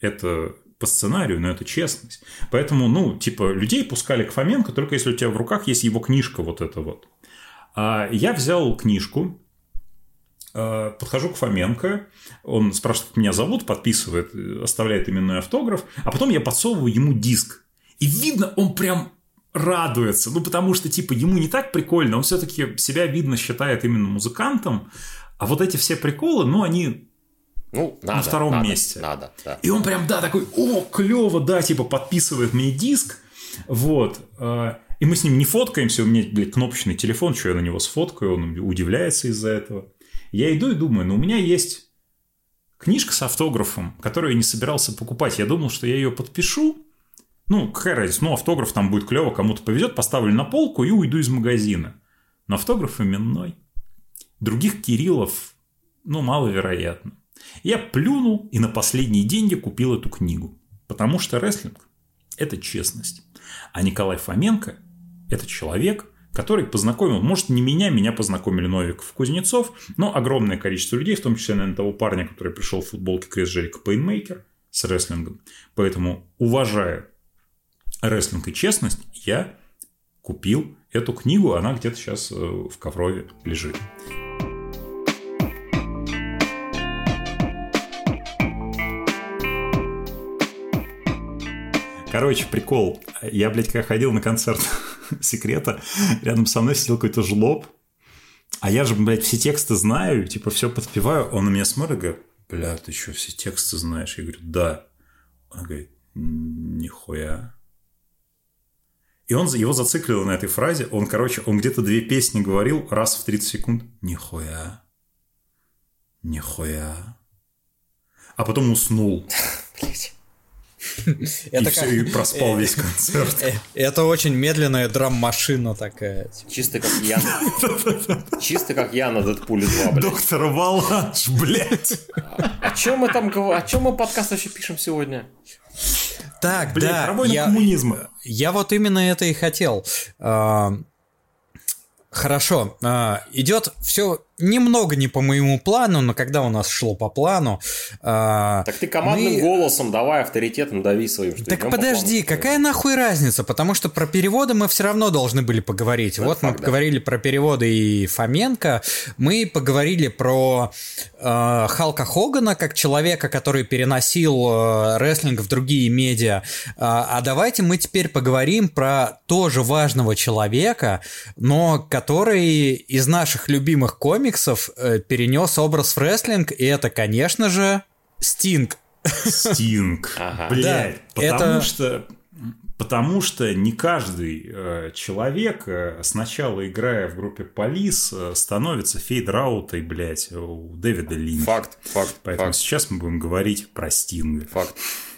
Это по сценарию, но это честность. Поэтому, ну, типа, людей пускали к Фоменко, только если у тебя в руках есть его книжка вот эта вот. А я взял книжку, э, подхожу к Фоменко, он спрашивает, как меня зовут, подписывает, э, оставляет именной автограф, а потом я подсовываю ему диск. И видно, он прям радуется, ну, потому что, типа, ему не так прикольно, он все-таки себя, видно, считает именно музыкантом, а вот эти все приколы, ну, они Ну, надо. втором надо, месте. Надо, да. и он прям, да, такой, о, клево, да, типа, подписывает мне диск, вот. э, И мы с ним не фоткаемся, у меня, блядь, кнопочный телефон, что я на него сфоткаю, он удивляется из-за этого. Я иду и думаю, ну, у меня есть книжка с автографом, которую я не собирался покупать. Я думал, что я ее подпишу. Ну, какая разница, ну, автограф там будет клево, кому-то повезет, поставлю на полку и уйду из магазина. Но автограф именной. Других Кириллов, ну, маловероятно. Я плюнул и на последние деньги купил эту книгу. Потому что рестлинг – это честность. А Николай Фоменко – это человек, который познакомил, может, не меня, меня познакомили Новиков Кузнецов, но огромное количество людей, в том числе, наверное, того парня, который пришел в футболке Крис Джерика Пейнмейкер с рестлингом. Поэтому, уважая рестлинг и честность, я купил эту книгу, она где-то сейчас э, в Коврове лежит. Короче, прикол. Я, блядь, когда ходил на концерт <laughs> секрета, рядом со мной сидел какой-то жлоб. А я же, блядь, все тексты знаю, типа, все подпеваю. Он на меня смотрит и говорит, бля, ты что, все тексты знаешь? Я говорю, да. Он говорит, нихуя. И он его зациклил на этой фразе. Он, короче, он где-то две песни говорил раз в 30 секунд. Нихуя. Нихуя. А потом уснул. <laughs> И все, и проспал весь концерт. Э, Это очень медленная драм-машина такая. типа. Чисто как я. <laughs> Чисто как я на Дэдпуле 2, блядь. Доктор Валанш, блядь. О чем мы там говорим? О чем мы подкаст вообще пишем сегодня? Так, Блядь, да, на я, коммунизма. я вот именно это и хотел. А, Хорошо, а, идет все немного не по моему плану, но когда у нас шло по плану... а, Так ты командным мы- голосом давай авторитетом дави своим. Что Так по подожди, плану. какая нахуй разница? Потому что про переводы мы все равно должны были поговорить. вот мы факт, да. поговорили про переводы и Фоменко, мы поговорили про э, Халка Хогана как человека, который переносил э, рестлинг в другие медиа. А, а давайте мы теперь поговорим про тоже важного человека, но который из наших любимых комиксов э, перенес образ в рестлинг, и это, конечно же, Стинг. Стинг. <laughs> Ага. Блядь. Да, потому это- что... Потому что не каждый э, человек, э, сначала играя в группе Полис, э, становится фейдраутой, блядь, у Дэвида Линча. Факт, факт, Поэтому факт, сейчас мы будем говорить про Стинга. факт.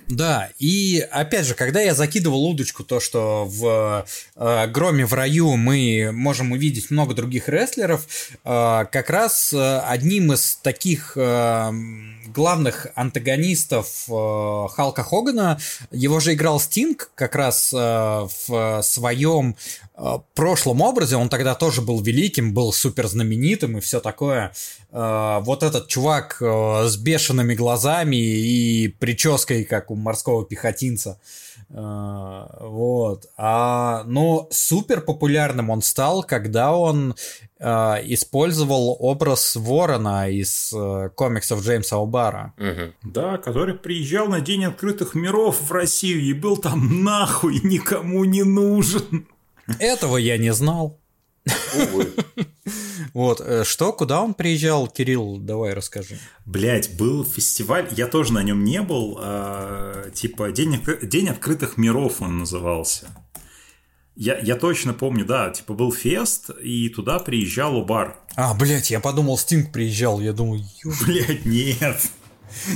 Да, и опять же, когда я закидывал удочку, то, что в э, Громе в раю мы можем увидеть много других рестлеров, э, как раз э, одним из таких э, главных антагонистов э, Халка Хогана, его же играл Стинг как раз э, в своем прошлом образе, он тогда тоже был великим, был супер знаменитым и все такое. Э, вот этот чувак э, с бешеными глазами и прической, как у морского пехотинца. Э, Вот. А, но супер популярным он стал, когда он э, использовал образ Ворона из э, комиксов Джеймса О'Бара. Мгм. Да, который приезжал на День открытых миров в Россию и был там нахуй никому не нужен. Этого я не знал. Увы. Вот. э, Что, куда он приезжал, Кирилл, давай расскажи. Блять, был фестиваль, я тоже на нем не был, а, типа День, отк- День открытых миров он назывался. Я, я точно помню, да, типа был фест, и туда приезжал Убар. А, блядь, я подумал, Стинг приезжал. Я думаю, ё- Блять, нет.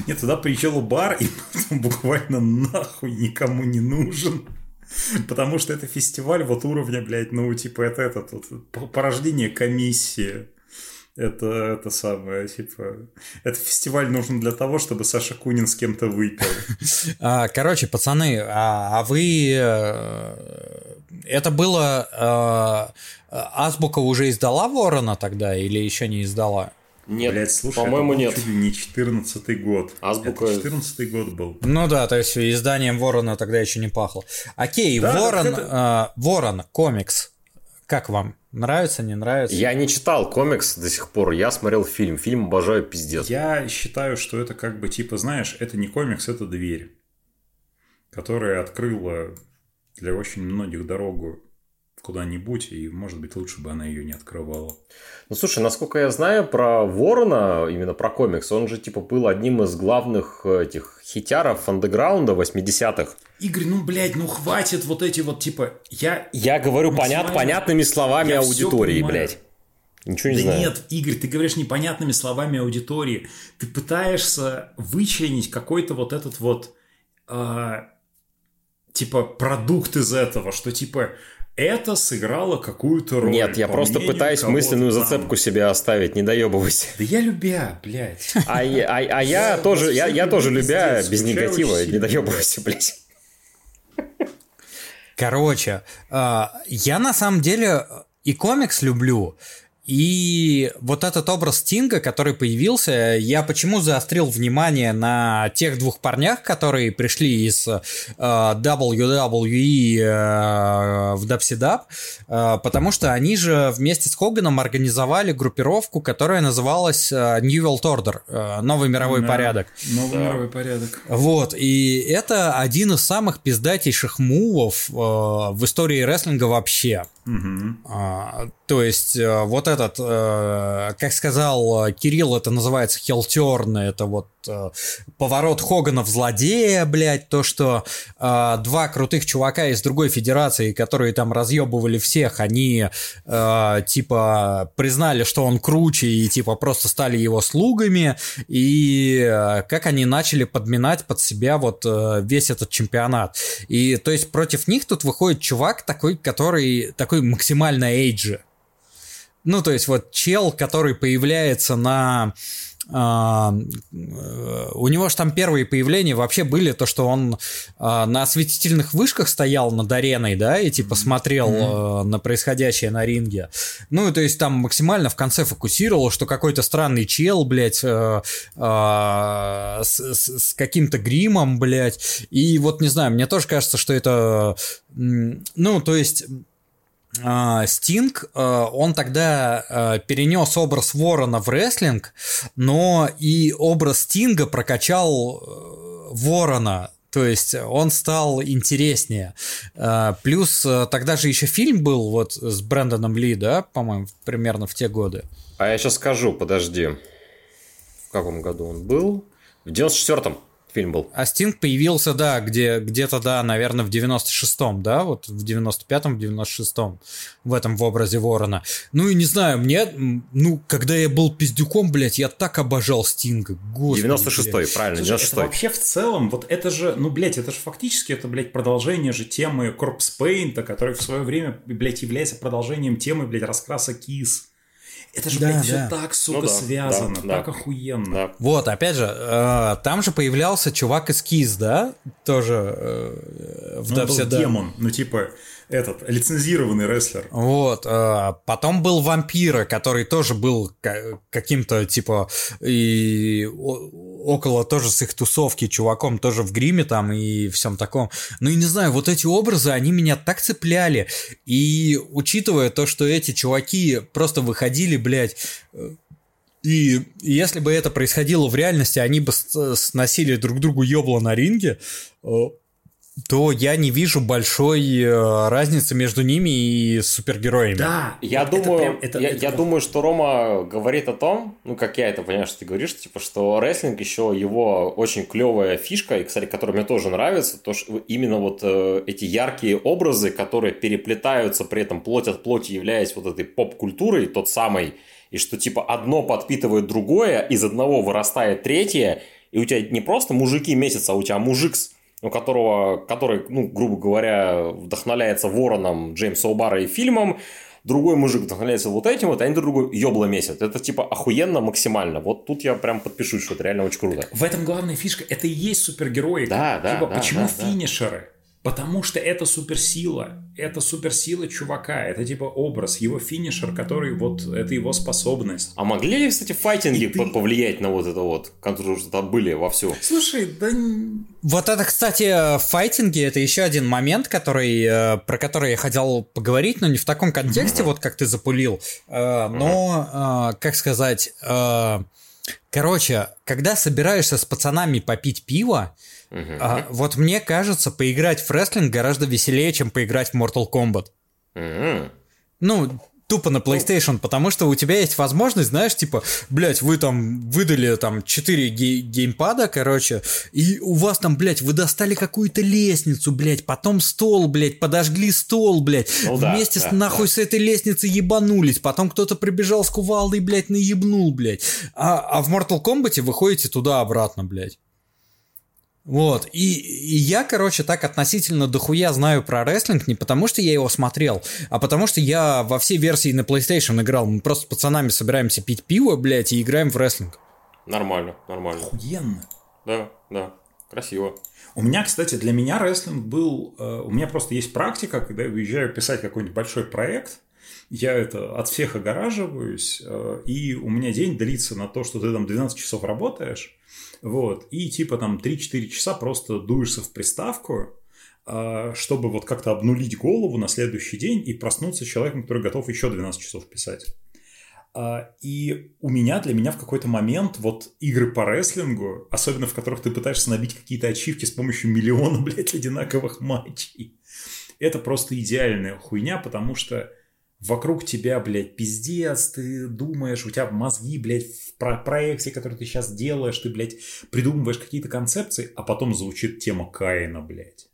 Нет, туда приезжал Убар, и <laughs> потом буквально нахуй никому не нужен. <laughs> Потому что это фестиваль вот уровня, блядь, ну, типа, это этот п- порождение комиссии. Это, это самое, типа... Это фестиваль нужен для того, чтобы Саша Кунин с кем-то выпил. <laughs> А, короче, пацаны, а, а вы... э, Это было... э, Азбука уже издала Ворона тогда или еще не издала? Нет, Блядь, слушай, по-моему, это нет. чуть ли не 14 год. Азбука- Это 14 год был. Ну да, то есть изданием Ворона тогда еще не пахло. Окей, Да, Ворон, так э, Ворон, комикс. Как вам? Нравится, не нравится? Я не читал комикс до сих пор, я смотрел фильм. Фильм обожаю пиздец. Я считаю, что это как бы, типа, знаешь, это не комикс, это дверь, которая открыла для очень многих дорогу куда-нибудь, и, может быть, лучше бы она ее не открывала. Ну, слушай, насколько я знаю про Ворона, именно про комикс, он же, типа, был одним из главных э, этих хитяров андеграунда 80-х. Игорь, ну, блядь, ну хватит вот эти вот, типа, я... Я говорю понят, понятными словами Я аудитории, блядь. Ничего не Да знаю. нет, Игорь, ты говоришь непонятными словами аудитории. Ты пытаешься вычленить какой-то вот этот вот, а, типа, продукт из этого, что, типа, это сыграло какую-то роль. Нет, я по просто пытаюсь мысленную там. зацепку себе оставить, не доебывайся. Да я любя, блядь. А, я- а, а я Я тоже, я, я тоже любя, без негатива, очень не доебывайся, блядь. Короче, а, я на самом деле и комикс люблю, и вот этот образ Стинга, который появился, я почему заострил внимание на тех двух парнях, которые пришли из э, WWE э, в WCW, э, потому что они же вместе с Хоганом организовали группировку, которая называлась э, New World Order, э, Новый мировой Да. порядок. Новый мировой порядок. Вот, и это один из самых пиздатейших мувов э, в истории рестлинга вообще. Мгм. А, то есть, э, вот этот, э, как сказал э, Кирилл, это называется хелтерн, это вот э, поворот Хогана в злодея, блядь, то, что э, два крутых чувака из другой федерации, которые там разъебывали всех, они э, типа признали, что он круче и типа просто стали его слугами, и э, как они начали подминать под себя вот э, весь этот чемпионат. И то есть против них тут выходит чувак такой, который такой максимально эйджи. Ну, то есть вот чел, который появляется на... а, э, у него же там первые появления вообще были то, что он а, на осветительных вышках стоял над ареной, да, и типа смотрел э, на происходящее на ринге. Ну, и то есть там максимально в конце фокусировал, что какой-то странный чел, блядь, э, а, с, с- каким-то гримом, блядь. И вот не знаю, мне тоже кажется, что это... Ну, то есть... А, Стинг, а, он тогда а, перенес образ Ворона в рестлинг, но и образ Стинга прокачал э, Ворона. То есть он стал интереснее. Плюс э, тогда же еще фильм был вот с Брэндоном Ли, да, по-моему, примерно в те годы. А я сейчас скажу, подожди. В каком году он был? В 94-м фильм был. А Стинг появился, да, где, где-то, да, наверное, в 96-м, да, вот в 95-м, в 96-м, в этом в образе Ворона. Ну и не знаю, мне, ну, когда я был пиздюком, блядь, я так обожал Стинга, господи, 96-й, блядь. правильно, Слушай, это 96-й. вообще в целом, вот это же, ну, блядь, это же фактически, это, блядь, продолжение же темы Корпс Пейнта, который в свое время, блядь, является продолжением темы, блядь, раскраса Кис. Это же, Да, блядь, все да. так, сука, Ну да, связано, да, да. так охуенно. Да. Вот, опять же, э, там же появлялся чувак из Киз, да, тоже э, в Ну, он был WCW. демон, ну, типа, Этот, лицензированный рестлер. Вот, э, потом был вампира, который тоже был ка- каким-то типа и около тоже с их тусовки чуваком тоже в гриме там и всем таком. Ну и не знаю, вот эти образы, они меня так цепляли. И учитывая то, что эти чуваки просто выходили, блядь, и если бы это происходило в реальности, они бы сносили друг другу ёбло на ринге, э, то я не вижу большой э, разницы между ними и супергероями. Да, Я вот это думаю, прям- это- я, это я думаю, что Рома говорит о том, ну как я это понимаю, что ты говоришь, типа, что рестлинг еще его очень клевая фишка, и, кстати, которая мне тоже нравится, то что именно вот э, эти яркие образы, которые переплетаются, при этом плоть от плоти являясь вот этой поп-культурой, тот самый, и что типа одно подпитывает другое, из одного вырастает третье, и у тебя не просто мужики месяца, а у тебя мужик с у которого, который, ну, грубо говоря, вдохновляется Вороном Джеймса О'Бара и фильмом, другой мужик вдохновляется вот этим, вот, а они друг другу ёбло месяц. Это типа охуенно максимально. Вот тут я прям подпишусь, что это реально очень круто. В этом главная фишка. Это и есть супергероика. Да, да, Типа, да, почему да, да. Потому что это суперсила. Это суперсила чувака. Это типа образ, его финишер, который вот, это его способность. А могли ли, кстати, файтинги И ты- по- повлиять на вот это вот, которые уже там были вовсю? Слушай, да Вот это, кстати, файтинги, это еще один момент, который, э, про который я хотел поговорить, но не в таком контексте, вот как ты запулил. Э, Но, э, как сказать, короче, когда собираешься с пацанами попить пиво, э, вот мне кажется, поиграть в рестлинг гораздо веселее, чем поиграть в Mortal Kombat. М. Ну, тупо на PlayStation, потому что у тебя есть возможность, знаешь, типа, блядь, вы там выдали там 4 гей- геймпада, короче, и у вас там, блядь, вы достали какую-то лестницу, блядь, потом стол, блядь, подожгли стол, блядь, Ну да, вместе с да, нахуй с этой лестницы ебанулись, потом кто-то прибежал с кувалдой, блядь, наебнул, блядь. А, а в Mortal Kombat вы ходите туда-обратно, блядь. Вот, и, и я, короче, так относительно дохуя знаю про рестлинг не потому, что я его смотрел, а потому что я во все версии на PlayStation играл. Мы просто с пацанами собираемся пить пиво, блядь, и играем в рестлинг. Нормально, нормально. охуенно. Да, да, красиво. У меня, кстати, для меня рестлинг был... э, у меня просто есть практика, когда я уезжаю писать какой-нибудь большой проект, я это от всех огораживаюсь, э, и у меня день длится на то, что ты там 12 часов работаешь, вот, и типа там 3-4 часа просто дуешься в приставку, э, чтобы вот как-то обнулить голову на следующий день и проснуться человеком, который готов еще 12 часов писать. А, И у меня, для меня в какой-то момент вот игры по рестлингу, особенно в которых ты пытаешься набить какие-то ачивки с помощью миллиона, <laughs> блядь, одинаковых матчей, это просто идеальная хуйня, потому что вокруг тебя, блядь, пиздец, ты думаешь, у тебя мозги, блядь, в про- проекте, который ты сейчас делаешь, ты, блядь, придумываешь какие-то концепции, а потом звучит тема Каина, блядь.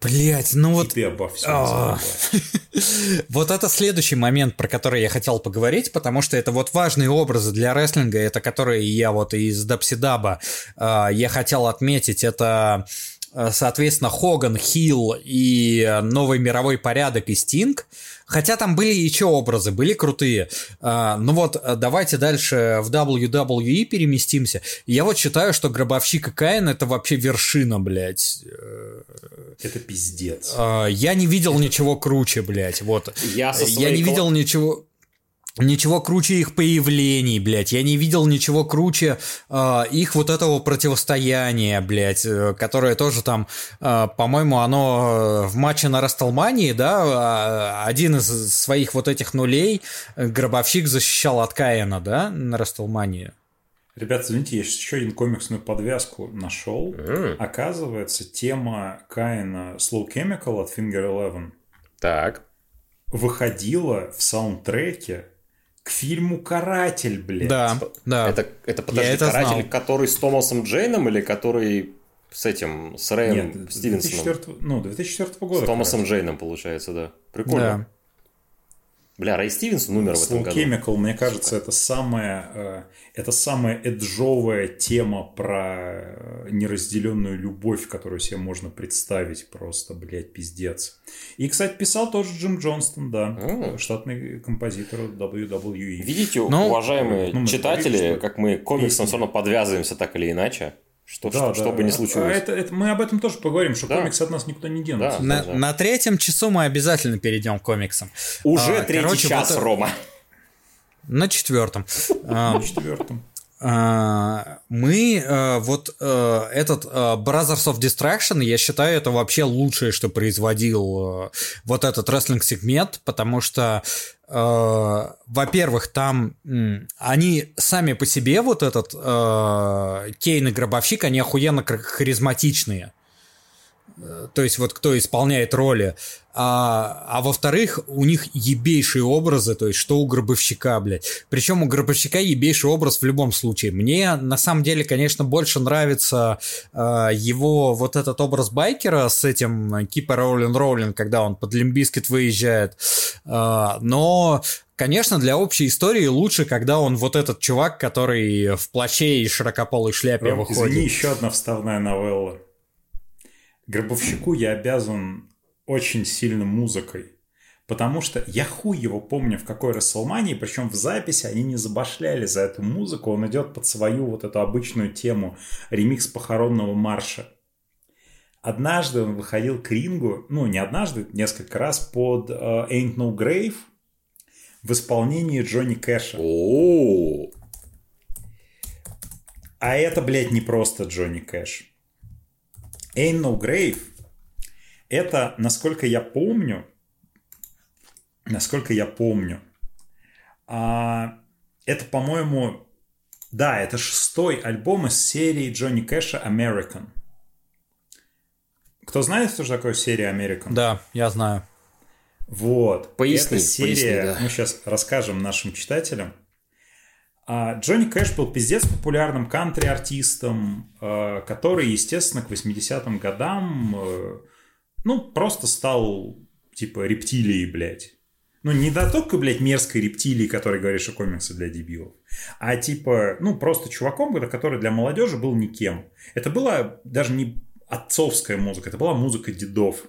Блять, ну И вот ты обо всем А. <laughs> Вот это следующий момент, про который я хотел поговорить, потому что это вот важные образы для рестлинга, это которые я вот из Дабсидаба э, я хотел отметить, это э, соответственно Хоган, Хилл и э, Новый мировой порядок и Стинг. Хотя там были еще образы, были крутые. А, ну вот, э, давайте дальше в WWE переместимся. Я вот считаю, что Гробовщик и Каин это вообще вершина, блядь. Это пиздец. А, я не видел ничего круче, блядь. Вот. Я со Я не видел ничего... Ничего круче их появлений, блядь. Я не видел ничего круче э, их вот этого противостояния, блядь, э, которое тоже там, э, по-моему, оно э, в матче на Расталмании, да, э, один из своих вот этих нулей э, Гробовщик защищал от Каина, да, на Расталмании. Ребят, извините, я сейчас еще один комиксную подвязку нашел. Оказывается, тема Каина Slow Chemical от Finger Eleven Так. выходила в саундтреке к фильму «Каратель», блядь. Да, да. Это, это подожди, это каратель, знал. который с Томасом Джейном или который с этим, с Рэем Нет, Стивенсоном? 2004, ну, 2004 года. С Томасом. Джейном, получается, да. Прикольно. Бля, Рэй Стивенсон умер в этом Slow году. Chemical, мне кажется, это самая, э, это самая эджовая тема про э, неразделенную любовь, которую себе можно представить. Просто, блядь, пиздец. И, кстати, писал тоже Джим Джонстон, да. М. Штатный композитор WWE. Видите, Ну, уважаемые ну, мы читатели, говорили, что как мы к комиксам все равно подвязываемся так или иначе. Что, Да, что, да. что бы ни А случилось. это- это- мы об этом тоже поговорим, что Да. комикс от нас никуда не денутся. Да. На, да. на третьем часу мы обязательно перейдем к комиксам. Уже А, третий короче, час, вот, Рома. На четвертом. А, В четвертом. А, Мы э, вот этот Brothers of Distraction, я считаю, это вообще лучшее, что производил вот этот рестлинг-сегмент, потому что, во-первых, там они сами по себе, вот этот э, Кейн и Гробовщик, они охуенно хар- харизматичные. Э, То есть вот кто исполняет роли. А, а во-вторых, у них ебейшие образы, то есть что у гробовщика, блядь. Причем у гробовщика ебейший образ в любом случае. Мне на самом деле, конечно, больше нравится э, его вот этот образ байкера с этим Keep Rollin' Rollin', когда он под Limp Bizkit выезжает. Э, но Конечно, для общей истории лучше, когда он вот этот чувак, который в плаще и широкополой шляпе Ром, выходит. Извини, еще одна вставная новелла. Гробовщику я обязан очень сильно музыкой. Потому что я хуй его помню в какой Расселмании, причем в записи они не забашляли за эту музыку, он идет под свою вот эту обычную тему, ремикс похоронного марша. Однажды он выходил к рингу, ну не однажды, несколько раз под э, Ain't No Grave в исполнении Джонни Кэша. О, А это, блядь, не просто Джонни Кэш. Ain't No Grave – это, насколько я помню, насколько я помню, а, это, по-моему, да, это шестой альбом из серии Джонни Кэша American. Кто знает, что же такое серия American? Да, я знаю. Вот. Поясни, Эта серия, поясни, да. мы сейчас расскажем нашим читателям. А, Джонни Кэш был пиздец популярным кантри-артистом, э, который, естественно, к 80-м годам, э, ну, просто стал, типа, рептилией, блядь. Ну, не до только, блядь, мерзкой рептилии, которой говоришь, что комиксы для дебилов, а типа, ну, просто чуваком, который для молодежи был никем. Это была даже не отцовская музыка, это была музыка дедов.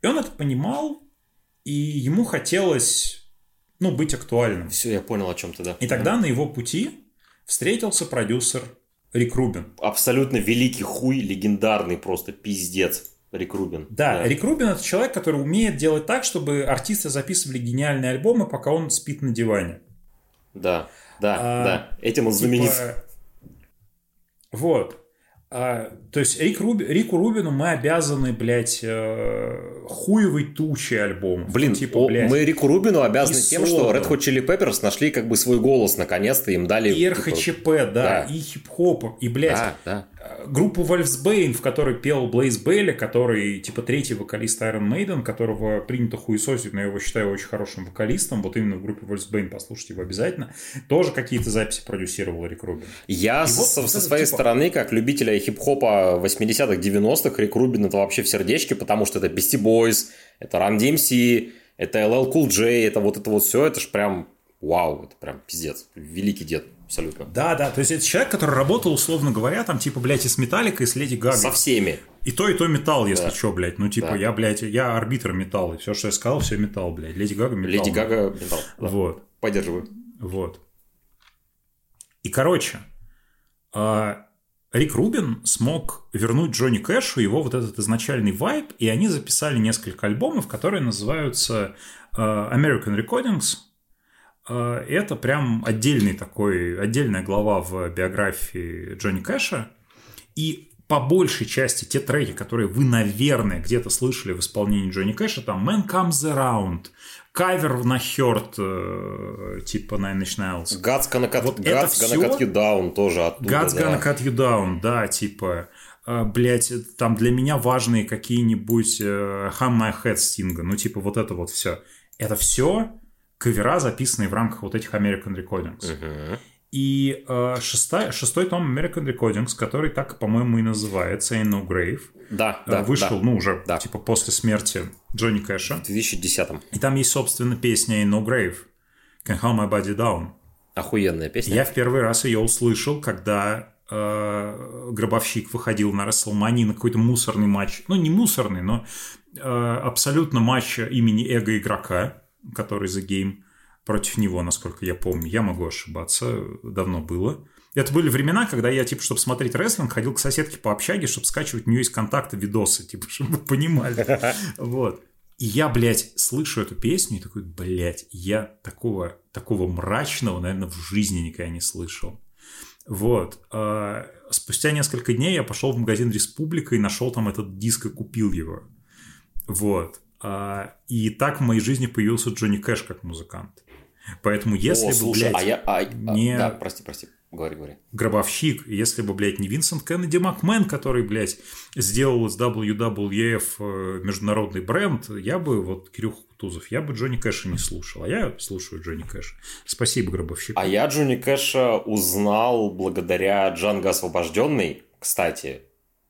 И он это понимал, и ему хотелось, ну, быть актуальным. все, я понял, о чем ты, да. И тогда на его пути встретился продюсер Рик Рубин. Абсолютно великий хуй, легендарный просто пиздец. Рик Рубин. Да, Рик Рубин это человек, который умеет делать так, чтобы артисты записывали гениальные альбомы, пока он спит на диване. Да, да, А, да. Этим он Типа, знаменит. Вот. А, то есть Рик Руби- Рику Рубину мы обязаны, блядь, э, хуевой тучей альбомов. Блин, Ну, типа, о, блядь, мы Рику Рубину обязаны и тем, что Red Hot Chili Peppers нашли как бы свой голос наконец-то, им дали... и типа, РХЧП, да, да. и хип-хоп, и, блядь, Да, да. Группу Wolfsbane, в которой пел Блейз Бейли, который, типа, третий вокалист Iron Maiden, которого принято хуесосить, но я его считаю очень хорошим вокалистом, вот именно в группе Wolfsbane, послушайте его обязательно, тоже какие-то записи продюсировал Рик Рубин. Я И со, вот со это, своей типа- стороны, как любителя хип-хопа 80-х, 90-х, Рик Рубин это вообще в сердечке, потому что это Beastie Boys, это Run DMC, это LL Cool J, это вот это вот все, это ж прям вау, это прям пиздец, великий дед, абсолютно. Да, да, то есть это человек, который работал, условно говоря, там, типа, блядь, и с Металликой, и с Леди Гагой. Со всеми. И то, и то металл, если Да. что, блядь. Ну, типа, Да. я, блядь, я арбитр металла. И все, что я сказал, все металл, блядь. Леди Гага металл. Леди Гага, металл. Да. Вот. Поддерживаю. Вот. И, короче, а, Рик Рубин смог вернуть Джонни Кэшу его вот этот изначальный вайб, и они записали несколько альбомов, которые называются а, American Recordings. И Это прям отдельный такой, отдельная глава в биографии Джонни Кэша. И по большей части те треки, которые вы, наверное, где-то слышали в исполнении Джонни Кэша, там Man Comes Around, кавер на Хёрд, э, типа Nine Inch Nails. God's gonna cut, Вот God's gonna всё- cut you down тоже оттуда, God's да. gonna cut you down, да, типа, э, блять, там для меня важные какие-нибудь э, Hum My Head Sting, ну, типа, вот это вот все. Это все кавера, записанные в рамках вот этих American Recordings. Мгм. И э, шестая- шестой том American Recordings, который так, по-моему, и называется Ain't No Grave, Да, э, да, вышел, да. ну, уже, Да. типа, после смерти Джонни Кэша. В 2010-м. И там есть, собственно, песня Ain't No Grave, Can Hold My Body Down. Охуенная песня. Я в первый раз ее услышал, когда э, Гробовщик выходил на Расселмани на какой-то мусорный матч. Ну, не мусорный, но э, абсолютно матч имени его игрока, который The Game против него, насколько я помню. Я могу ошибаться, давно было. Это были времена, когда я, типа, чтобы смотреть рестлинг, ходил к соседке по общаге, чтобы скачивать у нее из контакта видосы, типа, <laughs> чтобы вы понимали. <laughs> Вот. И я, блядь, слышу эту песню и такой, блядь, я такого, такого мрачного, наверное, в жизни никогда не слышал. Вот. А, Спустя несколько дней я пошел в магазин «Республика» и нашел там этот диск и купил его. Вот. А, И так в моей жизни появился Джонни Кэш как музыкант. Поэтому если О, бы, слушай, блядь, а я... а- а- не- Да, прости, прости. Говори, говори. гробовщик, если бы, блядь, не Винсент Кеннеди Макмен, который, блядь, сделал из WWF э, международный бренд, я бы, вот, Кирюха Кутузов, я бы Джонни Кэша не слушал, а я слушаю Джонни Кэша. Спасибо, гробовщик. А я Джонни Кэша узнал благодаря Джанго Освобожденный, кстати,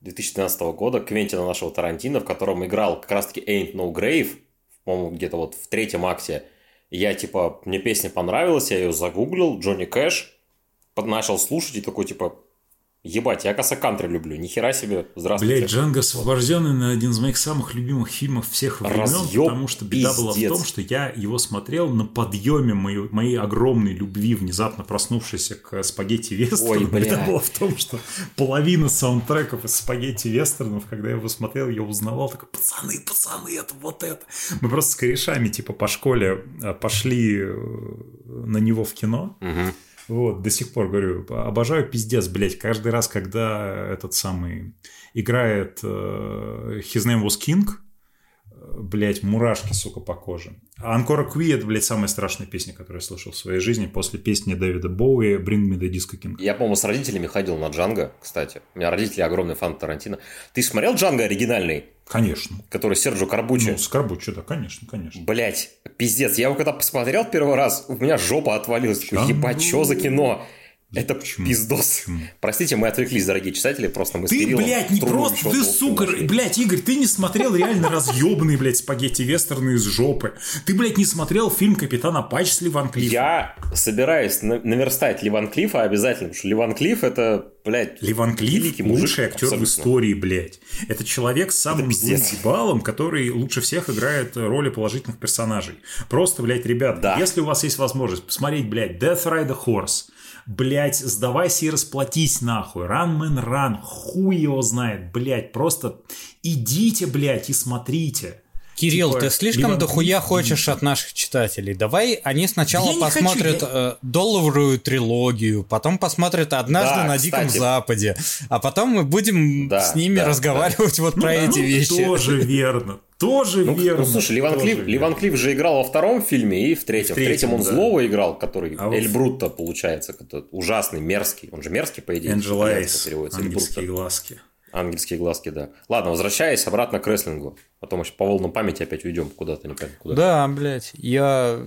2012 года, Квентина нашего Тарантино, в котором играл как раз-таки Ain't No Grave, по-моему, где-то вот в третьем акте. Я, типа, мне песня понравилась, я ее загуглил, Джонни Кэш, начал слушать и такой, типа, ебать, я коса кантри люблю, нихера себе, здравствуйте. Блять, Джанго освобожденный на один из моих самых любимых фильмов всех времен, Разъёб, потому что беда была в пиздец. том, что я его смотрел на подъеме моей, моей огромной любви, внезапно проснувшейся к спагетти вестерну. Ой. <laughs> Беда была в том, что половина саундтреков из спагетти вестернов, когда я его смотрел, я узнавал, такой, пацаны, пацаны, это вот это. Мы просто с корешами, типа, по школе э, пошли э, на него в кино. Мгм. Вот, до сих пор говорю, обожаю пиздец, блядь, каждый раз, когда этот самый играет э, His Name Was King, блядь, мурашки, сука, по коже. Анкора Кви это, блядь, самая страшная песня, которую я слышал в своей жизни после песни Дэвида Боуи Bring Me The Disco King. Я, по-моему, с родителями ходил на Джанго, кстати. У меня родители огромные фан Тарантино. Ты смотрел Джанго оригинальный, Конечно. который Серджо Карбучи? Ну, Скорбуччо, да, конечно, конечно. Блять, пиздец, я его когда посмотрел первый раз, у меня жопа отвалилась. Такой, ебать, что за кино? Это почему? пиздос. Почему? Простите, мы отвлеклись, дорогие читатели, просто мы с Ты, Кириллом блядь, не просто, ты, сука, нашли. блядь, Игорь, ты не смотрел реально разъебанные, блядь, спагетти вестерны из жопы. Ты, блядь, не смотрел фильм «Капитан Апач» с Ливан Клиффом. Я собираюсь на- наверстать Ливан Клиффа обязательно, потому что Ливан Клифф это, блядь, Ливан Клифф мужик, лучший актер абсолютно. в истории, блядь. Это человек с самым злым ебалом, который лучше всех играет роли положительных персонажей. Просто, блядь, ребят, Да. если у вас есть возможность посмотреть, блядь, Death Rider Horse, блядь, сдавайся и расплатись нахуй, Man Run, хуй его знает, блядь, просто идите, блядь, и смотрите. Кирилл, Типа, ты слишком Ливан дохуя хочешь от наших читателей. Давай они сначала Да я не хочу, посмотрят э, долларовую трилогию, потом посмотрят «Однажды Да, на Диком кстати. Западе», а потом мы будем Да, с ними да, разговаривать вот про эти Ну, вещи. Тоже <laughs> верно, тоже Ну, верно. ну, слушай, Ливан Клифф, верно. Ливан Клифф же играл во втором фильме и в третьем. В третьем, третьем, он да. злого играл, который А Эль Брутто, получается, который ужасный, мерзкий. Он же мерзкий, по идее. Эль ангельские Брутто. глазки. Ангельские глазки, да. Ладно, возвращаясь обратно к рестлингу. Потом еще по волнам памяти опять уйдем куда-то, непонятно куда. Да, блядь, я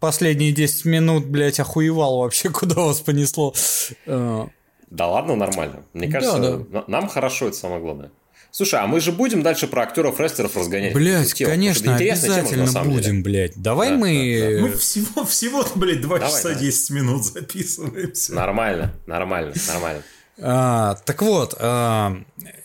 последние 10 минут, блядь, охуевал вообще, <laughs> куда вас понесло. Э, Да ладно, нормально. Мне Да, кажется, да. на- нам хорошо, это самое главное. Слушай, а мы же будем дальше про актеров рестлеров разгонять. Что конечно, тема, обязательно деле. будем, блядь. Давай Да, мы... Мы всего, всего, блядь, 2 Давай, часа давай. 10 минут записываемся. Нормально, нормально, нормально. А, так вот, а,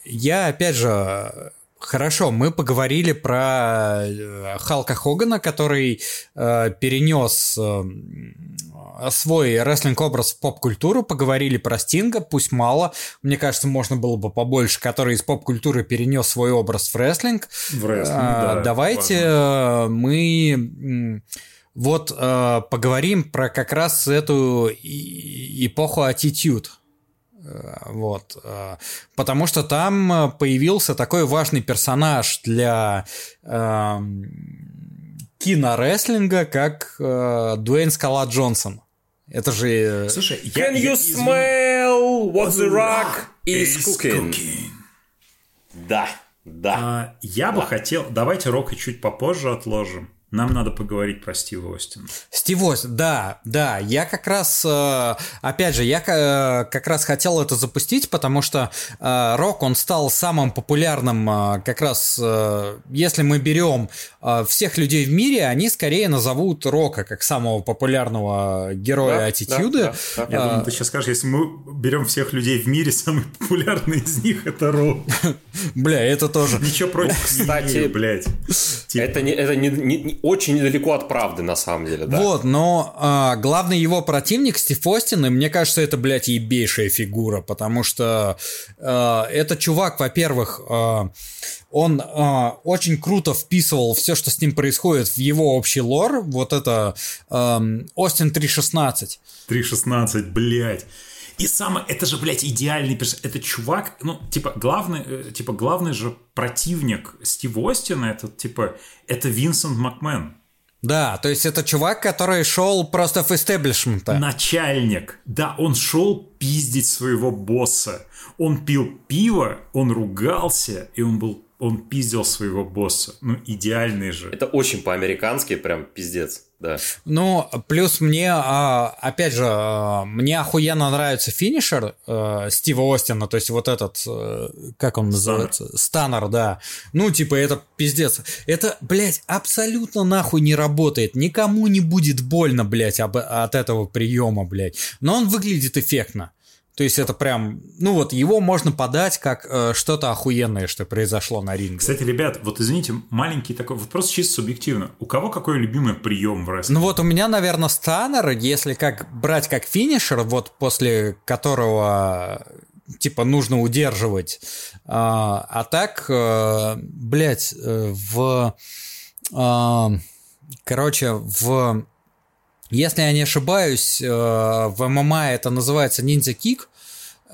я опять же. Хорошо, мы поговорили про э, Халка Хогана, который э, перенес э, свой рестлинг-образ в поп-культуру, поговорили про Стинга, пусть мало, мне кажется, можно было бы побольше, который из поп-культуры перенес свой образ в рестлинг. В рестлинг, А, да, Давайте э, мы вот э, поговорим про как раз эту эпоху Attitude. Э, Вот. э, Потому что там э, появился такой важный персонаж для эм, кинорестлинга, как э, Дуэйн Скала Джонсон. Это же... э, Слушай, я, Can я- you извини. smell what the rock is cooking? cooking. Да, да. А, я бы хотел... Давайте Рока чуть попозже отложим. Нам надо поговорить про Стива Остина. Стив Остин, да, да, я как раз, э, опять же, я э, как раз хотел это запустить, потому что э, Рок, он стал самым популярным, как раз, если мы берем всех людей в мире, они скорее назовут Рока как самого популярного героя Да, аттитюда. да, да, да. Я А, думаю, ты сейчас скажешь, если мы берем всех людей в мире, самый популярный из них это Рок. <laughs> Бля, это тоже. Ничего против Кстати, блядь. Типа, Это, не, это не- не- очень недалеко от правды, на самом деле, да. Вот, но а, главный его противник Стив Остин, и мне кажется, это, блядь, ебейшая фигура, потому что а, этот чувак, во-первых, а, он а, очень круто вписывал все, что с ним происходит в его общий лор, вот это ам, Остин 3.16. 3.16, блядь. И самое, это же, блядь, идеальный персонаж. Это чувак, ну, типа, главный, э, типа, главный же противник Стива Остина, это, типа, это Винсент Макмен. Да, то есть это чувак, который шел просто в истеблишмента. Начальник. Да, он шел пиздить своего босса. Он пил пиво, он ругался, и он был он пиздил своего босса. Ну, идеальный же. Это очень по-американски, прям пиздец, да. Ну, плюс мне, а, опять же, а, мне охуенно нравится финишер э, Стива Остина, то есть вот этот, э, как он называется? Станнер, да. Ну, типа, это пиздец. Это, блядь, абсолютно нахуй не работает. Никому не будет больно, блядь, об, от этого приема, блядь. Но он выглядит эффектно. То есть это прям, ну вот его можно подать как э, что-то охуенное, что произошло на ринге. Кстати, ребят, вот извините, маленький такой вопрос чисто субъективно. У кого какой любимый прием в рестлинге? Ну вот у меня, наверное, Станнер, если как брать как финишер, вот после которого типа нужно удерживать. А, а так, э, блядь, э, в... Э, короче, в если я не ошибаюсь, э, в ММА это называется ниндзя кик, э,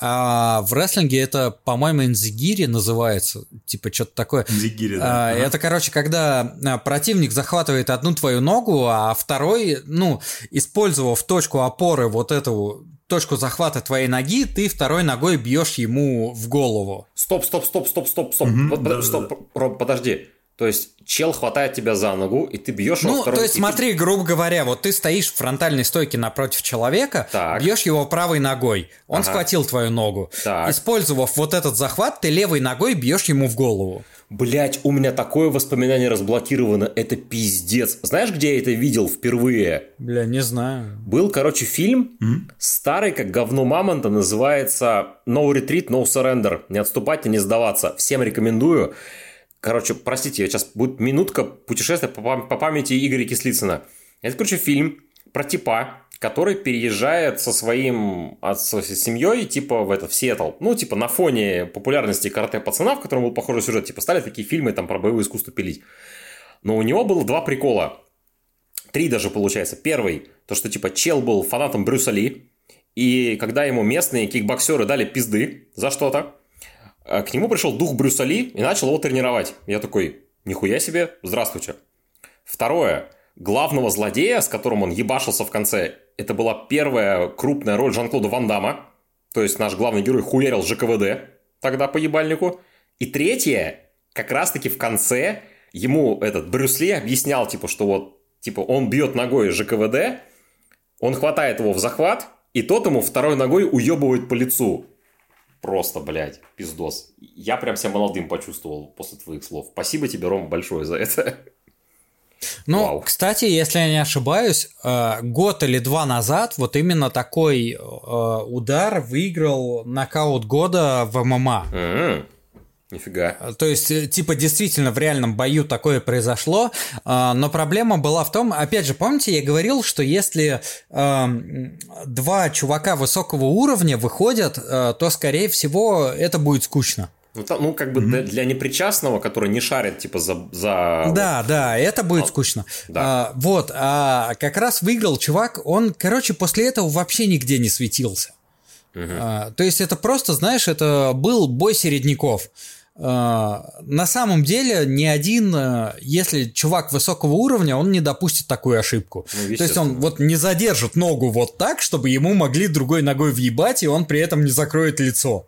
а в рестлинге это, по-моему, инзигири называется, типа что-то такое. Инзигири, да. А, это, короче, когда э, противник захватывает одну твою ногу, а второй, ну, использовав точку опоры вот эту точку захвата твоей ноги, ты второй ногой бьешь ему в голову. Стоп, стоп, стоп, стоп, стоп, стоп. Мгм, Вот, да, под- стоп, Ром, подожди. То есть чел хватает тебя за ногу, и ты бьешь его Ну, второй- то есть, и ты- смотри, грубо говоря, вот ты стоишь в фронтальной стойке напротив человека, Так. бьешь его правой ногой, он Ага. схватил твою ногу. Так. Использовав вот этот захват, ты левой ногой бьешь ему в голову. Блять, у меня такое воспоминание разблокировано, это пиздец. Знаешь, где я это видел впервые? Бля, не знаю. Был, короче, фильм, старый, как говно мамонта, называется No Retreat, No Surrender. Не отступать и не сдаваться. Всем рекомендую. Короче, простите, сейчас будет минутка путешествия по, по памяти Игоря Кислицына. Это, короче, фильм про типа, который переезжает со своим от, со семьей, типа, в это, в Сиэтл. Ну, типа, на фоне популярности карате пацана, в котором был похожий сюжет, типа, стали такие фильмы там про боевое искусство пилить. Но у него было два прикола. Три даже получается. Первый, то что типа чел был фанатом Брюса Ли, и когда ему местные кикбоксеры дали пизды за что-то, к нему пришел дух Брюса Ли и начал его тренировать. Я такой, нихуя себе, здравствуйте. Второе, главного злодея, с которым он ебашился в конце, это была первая крупная роль Жан-Клода Ван Дамма, то есть наш главный герой хуярил ЖКВД тогда по ебальнику. И третье, как раз-таки в конце ему этот Брюс Ли объяснял, типа, что вот, типа, он бьет ногой ЖКВД, он хватает его в захват, и тот ему второй ногой уебывает по лицу. Просто, блядь, пиздос. Я прям себя молодым почувствовал после твоих слов. Спасибо тебе, Рома, большое за это. Ну, Вау. кстати, если я не ошибаюсь, э, год или два назад вот именно такой э, удар выиграл нокаут года в ММА. М, Нифига. То есть, э, типа, действительно, в реальном бою такое произошло, а, но проблема была в том, опять же, помните, я говорил, что если эм, два чувака высокого уровня выходят, э, то, скорее всего, это будет скучно. Ну, там, ну, как бы для, для непричастного, который не шарит, типа, за... за Да, да, это будет А, скучно. да. А, вот, а как раз выиграл чувак, он, короче, после этого вообще нигде не светился. А, то есть это просто, знаешь, это был бой середняков. А, на самом деле ни один, а, если чувак высокого уровня, он не допустит такую ошибку. Ну, То есть он вот не задержит ногу вот так, чтобы ему могли другой ногой въебать, и он при этом не закроет лицо.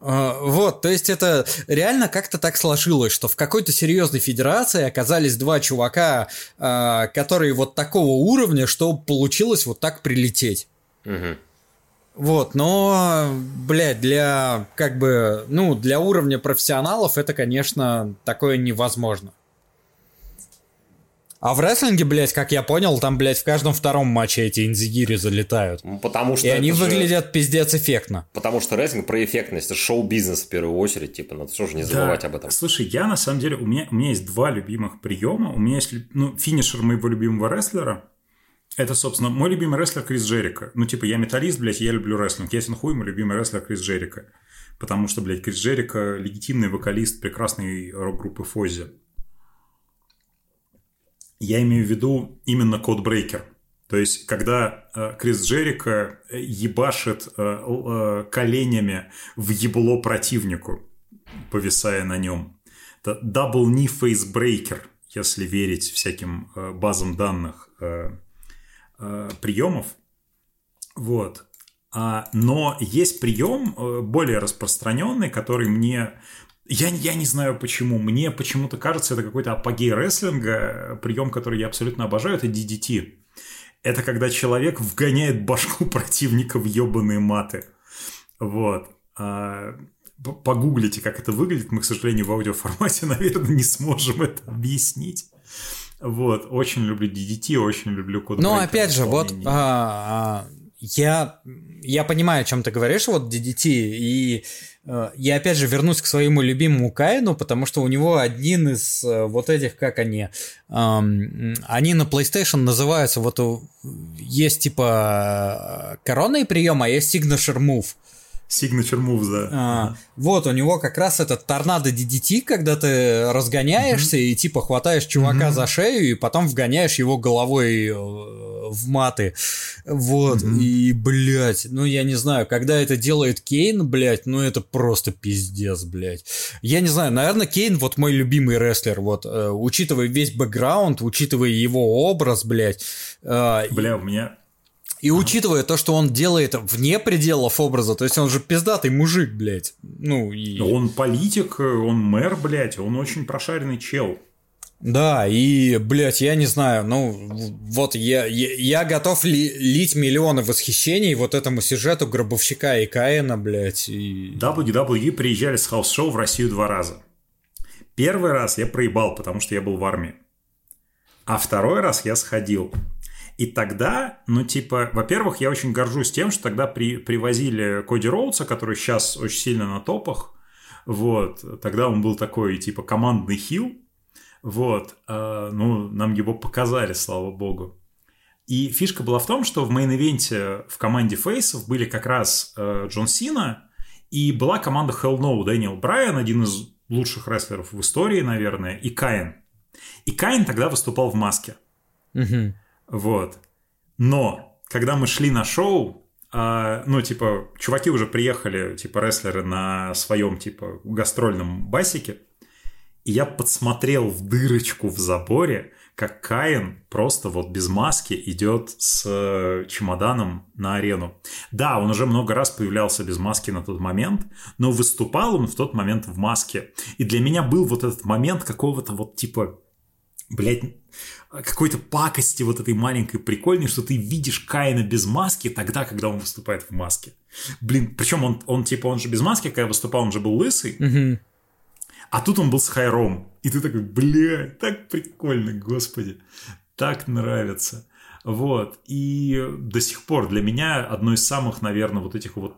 А, Вот, то есть это реально как-то так сложилось, что в какой-то серьезной федерации оказались два чувака, а, которые вот такого уровня, что получилось вот так прилететь. Мгм. Вот, но, блядь, для, как бы, ну, для уровня профессионалов это, конечно, такое невозможно. А в рестлинге, блядь, как я понял, там, блядь, в каждом втором матче эти инзигири залетают. Ну, Потому что И они же- выглядят пиздец эффектно. Потому что рестлинг про эффектность, это шоу-бизнес в первую очередь, типа, надо тоже не забывать об этом. Слушай, я на самом деле, у меня, у меня есть два любимых приема. У меня есть, ну, финишер моего любимого рестлера. Это, собственно, мой любимый рестлер Крис Джерика. Ну, типа, я металлист, блядь, я люблю рестлинг. Ясен хуй, мой любимый рестлер Крис Джерика. Потому что, блядь, Крис Джерика легитимный вокалист прекрасной рок-группы Фози. Я имею в виду именно Код Брейкер. То есть, когда э, Крис Джерика э, ебашит э, э, коленями в ебло противнику, повисая на нем. Это Double Knee Face Breaker, если верить всяким э, базам данных э, э, приемов. Вот. А, но есть прием э, более распространенный, который мне... Я, я не знаю почему. Мне почему-то кажется, это какой-то апогей рестлинга. Прием, который я абсолютно обожаю, это DDT. Это когда человек вгоняет башку <laughs> противника в ебаные маты. Вот. А, Погуглите, как это выглядит. Мы, к сожалению, в аудиоформате, <laughs> наверное, не сможем это объяснить. Вот. Очень люблю DDT, очень люблю код Но опять же, вот а, а, я, я понимаю, о чем ты говоришь, вот DDT, и э, я опять же вернусь к своему любимому Каину, потому что у него один из э, вот этих, как они, ам, они на PlayStation называются, вот у- есть типа э, коронный прием, а есть signature move. Signature moves, да. А, вот, у него как раз этот торнадо DDT, когда ты разгоняешься и типа хватаешь чувака за шею и потом вгоняешь его головой э, в маты. Вот, и, блядь, ну я не знаю, когда это делает Кейн, блядь, ну это просто пиздец, блядь. Я не знаю, наверное, Кейн вот мой любимый рестлер, вот, э, учитывая весь бэкграунд, учитывая его образ, блядь, э, Бля, у меня... и учитывая то, что он делает вне пределов образа, то есть он же пиздатый мужик, блядь. Ну и... Он политик, он мэр, блядь, он очень прошаренный чел. Да, и, блядь, я не знаю, ну, вот я, я, я готов ли- лить миллионы восхищений вот этому сюжету Гробовщика и Каина, блядь, и... WWE приезжали с house show в Россию два раза. Первый раз я проебал, потому что я был в армии. А второй раз я сходил. И тогда, ну, типа, во-первых, я очень горжусь тем, что тогда при, привозили Коди Роудса, который сейчас очень сильно на топах. Вот. Тогда он был такой, типа, командный heel. Вот. А, ну, нам его показали, слава богу. И фишка была в том, что в main event е в команде face ов были как раз э, Джон Сина и была команда Hell No, Дэниел Брайан, один из лучших рестлеров в истории, наверное, и Каин. И Каин тогда выступал в маске. Мгм. Вот. Но, когда мы шли на шоу, а, ну, типа, чуваки уже приехали, типа, рестлеры на своем, типа, гастрольном басике, и я подсмотрел в дырочку в заборе, как Каин просто вот без маски идет с э, чемоданом на арену. Да, он уже много раз появлялся без маски на тот момент, но выступал он в тот момент в маске. И для меня был вот этот момент какого-то вот типа блядь, какой-то пакости вот этой маленькой прикольной, что ты видишь Каина без маски тогда, когда он выступает в маске. Блин, причем он, он типа, он же без маски, когда выступал, он же был лысый, Мгм. а тут он был с хайром. И ты такой, бля, так прикольно, господи. Так нравится. Вот. И до сих пор для меня одно из самых, наверное, вот этих вот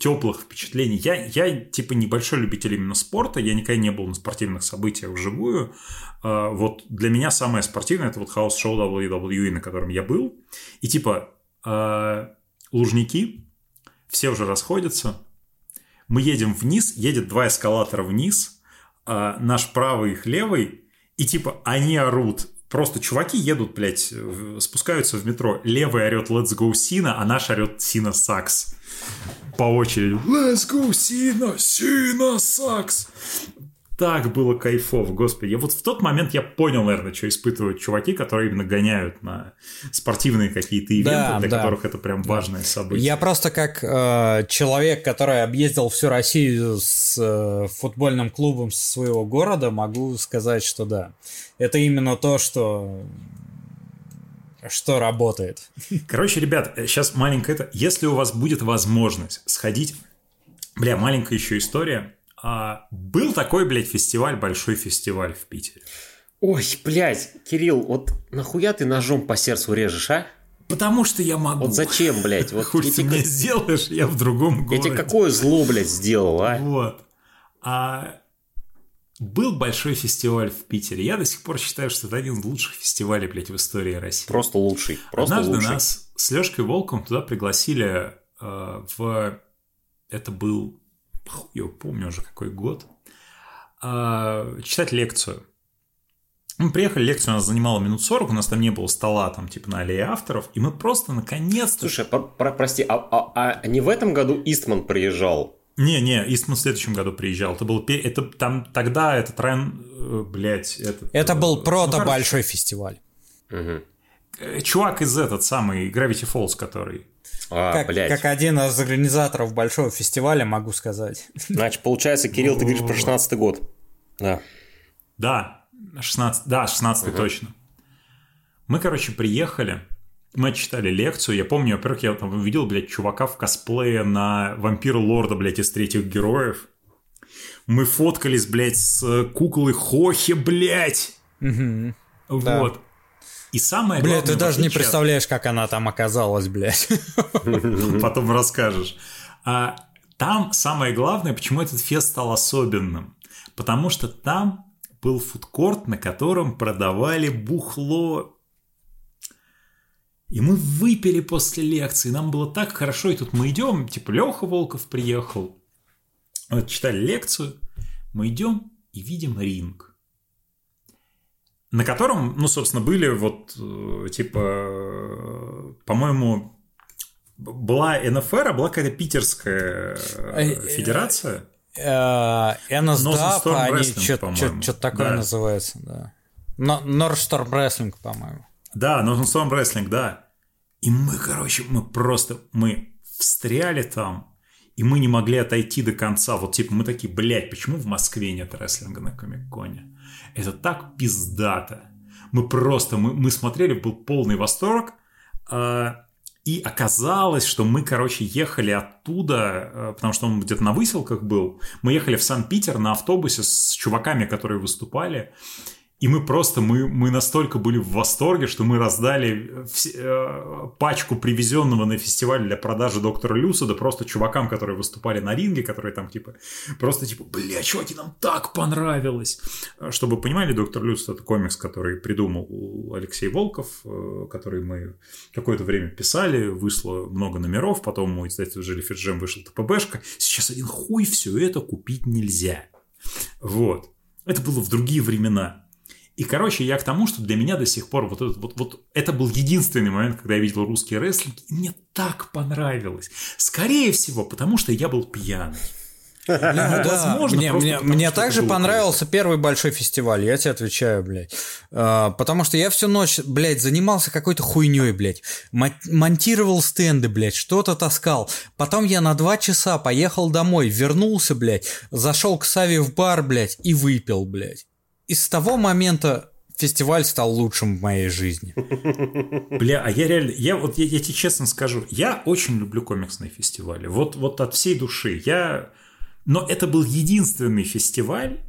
теплых впечатлений. Я, я типа небольшой любитель именно спорта. Я никогда не был на спортивных событиях вживую. А, Вот для меня самое спортивное это вот house show WWE, на котором я был. И типа а, Лужники, все уже расходятся. Мы едем вниз, едет два эскалатора вниз, а, наш правый, их левый, и типа они орут. Просто чуваки едут, блядь, спускаются в метро. Левый орет Let's go Cena, а наш орет Cena sucks. По очереди. Let's go Cena, Cena sucks. Так было кайфово, господи. Я вот в тот момент я понял, наверное, что испытывают чуваки, которые именно гоняют на спортивные какие-то ивенты, Да, для да. которых это прям важное событие. Я просто как э, человек, который объездил всю Россию с э, футбольным клубом своего города, могу сказать, что да. Это именно то, что что работает. Короче, ребят, сейчас маленькая это. Если у вас будет возможность сходить... Бля, маленькая еще история. А, был такой, блядь, фестиваль, большой фестиваль в Питере. Ой, блядь, Кирилл, вот нахуя ты ножом по сердцу режешь, а? Потому что я могу. Вот зачем, блядь? Вот я ты мне сделаешь, я в другом я городе. тебе какое зло, блядь, сделал, а? Вот. А был большой фестиваль в Питере. Я до сих пор считаю, что это один из лучших фестивалей, блядь, в истории России. Просто лучший, просто Однажды лучший. нас с Лешкой Волком туда пригласили э, в... Это был... его помню уже какой год. э, читать лекцию. Мы приехали, лекция у нас занимала минут 40, у нас там не было стола, там, типа, на аллее авторов, и мы просто наконец-то... Слушай, про- про- прости, а, а- а не в этом году Истман приезжал? Не-не, Истман в следующем году приезжал. Это был... Это там тогда этот Рен... э, Блядь, этот... Это э, был ну, прото короче, большой фестиваль. Э, Чувак из этот самый, Gravity Falls, который... А, Как, блядь. как один из организаторов большого фестиваля, могу сказать. <laughs> Значит, получается, Кирилл, ты говоришь про 16 год. Да. Да, 16, да, 16 точно. Мы, короче, приехали, мы читали лекцию. Я помню, во-первых, я там увидел, блядь, чувака в косплее на вампира лорда, блядь, из третьих героев. Мы фоткались, блядь, с куклой Хохи, блядь. Мгм. Вот. И самое Бля, главное... ты в даже не представляешь, как она там оказалась, блядь. <laughs> потом расскажешь. А, там самое главное, почему этот фест стал особенным. Потому что там был фудкорт, на котором продавали бухло. И мы выпили после лекции, нам было так хорошо, и тут мы идем, типа Леха Волков приехал, вот читали лекцию, мы идем и видим ринг, на котором, ну, собственно, были вот, э, типа, по-моему, была НФР, а была какая-то питерская э, Э, федерация. Storm они что-то такое Да. называется, да. Но- North Storm Wrestling, по-моему. Да, Storm Wrestling, да. И мы, короче, мы просто, мы встряли там, и мы не могли отойти до конца. Вот типа мы такие, блядь, почему в Москве нет рестлинга на Комик-Коне? Это так пиздато. Мы просто, мы, мы смотрели, был полный восторг. а, и оказалось, что мы, короче, ехали оттуда, э, потому что он где-то на выселках был. Мы ехали в Санкт-Питер на автобусе с чуваками, которые выступали. И мы просто, мы, мы настолько были в восторге, что мы раздали все- э, пачку привезенного на фестиваль для продажи доктора Люсада просто чувакам, которые выступали на ринге, которые там типа, просто типа, бля, чуваки, нам так понравилось. Э, Чтобы понимали, доктор Люсад это комикс, который придумал Алексей Волков, э, который мы какое-то время писали, вышло много номеров, потом у издательства Jellyfish Jam вышел ТПБшка. Сейчас один хуй все это купить нельзя. Вот. Это было в другие времена. И, короче, я к тому, что для меня до сих пор вот, этот, вот, вот это был единственный момент, когда я видел русский рестлинг, и мне так понравилось. Скорее всего, потому что я был пьяный. <laughs> Ну да, возможно, мне, мне, потому, мне также понравился первый большой фестиваль, я тебе отвечаю, блядь. А, потому что я всю ночь, блядь, занимался какой-то хуйней, блядь. Мо- монтировал стенды, блядь, что-то таскал. Потом я на два часа поехал домой, вернулся, блядь, зашел к Саве в бар, блядь, и выпил, блядь. И с того момента фестиваль стал лучшим в моей жизни. Бля, а я реально, я вот я, я тебе честно скажу, я очень люблю комиксные фестивали. Вот, вот от всей души. Я... Но это был единственный фестиваль,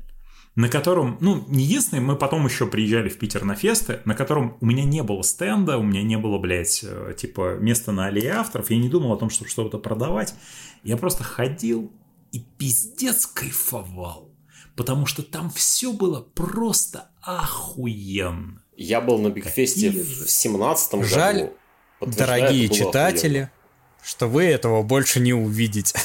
на котором, ну, не единственный, мы потом еще приезжали в Питер на фесты, на котором у меня не было стенда, у меня не было, блядь, э, типа места на аллее авторов, я не думал о том, чтобы что-то продавать. Я просто ходил и пиздец кайфовал. Потому что там все было просто охуенно. Я был на Бигфесте Какие в 17 году. Жаль, Подтверждаю, Дорогие читатели, что вы этого больше не увидите.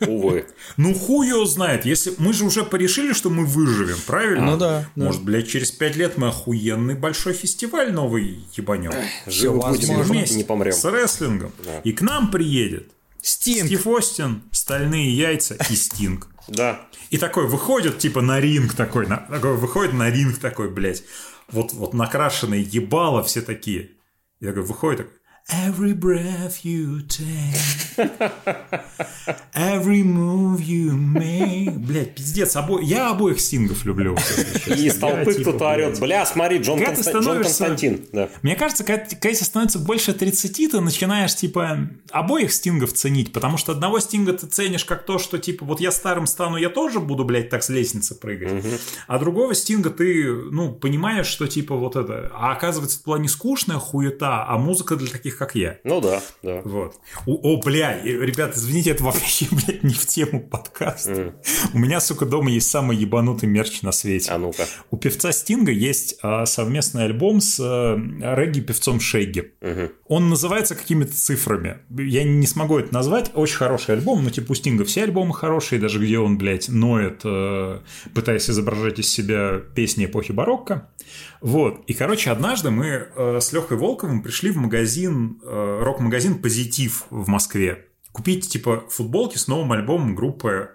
охуенно. Увы. <laughs> Ну хуй его знает, если мы же уже порешили, что мы выживем, правильно? Ну да, да. Может, блядь, через пять лет мы охуенный большой фестиваль новый ебанем. Живы будем, не- не помрем. с рестлингом. Да. И к нам приедет Стинг. Стив Остин, стальные яйца и Стинг. Да. И такой выходит, типа, на ринг такой, на- такой выходит на ринг такой, блядь. Вот, вот накрашенные ебало все такие. И такой выходит такой, Every breath you take, every move you make. Блять, пиздец, обо... я обоих стингов люблю. И из толпы типа, кто-то орет. Бля, смотри, Джон, Когда ты Конста- Джон становишься- Константин. Да. Мне кажется, когда, когда тебе становится больше 30, ты начинаешь, типа, обоих стингов ценить, потому что одного стинга ты ценишь как то, что, типа, вот я старым стану, я тоже буду, блядь, так с лестницы прыгать, а другого стинга ты, ну, понимаешь, что, типа, вот это, а оказывается, это была не скучная хуета, а музыка для таких, как я. Ну да, да. Вот. О, о, бля, ребят, извините, это вообще, <laughs> блядь, не в тему подкаста. У меня, сука, дома есть самый ебанутый мерч на свете. А ну-ка. У певца Стинга есть а, совместный альбом с а, регги-певцом Шегги. Он называется какими-то цифрами. Я не смогу это назвать. Очень хороший альбом. Ну, типа, у Стинга все альбомы хорошие, даже где он, блядь, ноет, э, пытаясь изображать из себя песни эпохи барокко. Вот. И, короче, однажды мы э, с Лехой Волковым пришли в магазин, э, рок-магазин «Позитив» в Москве. Купить, типа, футболки с новым альбомом группы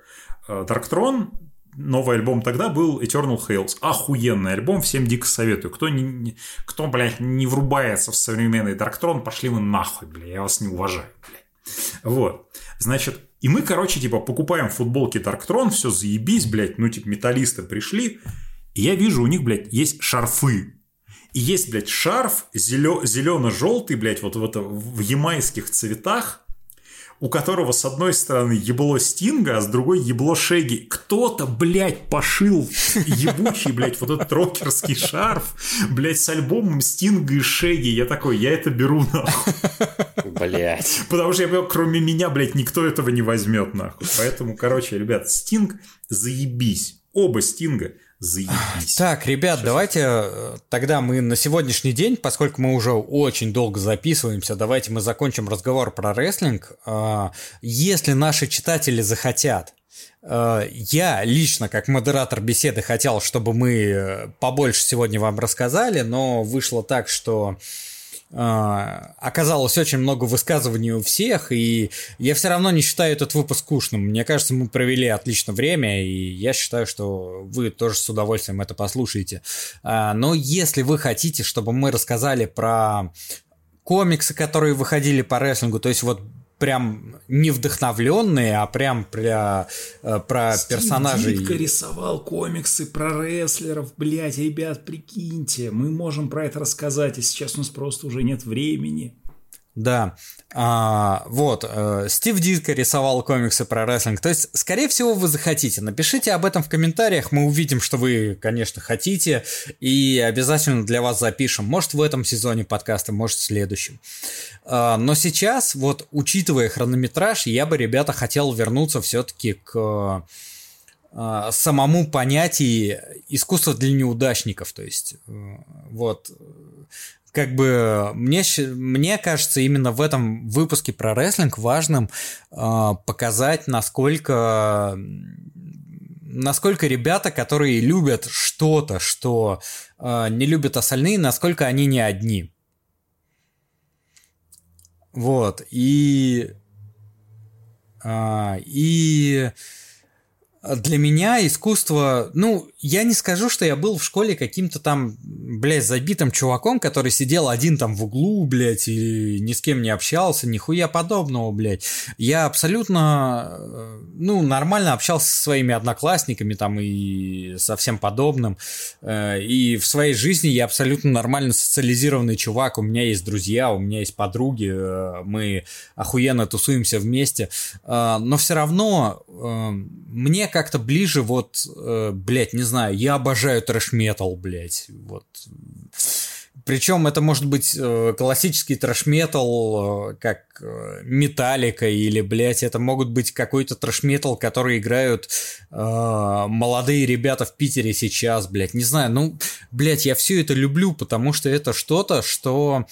э, Darkthrone. Новый альбом тогда был Eternal Hails. Охуенный альбом, всем дико советую. Кто, не, не- кто блядь, не врубается в современный Darkthrone, пошли вы нахуй, бля, я вас не уважаю, блядь. Вот. Значит, и мы, короче, типа, покупаем футболки Darkthrone, все заебись, блядь, ну, типа, металлисты пришли, я вижу, у них, блядь, есть шарфы. И есть, блядь, шарф зелено-желтый, блядь, вот в, это, в ямайских цветах, у которого с одной стороны ебло Стинга, а с другой ебло Шеги. Кто-то, блядь, пошил ебучий, блядь, вот этот рокерский шарф, блядь, с альбомом Стинга и Шеги. Я такой, я это беру, нахуй. Блять. Потому что я понимаю, кроме меня, блядь, никто этого не возьмет, нахуй. Поэтому, короче, ребят, Стинг, заебись. Оба Стинга, заебись. Так, ребят, давайте э, тогда мы на сегодняшний день, поскольку мы уже очень долго записываемся, давайте мы закончим разговор про рестлинг. А, Если наши читатели захотят, э, я лично, как модератор беседы, хотел, чтобы мы э, побольше сегодня вам рассказали, но вышло так, что оказалось очень много высказываний у всех, и я все равно не считаю этот выпуск скучным. Мне кажется, мы провели отлично время, и я считаю, что вы тоже с удовольствием это послушаете. А, Но если вы хотите, чтобы мы рассказали про комиксы, которые выходили по рестлингу, то есть вот прям не вдохновленные, а прям про, э, про персонажей. Дитко рисовал комиксы про рестлеров, блядь, ребят, прикиньте, мы можем про это рассказать, а сейчас у нас просто уже нет времени. Да, А, вот, э, Стив Дитко рисовал комиксы про рестлинг, то есть, скорее всего, вы захотите. Напишите об этом в комментариях, мы увидим, что вы, конечно, хотите, и обязательно для вас запишем. Может, в этом сезоне подкаста, может, в следующем. А, но сейчас, вот, учитывая хронометраж, я бы, ребята, хотел вернуться все-таки к э, самому понятию искусства для неудачников. То есть, э, вот, как бы мне, мне кажется, именно в этом выпуске про рестлинг важным э, показать, насколько насколько ребята, которые любят что-то, что э, не любят остальные, насколько они не одни. Вот, и... а, и для меня искусство, ну, я не скажу, что я был в школе каким-то там, блядь, забитым чуваком, который сидел один там в углу, блядь, и ни с кем не общался, нихуя подобного, блядь. Я абсолютно, э, ну, нормально общался со своими одноклассниками там и со всем подобным. Э, И в своей жизни я абсолютно нормально социализированный чувак. У меня есть друзья, у меня есть подруги, э, мы охуенно тусуемся вместе. Но все равно мне как-то ближе вот, э, блядь, не знаю, я обожаю трэш-метал, блядь, вот. Причем это может быть э, классический трэш-метал, э, как э, Металлика, или, блядь, это могут быть какой-то трэш-метал, который играют э, молодые ребята в Питере сейчас, блядь, не знаю, ну, блядь, я все это люблю, потому что это что-то, что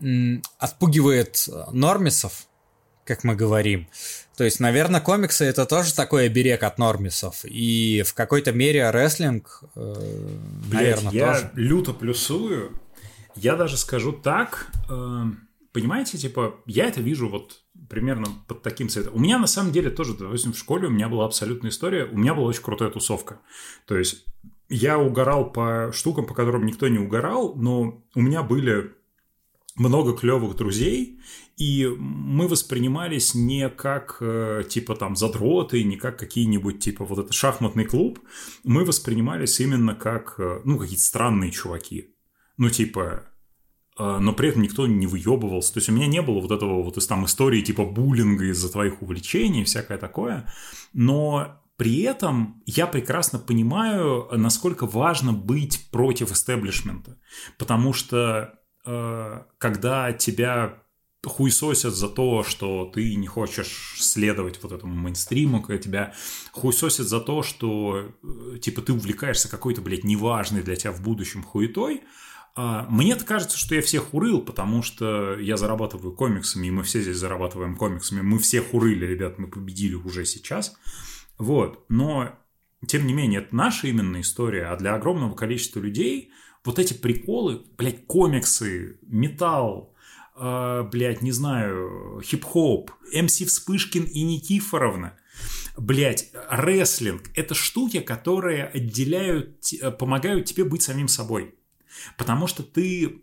м, отпугивает нормисов, как мы говорим. То есть, наверное, комиксы это тоже такой оберег от нормисов. И в какой-то мере рестлинг, э, наверное, я тоже. люто плюсую. Я даже скажу так. э, понимаете, типа, я это вижу вот примерно под таким цветом. У меня на самом деле тоже, допустим, в школе у меня была абсолютная история. У меня была очень крутая тусовка. То есть я угорал по штукам, по которым никто не угорал, но у меня были много клевых друзей, и мы воспринимались не как э, типа там задроты, не как какие-нибудь типа вот это шахматный клуб, мы воспринимались именно как э, ну какие-то странные чуваки, ну типа э, но при этом никто не выебывался. То есть у меня не было вот этого вот из там истории типа буллинга из-за твоих увлечений и всякое такое. Но при этом я прекрасно понимаю, насколько важно быть против истеблишмента. Потому что когда тебя хуесосят за то, что ты не хочешь следовать вот этому мейнстриму, когда тебя хуесосят за то, что э, типа ты увлекаешься какой-то, блядь, неважной для тебя в будущем хуетой, а, мне-то кажется, что я всех урыл, потому что я зарабатываю комиксами, и мы все здесь зарабатываем комиксами. Мы всех урыли, ребят, мы победили уже сейчас. Вот. Но, тем не менее, это наша именно история, а для огромного количества людей вот эти приколы, блядь, комиксы, металл, э, блядь, не знаю, хип-хоп, МС Вспышкин и Никифоровна, блядь, рестлинг – это штуки, которые отделяют, помогают тебе быть самим собой. Потому что ты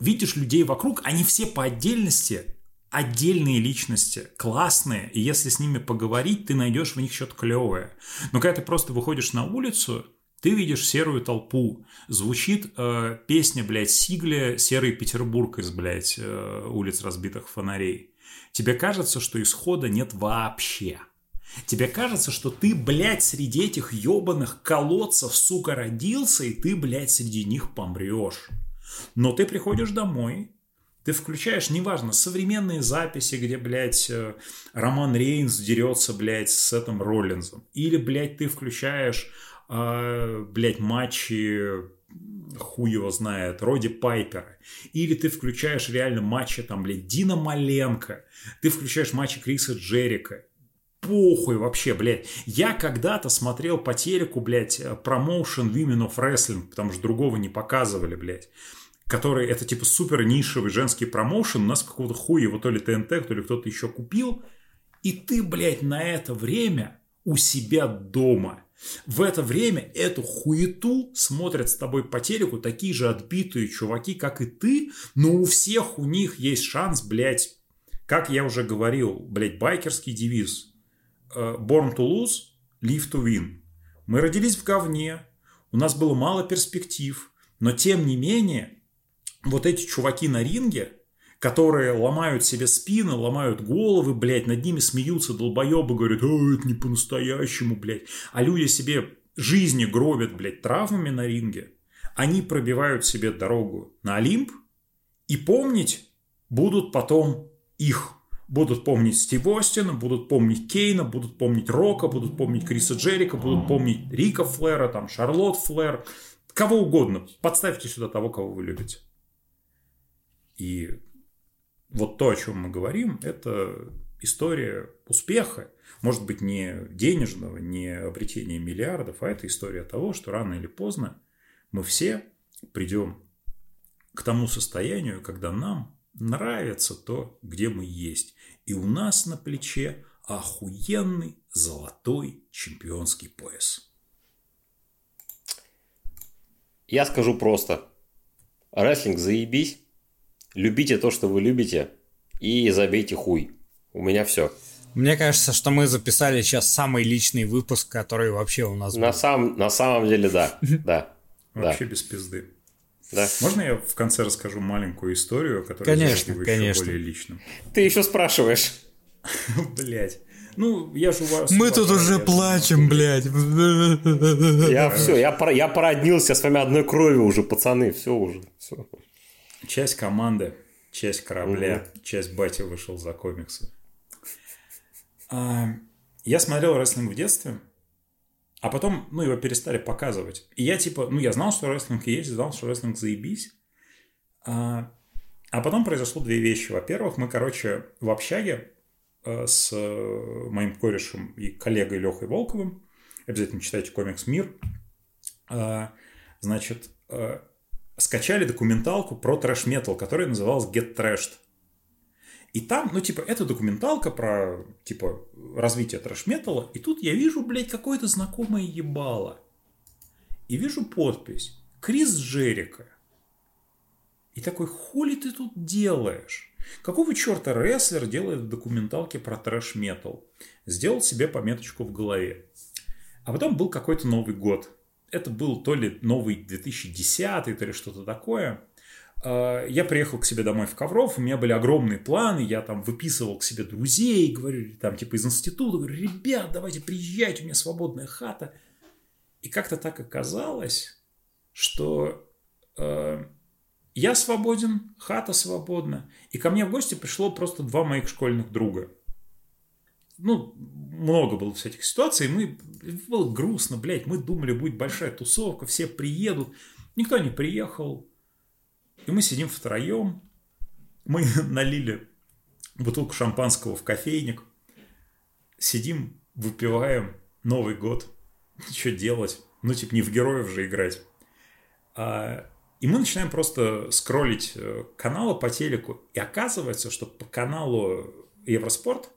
видишь людей вокруг, они все по отдельности отдельные личности, классные, и если с ними поговорить, ты найдешь в них что-то клевое. Но когда ты просто выходишь на улицу, ты видишь серую толпу, звучит э, песня, блядь, Сигля «Серый Петербург» из, блядь, э, улиц разбитых фонарей. Тебе кажется, что исхода нет вообще. Тебе кажется, что ты, блядь, среди этих ебаных колодцев, сука, родился, и ты, блядь, среди них помрешь. Но ты приходишь домой, ты включаешь, неважно, современные записи, где, блядь, э, Роман Рейнс дерется, блядь, с этим Роллинзом. Или, блядь, ты включаешь, э, блядь, матчи хуй его знает, Роди Пайпера. Или ты включаешь реально матчи, там, блядь, Дина Маленко. Ты включаешь матчи Криса Джерика. Похуй вообще, блядь. Я когда-то смотрел по телеку, блядь, промоушен Women of Wrestling, потому что другого не показывали, блядь который это типа супер нишевый женский промоушен, у нас какого-то хуя его то ли ТНТ, то ли кто-то еще купил, и ты, блядь, на это время у себя дома. В это время эту хуету смотрят с тобой по телеку такие же отбитые чуваки, как и ты, но у всех у них есть шанс, блядь, как я уже говорил, блядь, байкерский девиз. э, Born to lose, live to win. Мы родились в говне, у нас было мало перспектив, но тем не менее вот эти чуваки на ринге, которые ломают себе спины, ломают головы, блядь, над ними смеются долбоебы, говорят, а, это не по-настоящему, блядь. А люди себе жизни гробят, блядь, травмами на ринге. Они пробивают себе дорогу на Олимп, и помнить будут потом их. Будут помнить Стива Остина, будут помнить Кейна, будут помнить Рока, будут помнить Криса Джерика, будут помнить Рика Флера, там, Шарлотт Флер, кого угодно. Подставьте сюда того, кого вы любите. И вот то, о чем мы говорим, это история успеха, может быть, не денежного, не обретения миллиардов, а это история того, что рано или поздно мы все придем к тому состоянию, когда нам нравится то, где мы есть. И у нас на плече охуенный золотой чемпионский пояс. Я скажу просто. Рестлинг заебись. Любите то, что вы любите. И забейте хуй. У меня все. Мне кажется, что мы записали сейчас самый личный выпуск, который вообще у нас На, был. сам, на самом деле, да. <laughs> Да. Да. Вообще без пизды. да. Можно я в конце расскажу маленькую историю, которая Конечно, его конечно. еще более личным? Ты еще спрашиваешь. <laughs> Блять. Ну, я же у вас... Мы тут уже плачем, блядь. Я <laughs> все, я, про- я породнился с вами одной кровью уже, пацаны. Все уже. Все. Часть команды, часть корабля, часть бати вышел за комиксы. А, я смотрел рестлинг в детстве, а потом, ну, его перестали показывать. И я типа, ну, я знал, что рестлинг есть, знал, что рестлинг заебись. А, а потом произошло две вещи. Во-первых, мы, короче, в общаге э, с э, моим корешем и коллегой Лехой Волковым, обязательно читайте комикс «Мир», а, значит, э, скачали документалку про трэш-метал, которая называлась Get Trashed. И там, ну, типа, это документалка про, типа, развитие трэш-металла. И тут я вижу, блядь, какое-то знакомое ебало. И вижу подпись. Крис Джерика. И такой, хули ты тут делаешь? Какого черта рестлер делает в документалке про трэш-метал? Сделал себе пометочку в голове. А потом был какой-то Новый год. Это был то ли новый 2010, то ли что-то такое. А, Я приехал к себе домой в Ковров, у меня были огромные планы, я там выписывал к себе друзей, говорю, там типа из института, говорю, ребят, давайте приезжайте, у меня свободная хата. И как-то так оказалось, что э, я свободен, хата свободна, и ко мне в гости пришло просто два моих школьных друга. Ну, много было всяких ситуаций, мы, было грустно, блядь, мы думали, будет большая тусовка, все приедут, никто не приехал, и мы сидим втроем, мы <laughs> налили бутылку шампанского в кофейник, сидим, выпиваем Новый год, что делать, ну, типа, не в героев же играть. А, и мы начинаем просто скроллить э, каналы по телеку, и оказывается, что по каналу Евроспорт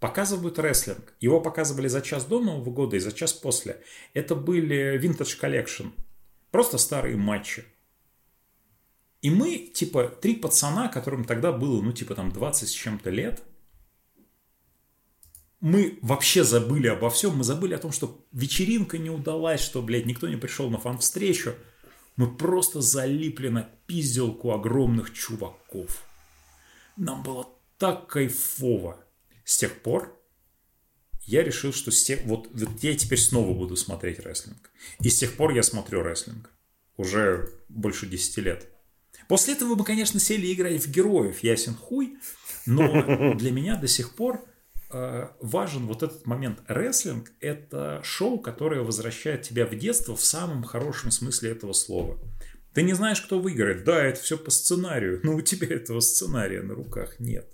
показывают рестлинг. Его показывали за час до Нового года и за час после. Это были Vintage Collection. Просто старые матчи. И мы, типа, три пацана, которым тогда было, ну, типа, там, 20 с чем-то лет, мы вообще забыли обо всем. Мы забыли о том, что вечеринка не удалась, что, блядь, никто не пришел на фан-встречу. Мы просто залипли на пизделку огромных чуваков. Нам было так кайфово. С тех пор я решил, что с тех... вот, вот я теперь снова буду смотреть рестлинг. И с тех пор я смотрю рестлинг. Уже больше 10 лет. После этого мы, конечно, сели играть в героев, ясен хуй, но для меня до сих пор э, важен вот этот момент. Рестлинг – это шоу, которое возвращает тебя в детство в самом хорошем смысле этого слова. Ты не знаешь, кто выиграет. Да, это все по сценарию, но у тебя этого сценария на руках нет.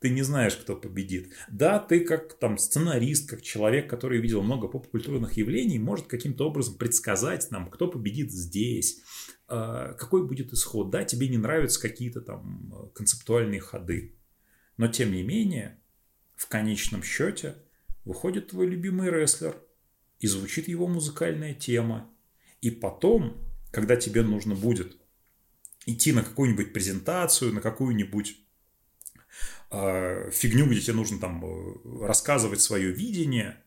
Ты не знаешь, кто победит. Да, ты как там сценарист, как человек, который видел много поп-культурных явлений, может каким-то образом предсказать нам, кто победит здесь, э, какой будет исход. Да, тебе не нравятся какие-то там э, концептуальные ходы. Но тем не менее, в конечном счете выходит твой любимый рестлер, и звучит его музыкальная тема. И потом, когда тебе нужно будет идти на какую-нибудь презентацию, на какую-нибудь фигню, где тебе нужно там э, рассказывать свое видение,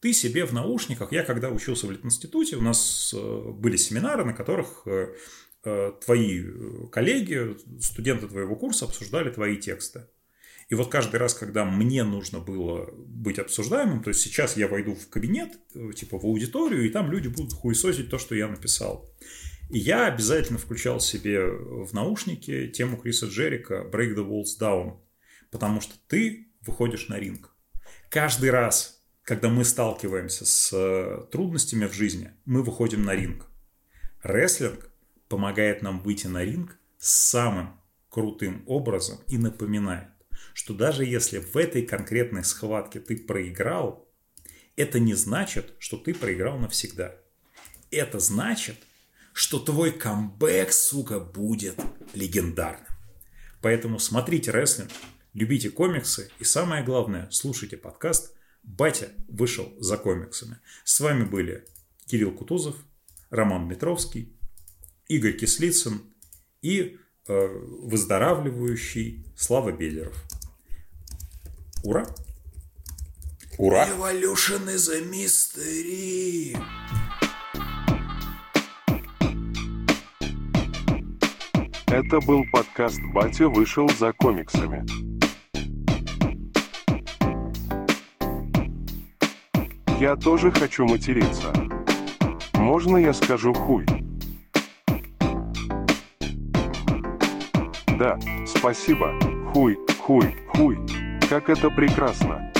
ты себе в наушниках, я когда учился в институте, у нас э, были семинары, на которых э, э, твои э, коллеги, студенты твоего курса обсуждали твои тексты. И вот каждый раз, когда мне нужно было быть обсуждаемым, то есть сейчас я войду в кабинет, э, типа в аудиторию, и там люди будут хуесосить то, что я написал. И я обязательно включал себе в наушники тему Криса Джерика «Break the Walls Down», потому что ты выходишь на ринг. Каждый раз, когда мы сталкиваемся с э, трудностями в жизни, мы выходим на ринг. Рестлинг помогает нам выйти на ринг самым крутым образом и напоминает, что даже если в этой конкретной схватке ты проиграл, это не значит, что ты проиграл навсегда. Это значит, что твой камбэк, сука, будет легендарным. Поэтому смотрите рестлинг, любите комиксы и самое главное, слушайте подкаст «Батя вышел за комиксами». С вами были Кирилл Кутузов, Роман Дмитровский, Игорь Кислицын и э, выздоравливающий Слава Белеров. Ура! Ура! Evolution is a mystery. Это был подкаст «Батя вышел за комиксами». Я тоже хочу материться. Можно я скажу хуй? Да, спасибо. Хуй, хуй, хуй. Как это прекрасно.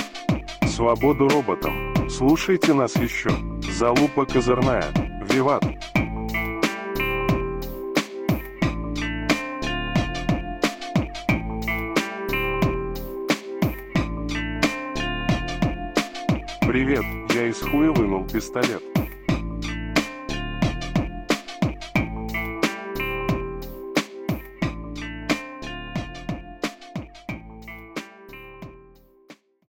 Свободу роботам. Слушайте нас еще. Залупа козырная. Виват. Привет, я из хуя вынул пистолет.